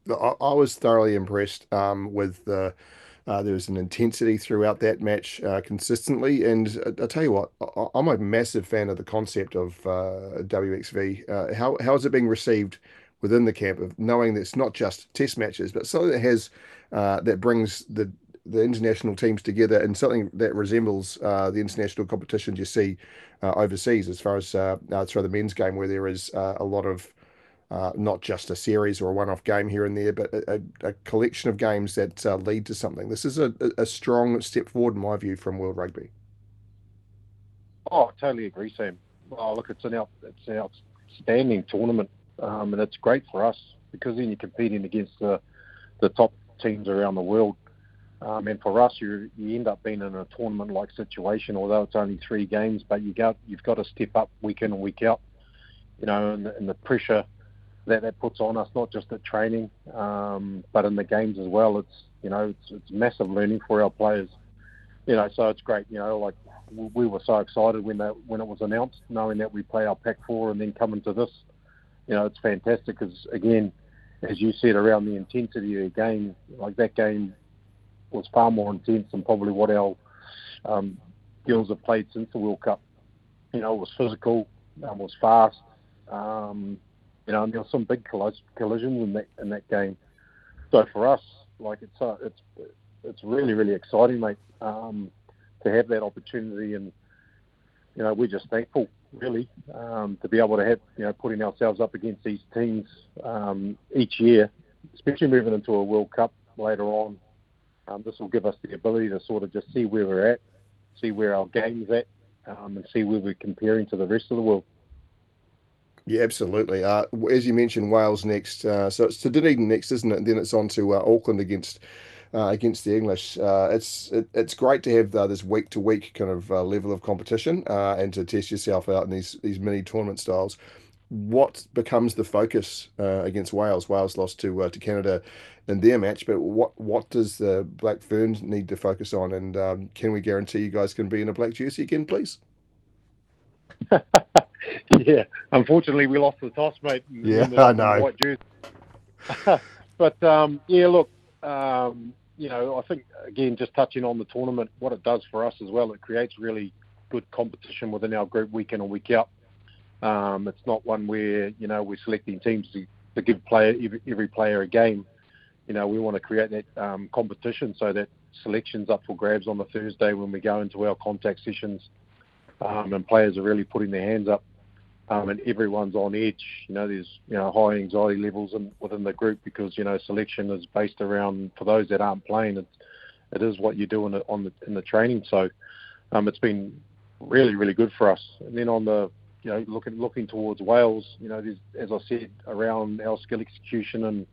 I, I was thoroughly impressed um, with the. Uh, there was an intensity throughout that match uh, consistently, and I, I tell you what, I, am a massive fan of the concept of uh, WXV. Uh, how how is it being received within the camp of knowing that it's not just test matches, but something that has uh, that brings the the international teams together and something that resembles uh, the international competitions you see overseas, as far as through the men's game, where there is a lot of uh, not just a series or a one-off game here and there, but a, a collection of games that uh, lead to something. This is a, a, strong step forward, in my view, from World Rugby.
Oh, I totally agree, Sam. Oh, look, it's an out, it's an outstanding tournament, um, and it's great for us because then you're competing against the the top teams around the world. Um, and for us, you you end up being in a tournament-like situation, although it's only three games. But you got you've got to step up week in and week out, you know, and, and the pressure that that puts on us, not just at training, um, but in the games as well. It's you know it's, it's massive learning for our players. You know, so it's great. You know, like we were so excited when that when it was announced, knowing that we play our Pac four and then coming to this. You know, it's fantastic because again, as you said, around the intensity of the game, like that game was far more intense than probably what our um, girls have played since the World Cup. You know, it was physical, it was fast. Um, you know, and there were some big collisions in that in that game. So for us, like it's uh, it's it's really really exciting, mate, um, to have that opportunity, and you know we're just thankful really um, to be able to have you know putting ourselves up against these teams um, each year, especially moving into a World Cup later on. Um, this will give us the ability to sort of just see where we're at, see where our game's at, um, and see where we're comparing to the rest of the world.
Yeah, absolutely. Uh, as you mentioned, Wales next. Uh, so it's to Dunedin next, isn't it? And then it's on to uh, Auckland against uh, against the English. Uh, it's it, it's great to have uh, this week to week kind of level of competition and to test yourself out in these these mini tournament styles. What becomes the focus against Wales? Wales lost to to Canada in their match, but what what does the Black Ferns need to focus on? And um, can we guarantee you guys can be in a black jersey again, please?
yeah, unfortunately, we lost the toss, mate.
Yeah, the, I know. White
juice. but um, yeah, look, um, you know, I think again, just touching on the tournament, what it does for us as well, it creates really good competition within our group week in and week out. Um, it's not one where you know we're selecting teams to, to give player every, every, player a game. You know, we want to create that um, competition so that selections up for grabs on the Thursday when we go into our contact sessions, um, and players are really putting their hands up um, and everyone's on edge. You know, there's you know high anxiety levels in, within the group because you know selection is based around for those that aren't playing. It's, it is what you do in the, on the in the training. So um, it's been really really good for us. And then on the you know looking looking towards Wales, you know, there's, as I said around our skill execution and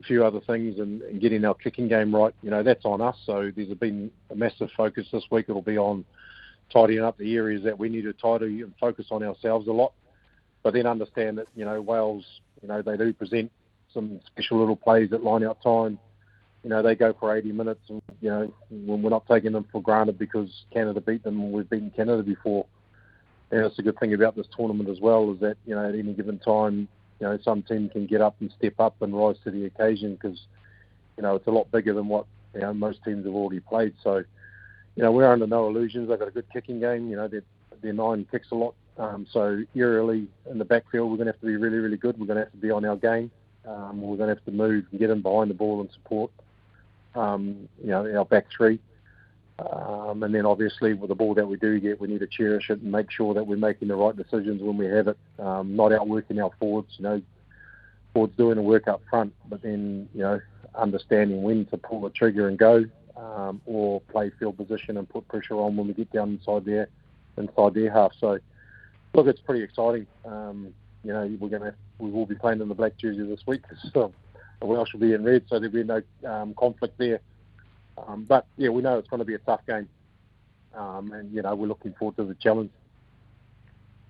a few other things and, and getting our kicking game right. You know, that's on us. So there's been a massive focus this week. It'll be on tidying up the areas that we need to tidy and focus on ourselves a lot but then understand that you know Wales, you know they do present some special little plays at line out time. You know they go for 80 minutes, and you know we're not taking them for granted because Canada beat them. and We've beaten Canada before, and it's a good thing about this tournament as well is that you know at any given time, you know some team can get up and step up and rise to the occasion because you know it's a lot bigger than what you know most teams have already played. So you know we're under no illusions. They've got a good kicking game. You know their their nine kicks a lot um, so eerily in the backfield, we're going to have to be really, really good. We're going to have to be on our game. Um, we're going to have to move and get in behind the ball and support, um, you know, our back three. Um, and then obviously with the ball that we do get, we need to cherish it and make sure that we're making the right decisions when we have it, um, not outworking our forwards. You know, forwards doing the work up front, but then you know understanding when to pull the trigger and go, um, or play field position and put pressure on when we get down inside their inside their half. So look, it's pretty exciting. Um, you know, we're going to we will be playing in the black jersey this week. So Welsh will be in red, so there'll be no um, conflict there. Um, but yeah, we know it's going to be a tough game, um, and you know we're looking forward to the challenge.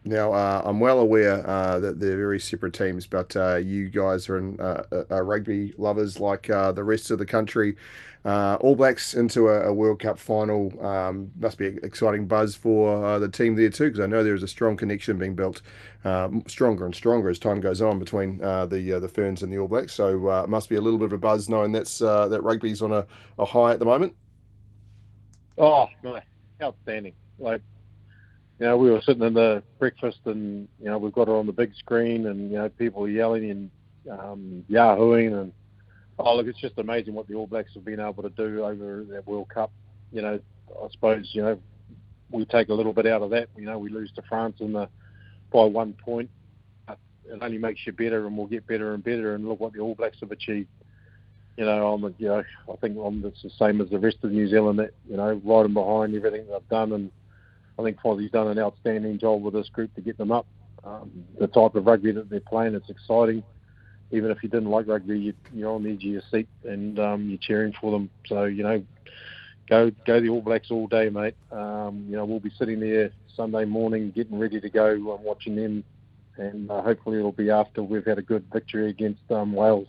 Now, uh, I'm well aware uh, that they're very separate teams, but uh, you guys are in, uh, uh, rugby lovers like uh, the rest of the country. All Blacks into a, a World Cup final um, must be an exciting buzz for the team there too, because I know there is a strong connection being built, stronger and stronger as time goes on between the the Ferns and the All Blacks. So it must be a little bit of a buzz knowing that's that rugby's on a, a high at the moment.
Oh, my. outstanding! Like you know, we were sitting in the breakfast and, you know, we've got it on the big screen and, you know, people yelling and um, yahooing and, oh, look, it's just amazing what the All Blacks have been able to do over that World Cup. You know, I suppose, you know, we take a little bit out of that. You know, we lose to France in the by one point. It only makes you better and we'll get better and better and look what the All Blacks have achieved. You know, the, you know, I think on it's the same as the rest of New Zealand that, you know, riding behind everything they've done and I think Fozzie's done an outstanding job with this group to get them up. Um, the type of rugby that they're playing, it's exciting. Even if you didn't like rugby, you, you're on the edge of your seat and um, you're cheering for them. So you know, go go the All Blacks all day, mate. Um, you know, we'll be sitting there Sunday morning, getting ready to go and watching them. And uh, hopefully it'll be after we've had a good victory against um, Wales.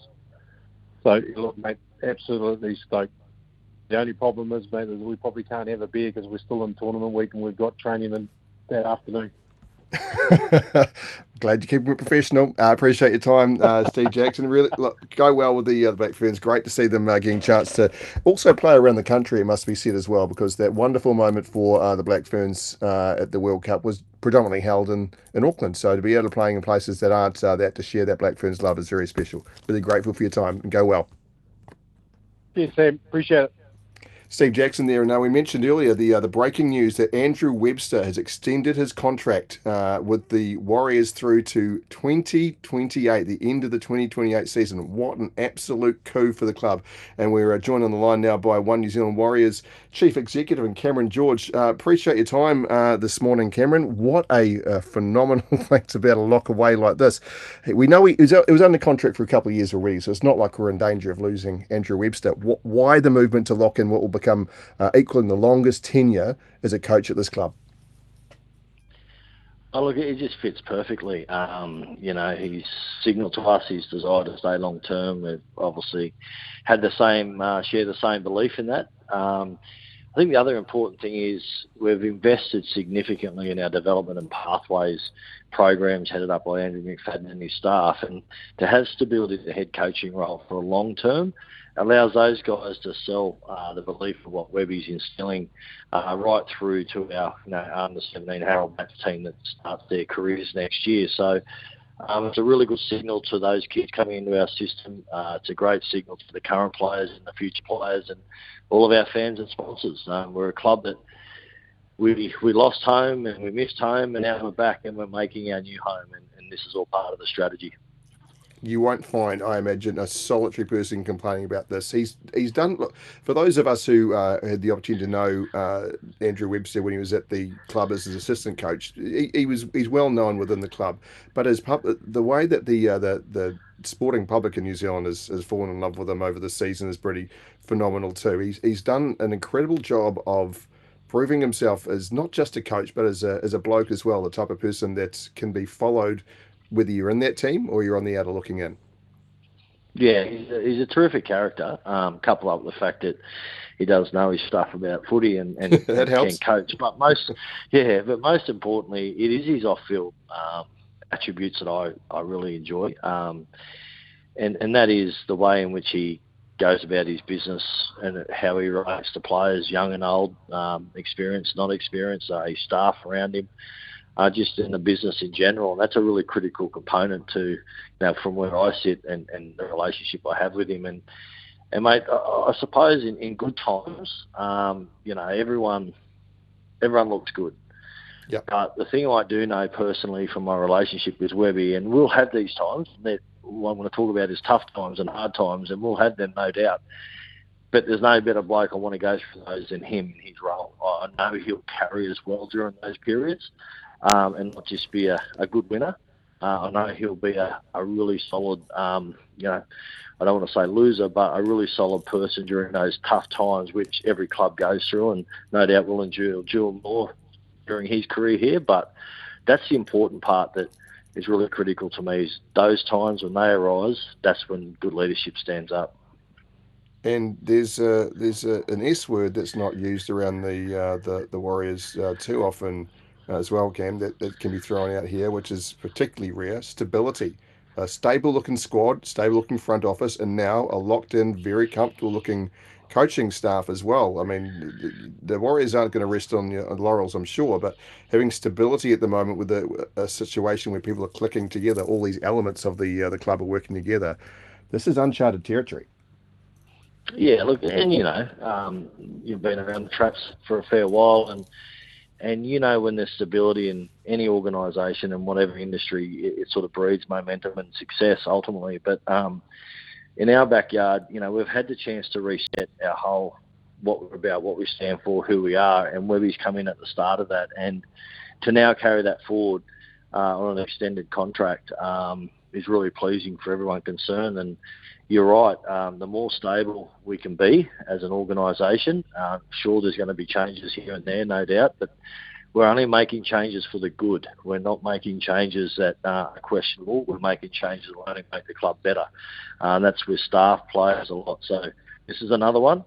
So look, mate, absolutely stoked. The only problem is, mate, is we probably can't have a beer because we're still in tournament week and we've got training in that afternoon.
Glad you keep it professional. I uh, appreciate your time, uh, Steve Jackson. Really look, go well with the uh, Black Ferns. Great to see them uh, getting a chance to also play around the country. It must be said as well, because that wonderful moment for uh, the Black Ferns uh, at the World Cup was predominantly held in, in Auckland. So to be able to play in places that aren't that to share that Black Ferns love is very special. Really grateful for your time and go well.
Yes, Sam. Appreciate it.
Steve Jackson there. And now we mentioned earlier the uh, the breaking news that Andrew Webster has extended his contract uh, with the Warriors through to 2028, the end of the 2028 season. What an absolute coup for the club! And we're uh, joined on the line now by One New Zealand Warriors Chief Executive and Cameron George. Uh, appreciate your time uh, this morning, Cameron. What a, a phenomenal thing to be able to lock away like this. We know he, it, was, it was under contract for a couple of years already, so it's not like we're in danger of losing Andrew Webster. What, why the movement to lock in what will become uh, equaling the longest tenure as a coach at this club?
Oh, look, it just fits perfectly. Um, you know, he's signalled to us his desire to stay long term. We've obviously had the same, uh, share the same belief in that. Um, I think the other important thing is we've invested significantly in our development and pathways programs headed up by Andrew McFadden and his staff. And to have stability in the head coaching role for a long term allows those guys to sell uh, the belief of what Webby's instilling uh, right through to our you know, under 17 Harold Matthews team that starts their careers next year. So um, it's a really good signal to those kids coming into our system. Uh, it's a great signal to the current players and the future players and all of our fans and sponsors. Um, we're a club that we we lost home and we missed home, and now we're back and we're making our new home, and, and this is all part of the strategy
you won't find, I imagine, a solitary person complaining about this. He's he's done. Look, for those of us who uh, had the opportunity to know uh, Andrew Webster when he was at the club as his assistant coach, he, he was he's well known within the club. But as pub, the way that the uh, the the sporting public in New Zealand has, has fallen in love with him over the season is pretty phenomenal too. He's he's done an incredible job of proving himself as not just a coach but as a as a bloke as well, the type of person that can be followed whether you're in that team or you're on the outer looking in.
Yeah, he's a, he's a terrific character. Um, couple up with the fact that he does know his stuff about footy and, and,
and
can coach. But most, yeah, but most importantly, it is his off-field um, attributes that I, I really enjoy, um, and and that is the way in which he goes about his business and how he relates to players, young and old, um, experienced, not experienced, uh, his staff around him uh, just in the business in general. And that's a really critical component to, you know, from where I sit and, and the relationship I have with him. And, and mate, I, I suppose in, in good times, um, you know, everyone, everyone looks good.
Yep.
But the thing I do know personally from my relationship with Webby, and we'll have these times that what I'm going to talk about is tough times and hard times, and we'll have them no doubt. But there's no better bloke I want to go through those than him in his role. I know he'll carry as well during those periods um, and not just be a, a good winner. Uh, I know he'll be a, a really solid, um, you know, I don't want to say loser, but a really solid person during those tough times, which every club goes through, and no doubt will endure, endure more during his career here. But that's the important part that is really critical to me. Is those times when they arise, that's when good leadership stands up.
And there's a, there's a, an S word that's not used around the uh, the, the Warriors uh, too often as well, Cam. That, that can be thrown out here, which is particularly rare. Stability, a stable looking squad, stable looking front office, and now a locked in, very comfortable looking coaching staff as well. I mean, the Warriors aren't going to rest on, laurels, I'm sure, but having stability at the moment with a, a, situation where people are clicking together, all these elements of the uh, the club are working together. This is uncharted territory.
Yeah, look, and you know, um, you've been around the traps for a fair while, and and you know when there's stability in any organisation and whatever industry, it, it, sort of breeds momentum and success ultimately. But um, in our backyard, you know, we've had the chance to reset our whole what we're about, what we stand for, who we are, and Webby's come in at the start of that, and to now carry that forward uh, on an extended contract um, is really pleasing for everyone concerned. And you're right. Um, the more stable we can be as an organisation, uh, sure, there's going to be changes here and there, no doubt, but we're only making changes for the good. We're not making changes that are questionable. We're making changes that will only make the club better. Uh, that's with staff, players, a lot. So this is another one,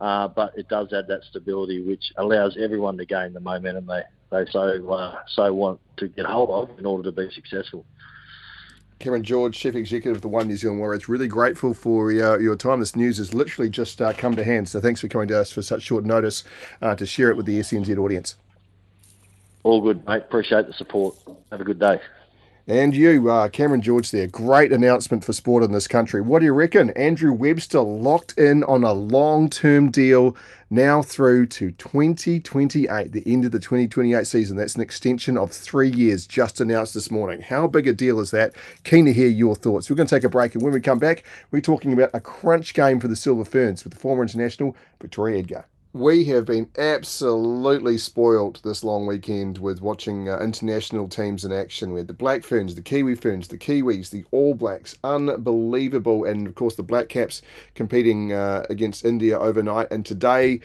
uh, but it does add that stability, which allows everyone to gain the momentum they they so uh, so want to get hold of in order to be successful.
Cameron George, Chief Executive of the One New Zealand Warriors. Really grateful for your time. This news has literally just uh, come to hand. So thanks for coming to us for such short notice uh, to share it with the SENZ audience.
All good, mate. Appreciate the support. Have a good day.
And you, uh, Cameron George, there. Great announcement for sport in this country. What do you reckon? Andrew Webster locked in on a long term deal now through to 2028, the end of the 2028 season. That's an extension of three years just announced this morning. How big a deal is that? Keen to hear your thoughts. We're going to take a break, and when we come back, we're talking about a crunch game for the Silver Ferns with the former international Victoria Edgar we have been absolutely spoilt this long weekend with watching uh, international teams in action. We had the Black Ferns, the Kiwi Ferns, the Kiwis, the All Blacks. Unbelievable. And of course, the Black Caps competing uh, against India overnight. And today,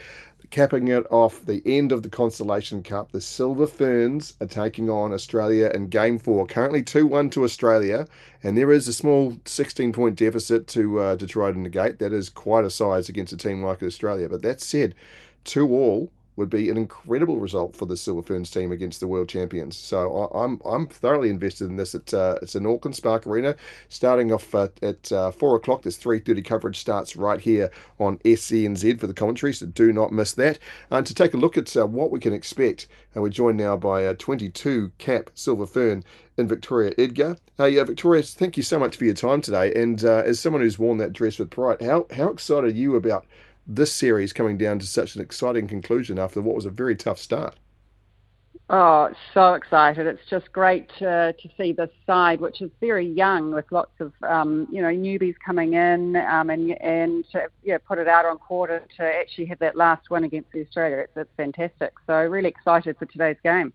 capping it off the end of the Constellation Cup, the Silver Ferns are taking on Australia in game four. Currently 2 1 to Australia. And there is a small 16 point deficit to, uh, to try to negate. That is quite a size against a team like Australia. But that said, two all would be an incredible result for the Silver Ferns team against the world champions. So I, am I'm, I'm thoroughly invested in this. It's uh, it's Auckland Spark Arena, starting off uh, at uh, four o'clock. This three thirty coverage starts right here on SENZ for the commentary. So do not miss that. And to take a look at uh, what we can expect, and we're joined now by a 22 cap Silver Fern in Victoria Edgar. Hey, uh, Victoria, thank you so much for your time today. And uh, as someone who's worn that dress with pride, how how excited are you about? This series coming down to such an exciting conclusion after what was a very tough start.
Oh, so excited! It's just great to, to see this side, which is very young, with lots of um, you know newbies coming in, um, and and to, yeah, put it out on quarter to actually have that last win against Australia. It's, it's fantastic. So really excited for today's game.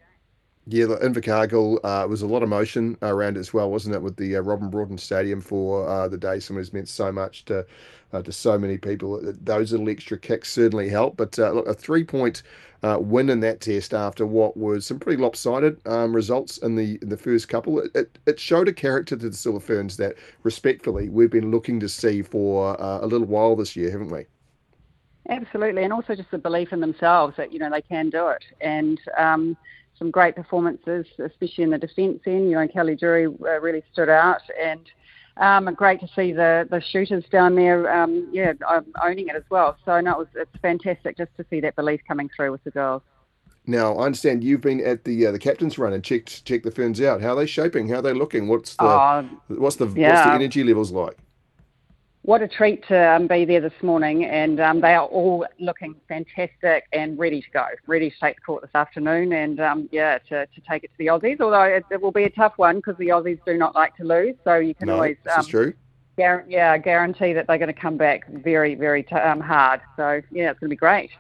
Yeah, in Invercargill, uh, was a lot of motion around it as well, wasn't it? With the uh, Robyn Broughton Stadium for uh, the day, someone who's meant so much to uh, to so many people. Those little extra kicks certainly help. But uh, look, a three point uh, win in that test after what was some pretty lopsided um, results in the in the first couple, it, it showed a character to the Silver Ferns that, respectfully, we've been looking to see for uh, a little while this year, haven't we?
Absolutely, and also just the belief in themselves that you know they can do it, and um, some great performances, especially in the defence end. You know, Kelly Jury uh, really stood out, and um, great to see the, the shooters down there, um, yeah, um, owning it as well. So no, it was, it's fantastic just to see that belief coming through with the girls.
Now I understand you've been at the uh, the captain's run and checked checked the ferns out. How are they shaping? How are they looking? What's the uh, what's the yeah. what's the energy levels like?
What a treat to um, be there this morning, and um, they are all looking fantastic and ready to go, ready to take the court this afternoon, and um, yeah, to, to take it to the Aussies. Although it, it will be a tough one because the Aussies do not like to lose, so you can
no,
always
this is um, true.
Gar- yeah, guarantee that they're going to come back very, very t- um, hard. So yeah, it's going to be great.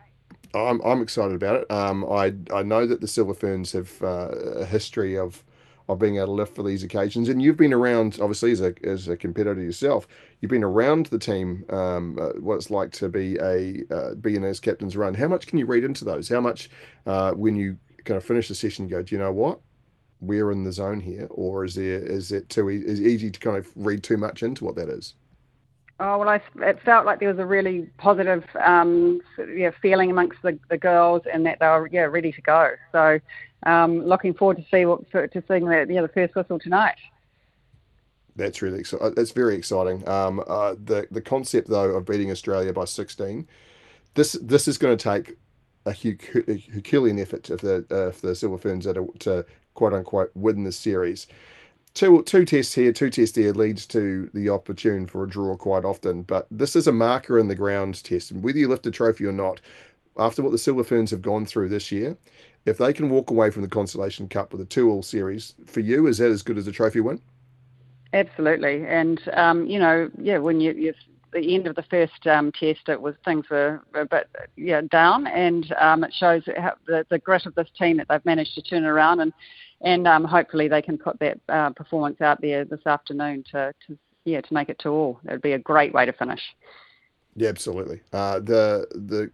I'm I'm excited about it. Um, I I know that the Silver Ferns have uh, a history of of being able to lift for these occasions. And you've been around, obviously, as a as a competitor yourself. You've been around the team, um, uh, what it's like to be a uh, be in as captain's run. How much can you read into those? How much uh, when you kind of finish the session, you go, do you know what? we're in the zone here, or is there is it too e- is easy to kind of read too much into what that is?
Oh well, I, it felt like there was a really positive um, yeah, feeling amongst the, the girls, and that they were yeah ready to go. So, um, looking forward to see what to seeing the yeah the first whistle tonight.
That's really exciting. That's very exciting. Um, uh, the the concept though of beating Australia by 16, this this is going to take a, Herculean effort if the uh, if the Silver Ferns are to, to quote unquote win the series two two tests here, two tests there leads to the opportune for a draw quite often. But this is a marker in the ground test, and whether you lift a trophy or not, after what the Silver Ferns have gone through this year, if they can walk away from the Constellation Cup with a two-all series, for you, is that as good as a trophy win?
Absolutely, and um, you know, yeah, when you, you the end of the first um, test, it was things were a bit yeah down, and um, it shows how, the, the grit of this team that they've managed to turn around and and um, hopefully they can put that uh, performance out there this afternoon to, to yeah to make it to all. It would be a great way to finish.
Yeah, absolutely. Uh, the the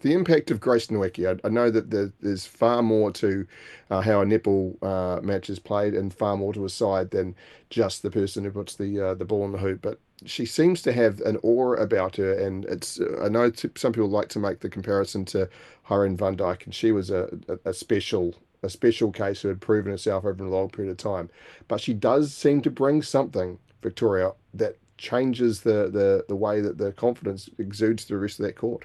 the impact of Grace Nweke. I, I know that there, there's far more to uh, how a nipple uh, match is played, and far more to a side than just the person who puts the uh, the ball in the hoop. But she seems to have an aura about her, and it's. I know t- some people like to make the comparison to Irene van Dyk, and she was a, a, a special a special case who had proven herself over a long period of time. But she does seem to bring something, Victoria, that changes the, the, the way that the confidence exudes to the rest of that court.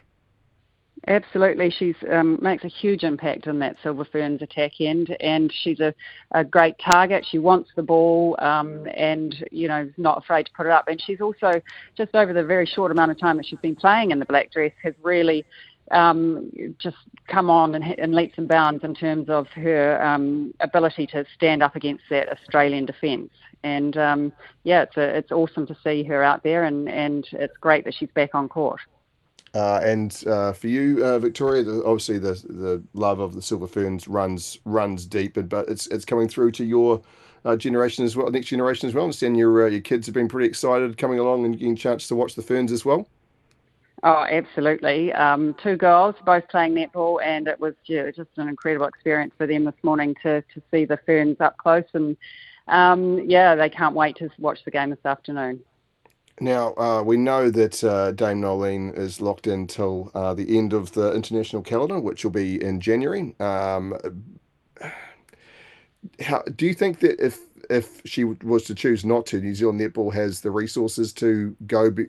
Absolutely, she's um, makes a huge impact in that Silver Ferns attack end, and she's a, a great target. She wants the ball, um, and you know, not afraid to put it up. And she's also just over the very short amount of time that she's been playing in the black dress has really um, just come on and, and leaps and bounds in terms of her um, ability to stand up against that Australian defence. And um, yeah, it's a, it's awesome to see her out there, and, and it's great that she's back on court.
Uh, and uh, for you, uh, Victoria, the, obviously the the love of the Silver Ferns runs runs deep, but it's it's coming through to your uh, generation as well, next generation as well. I understand your uh, your kids have been pretty excited coming along and getting a chance to watch the Ferns as well.
Oh, absolutely. Um, two girls, both playing netball, and it was yeah, just an incredible experience for them this morning to, to see the Ferns up close. And um, yeah, they can't wait to watch the game this afternoon.
Now, uh, we know that uh, Dame Noeline is locked in till uh, the end of the international calendar, which will be in January. Um, how, do you think that if if she was to choose not to, New Zealand netball has the resources to go be,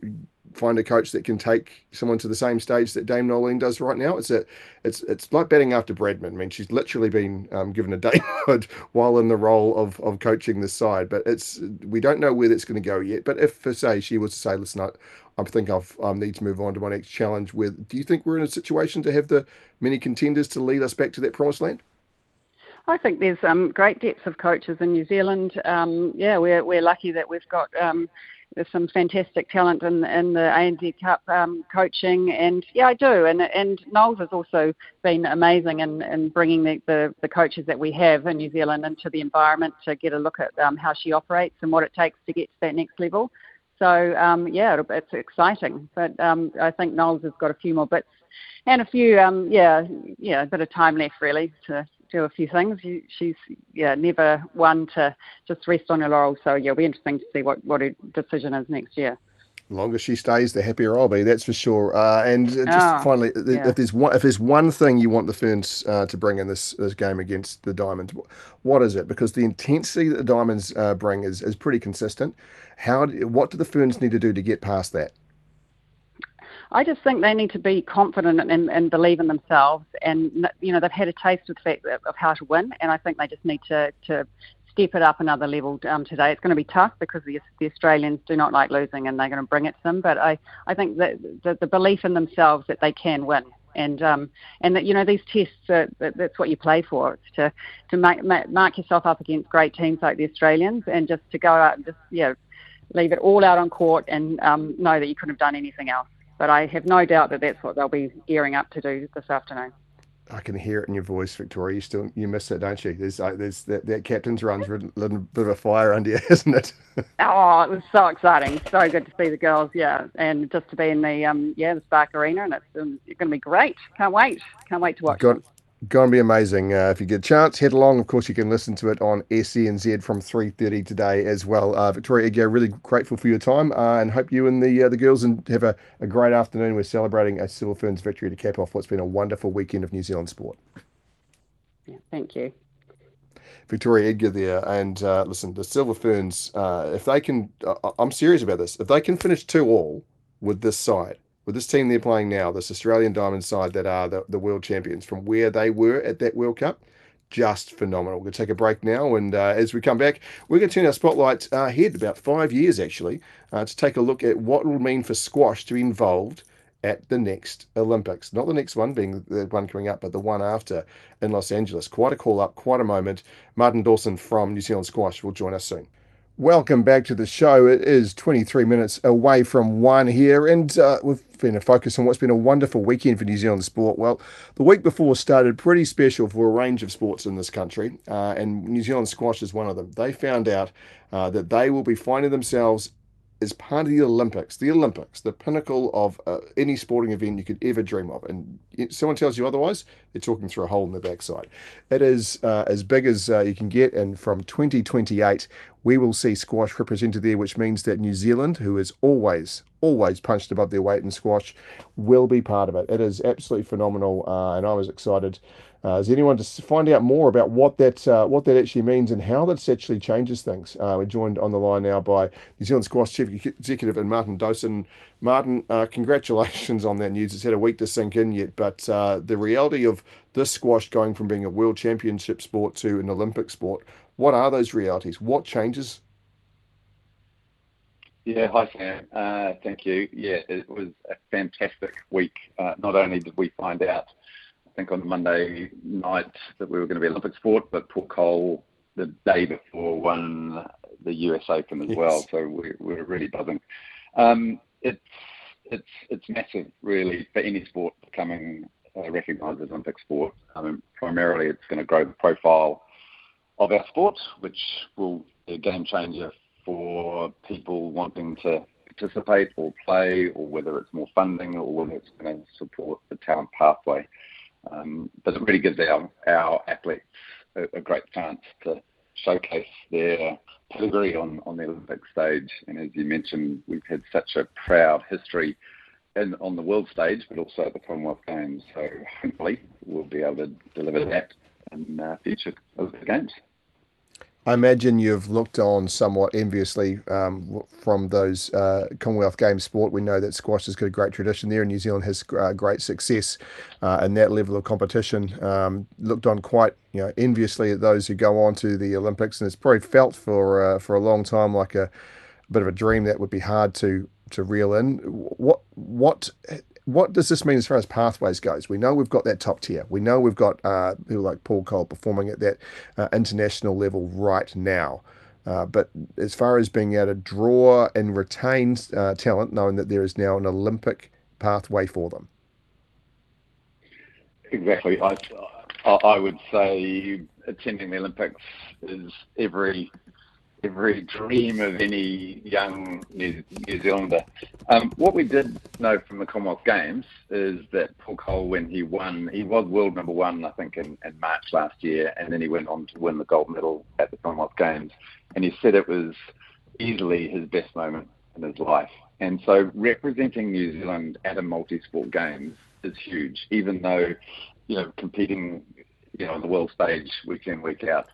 find a coach that can take someone to the same stage that Dame Noeline does right now. It's a, it's it's like betting after Bradman. I mean, she's literally been um, given a damehood while in the role of of coaching this side, but it's we don't know where that's going to go yet. But if, for say, she was to say, "Listen, I, I think I've I need to move on to my next challenge," with do you think we're in a situation to have the many contenders to lead us back to that promised land?
I think there's um, great depth of coaches in New Zealand. Um, yeah, we're we're lucky that we've got um, there's some fantastic talent in in the ANZ Cup um, coaching, and yeah, I do. And and Knowles has also been amazing in, in bringing the, the, the coaches that we have in New Zealand into the environment to get a look at um, how she operates and what it takes to get to that next level. So um, yeah, it's exciting. But um, I think Knowles has got a few more bits and a few um, yeah yeah a bit of time left really to do a few things. She's yeah never one to just rest on her laurels. So yeah, it'll be interesting to see what what her decision is next year.
The longer she stays, the happier I'll be. That's for sure. Uh, and just oh, finally, yeah. if there's one if there's one thing you want the Ferns uh, to bring in this this game against the Diamonds, what is it? Because the intensity that the Diamonds uh, bring is is pretty consistent. How what do the Ferns need to do to get past that?
I just think they need to be confident and, and believe in themselves. And you know, they've had a taste of fact of how to win, and I think they just need to to step it up another level um, today. It's going to be tough because the, the Australians do not like losing, and they're going to bring it to them. But I I think that the, the belief in themselves that they can win and um, and that you know these tests are, that's what you play for. It's to to make, make, mark yourself up against great teams like the Australians, and just to go out and just know leave it all out on court and um, know that you couldn't have done anything else. But I have no doubt that that's what they'll be gearing up to do this afternoon.
I can hear it in your voice, Victoria. You still you miss it, don't you? There's uh, there's that, that captain's run's a little bit of a fire under you, isn't it?
oh, it was so exciting, so good to see the girls, yeah, and just to be in the um yeah the Spark Arena, and it's, um, it's going to be great. Can't wait, can't wait to watch.
Got, Going to be amazing. Uh, if you get a chance, head along. Of course, you can listen to it on SENZ from 3.30 today as well. Uh, Victoria Edgar, really grateful for your time uh, and hope you and the uh, the girls and have a, a great afternoon. We're celebrating a Silver Ferns victory to cap off what's been a wonderful weekend of New Zealand sport.
Yeah, thank you.
Victoria Edgar there. And uh, listen, the Silver Ferns, uh, if they can, I'm serious about this, if they can finish two all with this side, with this team they're playing now, this Australian Diamond side that are the, the world champions from where they were at that World Cup, just phenomenal. We're going to take a break now, and uh, as we come back, we're going to turn our spotlight uh, ahead about five years actually uh, to take a look at what it will mean for squash to be involved at the next Olympics. Not the next one being the one coming up, but the one after in Los Angeles. Quite a call up, quite a moment. Martin Dawson from New Zealand Squash will join us soon. Welcome back to the show. It is 23 minutes away from one here, and uh, we've been a focus on what's been a wonderful weekend for New Zealand sport. Well, the week before started pretty special for a range of sports in this country, uh, and New Zealand squash is one of them. They found out uh, that they will be finding themselves is part of the Olympics. The Olympics, the pinnacle of uh, any sporting event you could ever dream of. And someone tells you otherwise, they're talking through a hole in the backside. It is uh, as big as uh, you can get. And from 2028, we will see squash represented there, which means that New Zealand, who is always, always punched above their weight in squash, will be part of it. It is absolutely phenomenal. Uh, and I was excited uh, is anyone to find out more about what that uh, what that actually means and how that actually changes things? Uh, we're joined on the line now by New Zealand Squash Chief Executive and Martin Dawson. Martin, uh, congratulations on that news. It's had a week to sink in yet, but uh, the reality of this squash going from being a world championship sport to an Olympic sport, what are those realities? What changes?
Yeah, hi Sam. Uh, thank you. Yeah, it was a fantastic week. not only did we find out think on Monday night that we were going to be Olympic sport, but Paul Coll the day before won the US Open as yes. well. So we, we're really buzzing. Um, it's it's it's massive, really, for any sport becoming uh, recognised as Olympic sport. I mean, primarily, it's going to grow the profile of our sport, which will be a game changer for people wanting to participate or play, or whether it's more funding, or whether it's going to support the talent pathway. Um, but it really gives our, our athletes a, great chance to showcase their pedigree on, on the Olympic stage. And as you mentioned, we've had such a proud history in, on the world stage, but also at the Commonwealth Games. So hopefully we'll be able to deliver that in uh, future Olympic Games.
I imagine you've looked on somewhat enviously um, from those uh, Commonwealth Games sport. We know that squash has got a great tradition there, and New Zealand has uh, great success uh, in that level of competition. Um, looked on quite you know enviously at those who go on to the Olympics, and it's probably felt for uh, for a long time like a, a bit of a dream that would be hard to to reel in. What what what does this mean as far as pathways goes? We know we've got that top tier. We know we've got uh, people like Paul Coll performing at that uh, international level right now. Uh, but as far as being able to draw and retain uh, talent, knowing that there is now an Olympic pathway for them.
Exactly. I, I would say attending the Olympics is every every dream of any young New, New Zealander. Um, what we did know from the Commonwealth Games is that Paul Coll, when he won, he was world number one, I think, in, in March last year, and then he went on to win the gold medal at the Commonwealth Games. And he said it was easily his best moment in his life. And so representing New Zealand at a multi-sport games is huge, even though, you know, competing, you know, on the world stage week in, week out.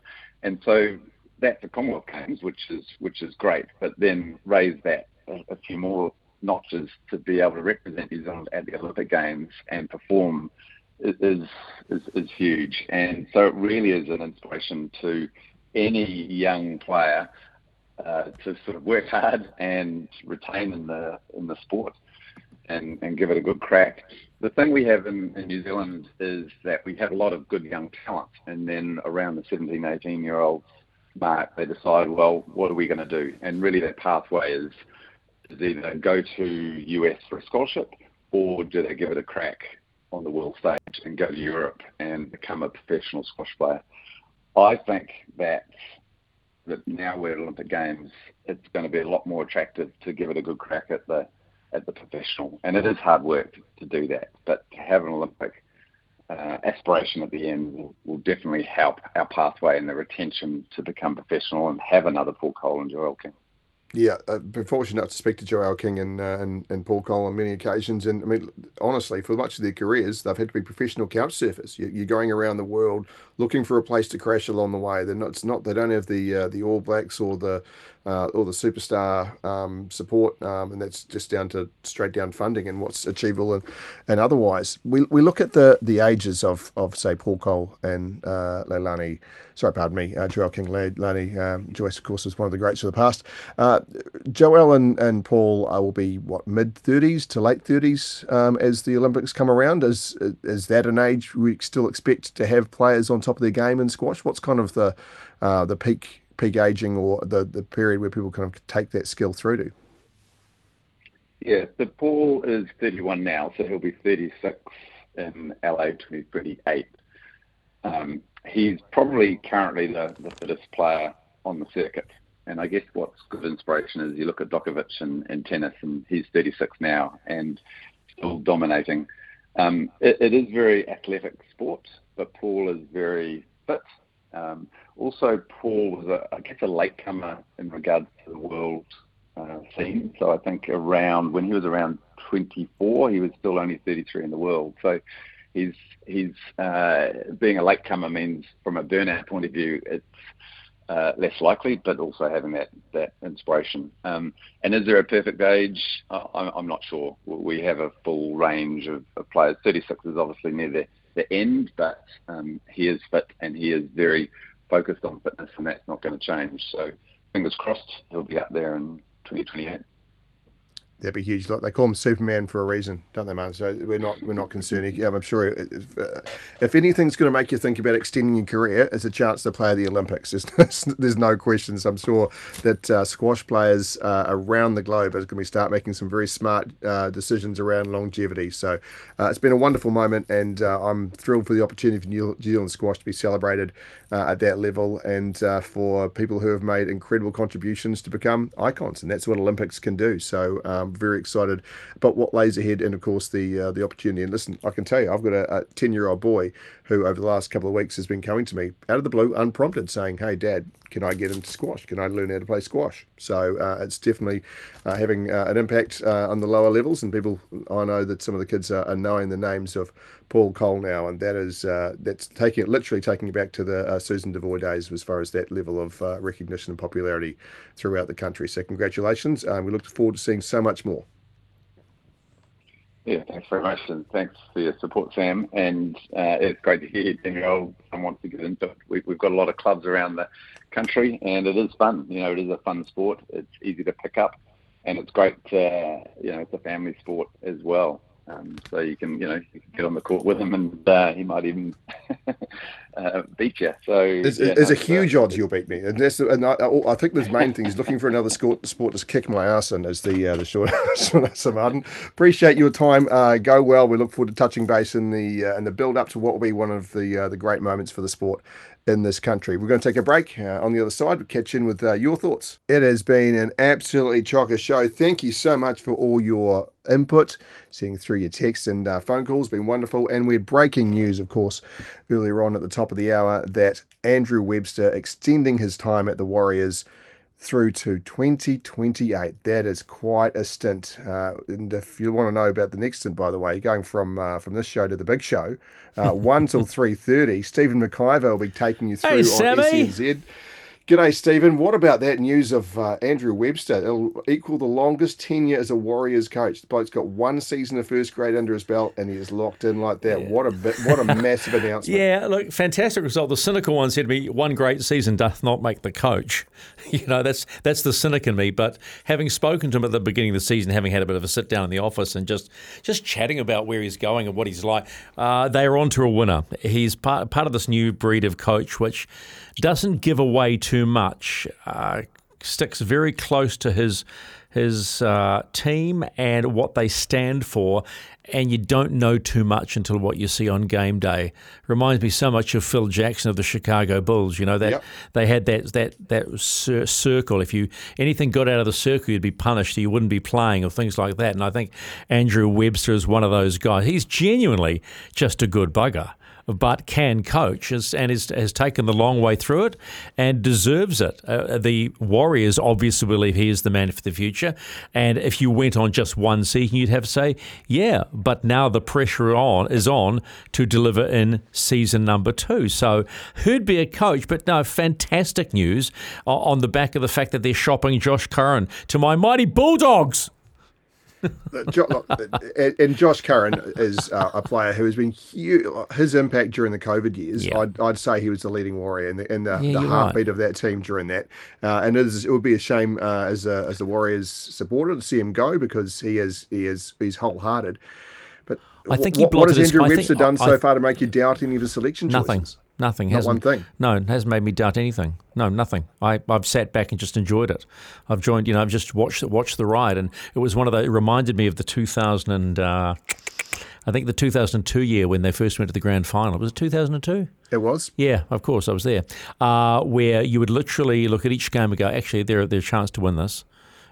And so that's the Commonwealth Games, which is which is great. But then raise that a, a few more notches to be able to represent New Zealand at the Olympic Games and perform is is, is huge. And so it really is an inspiration to any young player uh, to sort of work hard and retain in the in the sport and, and give it a good crack. The thing we have in, in New Zealand is that we have a lot of good young talent, and then around the 17, 18 year olds mark, they decide, well, what are we going to do? And really, that pathway is, is either go to US for a scholarship or do they give it a crack on the world stage and go to Europe and become a professional squash player? I think that that now we're at Olympic Games, it's going to be a lot more attractive to give it a good crack at the at the professional, and it is hard work to do that. But to have an Olympic Uh, aspiration at the end will, will, definitely help our pathway and the retention to become professional and have another Coll and Joel King.
Yeah, I've uh, been fortunate enough to speak to Joel King and, uh, and and Paul Coll on many occasions, and I mean, honestly, for much of their careers, they've had to be professional couch surfers. You're going around the world looking for a place to crash along the way. They're not. Not. They don't have the uh, the All Blacks or the uh, or the superstar um, support, um, and that's just down to straight down funding and what's achievable and, and otherwise. We, we look at the the ages of of say Paul Coll and uh, Leilani, sorry, pardon me, uh, Joel King, Leilani um, Joyce, of course, is one of the greats of the past. Uh, Joel and and Paul uh, will be what mid thirties to late thirties um, as the Olympics come around. Is is that an age we still expect to have players on top of their game in squash? What's kind of the uh, the peak peak aging or the, the period where people kind of take that skill through to?
Yeah, so Paul is 31 now, so he'll be 36 in LA 2028. Um, he's probably currently the, the fittest player on the circuit. And I guess what's good inspiration is you look at Djokovic in, in tennis, and he's 36 now and still dominating. Um, it, it is very athletic sport, but Paul is very fit. Um, also, Paul was, a, I guess, a latecomer in regards to the world uh, scene. So I think around when he was around 24, he was still only 33 in the world. So he's he's uh, being a latecomer means, from a burnout point of view, it's uh, less likely, but also having that that inspiration. Um, and is there a perfect age? I'm, I'm, not sure. We have a full range of, of, players. 36 is obviously near the, the end, but um, he is fit and he is very focused on fitness, and that's not going to change. So fingers crossed, he'll be up there in 2028
that'd be huge. Like they call him Superman for a reason, don't they, man? So we're not we're not concerned. Yeah, I'm sure if, uh, if anything's going to make you think about extending your career, it's a chance to play the Olympics. There's, there's no questions. I'm sure that uh, squash players uh, around the globe are going to start making some very smart uh, decisions around longevity. So uh, it's been a wonderful moment, and uh, I'm thrilled for the opportunity for New Zealand squash to be celebrated at that level, and for people who have made incredible contributions to become icons, and that's what Olympics can do. So. Um, I'm very excited about what lays ahead, and of course the uh, the opportunity. And listen, I can tell you, I've got a ten year old boy who over the last couple of weeks has been coming to me out of the blue, unprompted, saying, "Hey, Dad, can I get into squash? Can I learn how to play squash?" So uh, it's definitely uh, having uh, an impact uh, on the lower levels, and people. I know that some of the kids are, are knowing the names of Paul Coll now, and that is uh, that's taking it literally taking it back to the uh, Susan Devoy days as far as that level of uh, recognition and popularity throughout the country. So congratulations! Um, we look forward to seeing so much more.
Yeah, thanks very much, and thanks for your support, Sam. And uh, it's great to hear ten-year-old wants to get into it. We, have got a lot of clubs around the country, and it is fun. You know, it is a fun sport. It's easy to pick up, and it's great. To, you know, it's a family sport as well. Um, so you can, you know, you can get on the court with him, and uh, he might even uh, beat you. So
there's, yeah, there's no, a huge odds you'll beat me, and, that's, and I, I, think the main thing is looking for another sport, sport to kick my ass in. As the uh, the short, answer, Martin. Appreciate your time. Uh, go well. We look forward to touching base in the uh, in the build up to what will be one of the uh, the great moments for the sport in this country. We're going to take a break. Uh, on the other side, we'll catch in with uh, your thoughts. It has been an absolutely chocker show. Thank you so much for all your input, seeing through your texts and uh, phone calls. Been wonderful. And we're breaking news, of course, earlier on at the top of the hour that Andrew Webster extending his time at the Warriors through to 2028. That is quite a stint. Uh, and if you want to know about the next stint, by the way, going from uh, from this show to the big show, uh, one till three thirty. Stephen McIver will be taking you through hey, on SENZ. G'day, Stephen. What about that news of uh, Andrew Webster? It'll equal the longest tenure as a Warriors coach. The bloke's got one season of first grade under his belt, and he is locked in like that. Yeah. What a what a massive announcement!
Yeah, look, fantastic result. The cynical one said to me, "One great season doth not make the coach." You know, that's that's the cynic in me. But having spoken to him at the beginning of the season, having had a bit of a sit down in the office, and just just chatting about where he's going and what he's like, uh, they are on to a winner. He's part part of this new breed of coach, which doesn't give away too much, uh, sticks very close to his his uh, team and what they stand for, and you don't know too much until what you see on game day. Reminds me so much of Phil Jackson of the Chicago Bulls. You know that yep. they had that that that cir- circle. If you anything got out of the circle, you'd be punished. You wouldn't be playing or things like that. And I think Andrew Webster is one of those guys. He's genuinely just a good bugger. But can coach and is, has taken the long way through it and deserves it. Uh, the Warriors obviously believe he is the man for the future. And if you went on just one season, you'd have to say, yeah, but now the pressure on is on to deliver in season number two. So who'd be a coach? But no, fantastic news on the back of the fact that they're shopping Josh Curran to my mighty Bulldogs.
and Josh Curran is uh, a player who has been huge. His impact during the COVID years, yeah. I'd, I'd, say he was the leading warrior and the, and the, yeah, the heartbeat right. of that team during that. Uh, and it, is, it, would be a shame uh, as a, as the Warriors supporter to see him go because he is he is he's wholehearted. But I think what, what has Andrew Webster think, done I, so far to make you doubt any of his selection
nothing.
choices?
Nothing.
Not one thing.
No, it hasn't made me doubt anything. No, nothing. I, I've sat back and just enjoyed it. I've joined, you know, I've just watched watched the ride, and it was one of the. It reminded me of the 2000 and uh, I think the 2002 year when they first went to the grand final. Was it 2002?
It was.
Yeah, of course, I was there. Uh, where you would literally look at each game and go, actually, they're their chance to win this.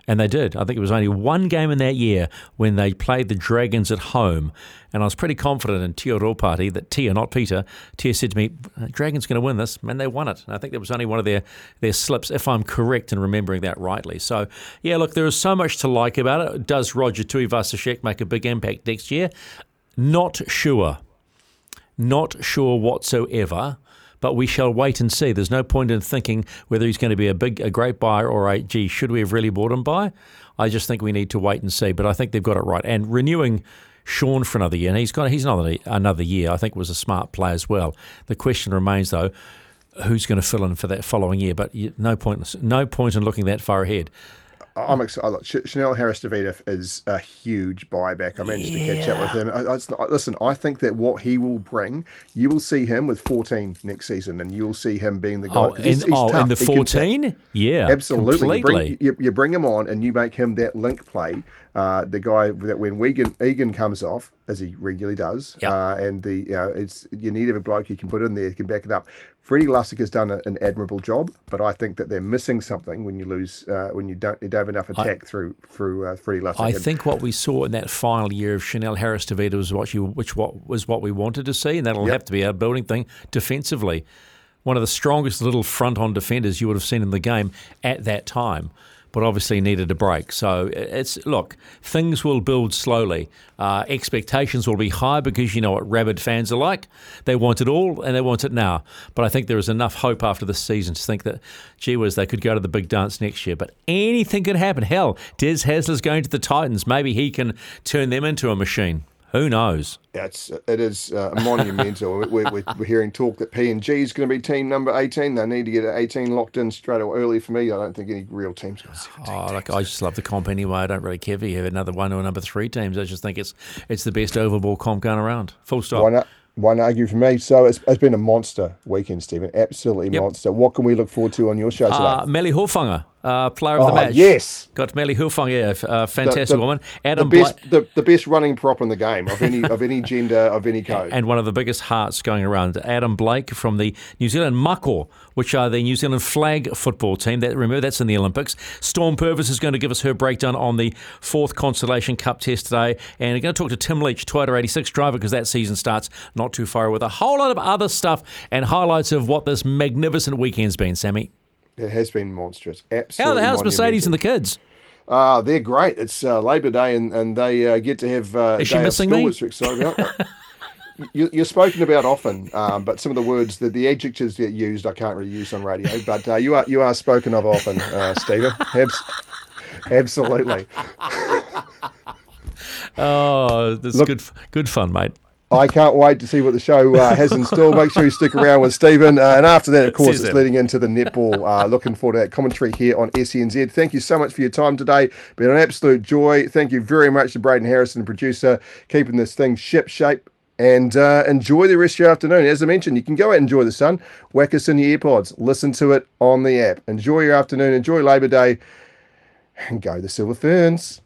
And they did. I think it was only one game in that year when they played the Dragons at home. And I was pretty confident in Tea Ropati that Tea, not Peter, Tea said to me, Dragons going to win this. And they won it. And I think that was only one of their, their slips, if I'm correct in remembering that rightly. So, yeah, look, there is so much to like about it. Does Roger Tuivasa-Sheck make a big impact next year? Not sure. Not sure whatsoever but we shall wait and see. There's no point in thinking whether he's going to be a big, a great buyer or a gee, should we have really bought him by? I just think we need to wait and see. But I think they've got it right. And renewing Shaun for another year, and he's got he's another another year. I think was a smart play as well. The question remains though. Who's going to fill in for that following year? But no point, no point in looking that far ahead.
I'm excited. Chanel Harris Tavita is a huge buyback. I managed yeah. to catch up with him. I, I, listen, I think that what he will bring, you will see him with 14 next season, and you'll see him being the guy.
Oh, he's, in, he's oh in the 14? Yeah,
absolutely. You bring, you, you bring, him on, and you make him that link play. Uh, the guy that when Wigan, Egan comes off, as he regularly does, yep. uh, and the you know, it's you need a bloke you can put in there, you can back it up. Freddy Lussick has done a, an admirable job, but I think that they're missing something when you lose uh, when you don't you don't have enough attack I, through through uh, Freddy Lussick.
I and, think what we saw in that final year of Chanel Harris Tavita was what you which what was what we wanted to see, and that'll yep. have to be our building thing defensively. One of the strongest little front on defenders you would have seen in the game at that time but obviously needed a break. So it's look, things will build slowly. Uh, expectations will be high because you know what rabid fans are like. They want it all and they want it now. But I think there is enough hope after this season to think that, gee whiz, they could go to the big dance next year. But anything could happen. Hell, Des Hasler's going to the Titans. Maybe he can turn them into a machine. Who knows?
Yeah, it's it is uh, monumental. we're, we're, we're, hearing talk that PNG is going to be team number eighteen. They need to get 18 locked in straight away early for me. I don't think any real teams got 17.
Oh, like I just love the comp anyway. I don't really care if you have another one or number three teams. I just think it's it's the best overball comp going around. Full stop.
Why not? One argue for me. So it's, it's been a monster weekend, Stephen. Absolutely yep. monster. What can we look forward to on your show today? Uh,
Mele Hufanga, uh, player of oh, the match.
Yes,
got Mele yeah, uh, fantastic the, the, woman.
Adam the best, Bla- the, the best running prop in the game of any of any gender of any code,
and one of the biggest hearts going around. Adam Blake from the New Zealand Mako, which are the New Zealand flag football team. That remember that's in the Olympics. Storm Purvis is going to give us her breakdown on the fourth Constellation Cup test today, and we're going to talk to Tim Leach, Toyota 86 driver, because that season starts not too far with a whole lot of other stuff and highlights of what this magnificent weekend's been. Sammy.
It has been monstrous. Absolutely.
How, how's Mercedes and the kids?
Uh, they're great. It's uh, Labor Day and, and they uh, get to have uh,
Is she missing me?
Which about. you, you're spoken about often, um, but some of the words, the, the adjectives that used, I can't really use on radio. But uh, you are you are spoken of often, uh, Stephen. Abs- absolutely.
oh, this is good good fun, mate.
I can't wait to see what the show uh, has in store. Make sure you stick around with Stephen. Uh, and after that, of course, it's leading into the netball. Uh, looking forward to that commentary here on SENZ. Thank you so much for your time today. Been an absolute joy. Thank you very much to Braden Harrison, the producer, keeping this thing ship shape. And uh, enjoy the rest of your afternoon. As I mentioned, you can go out and enjoy the sun. Whack us in your earpods. Listen to it on the app. Enjoy your afternoon. Enjoy Labor Day. And go the Silver Ferns.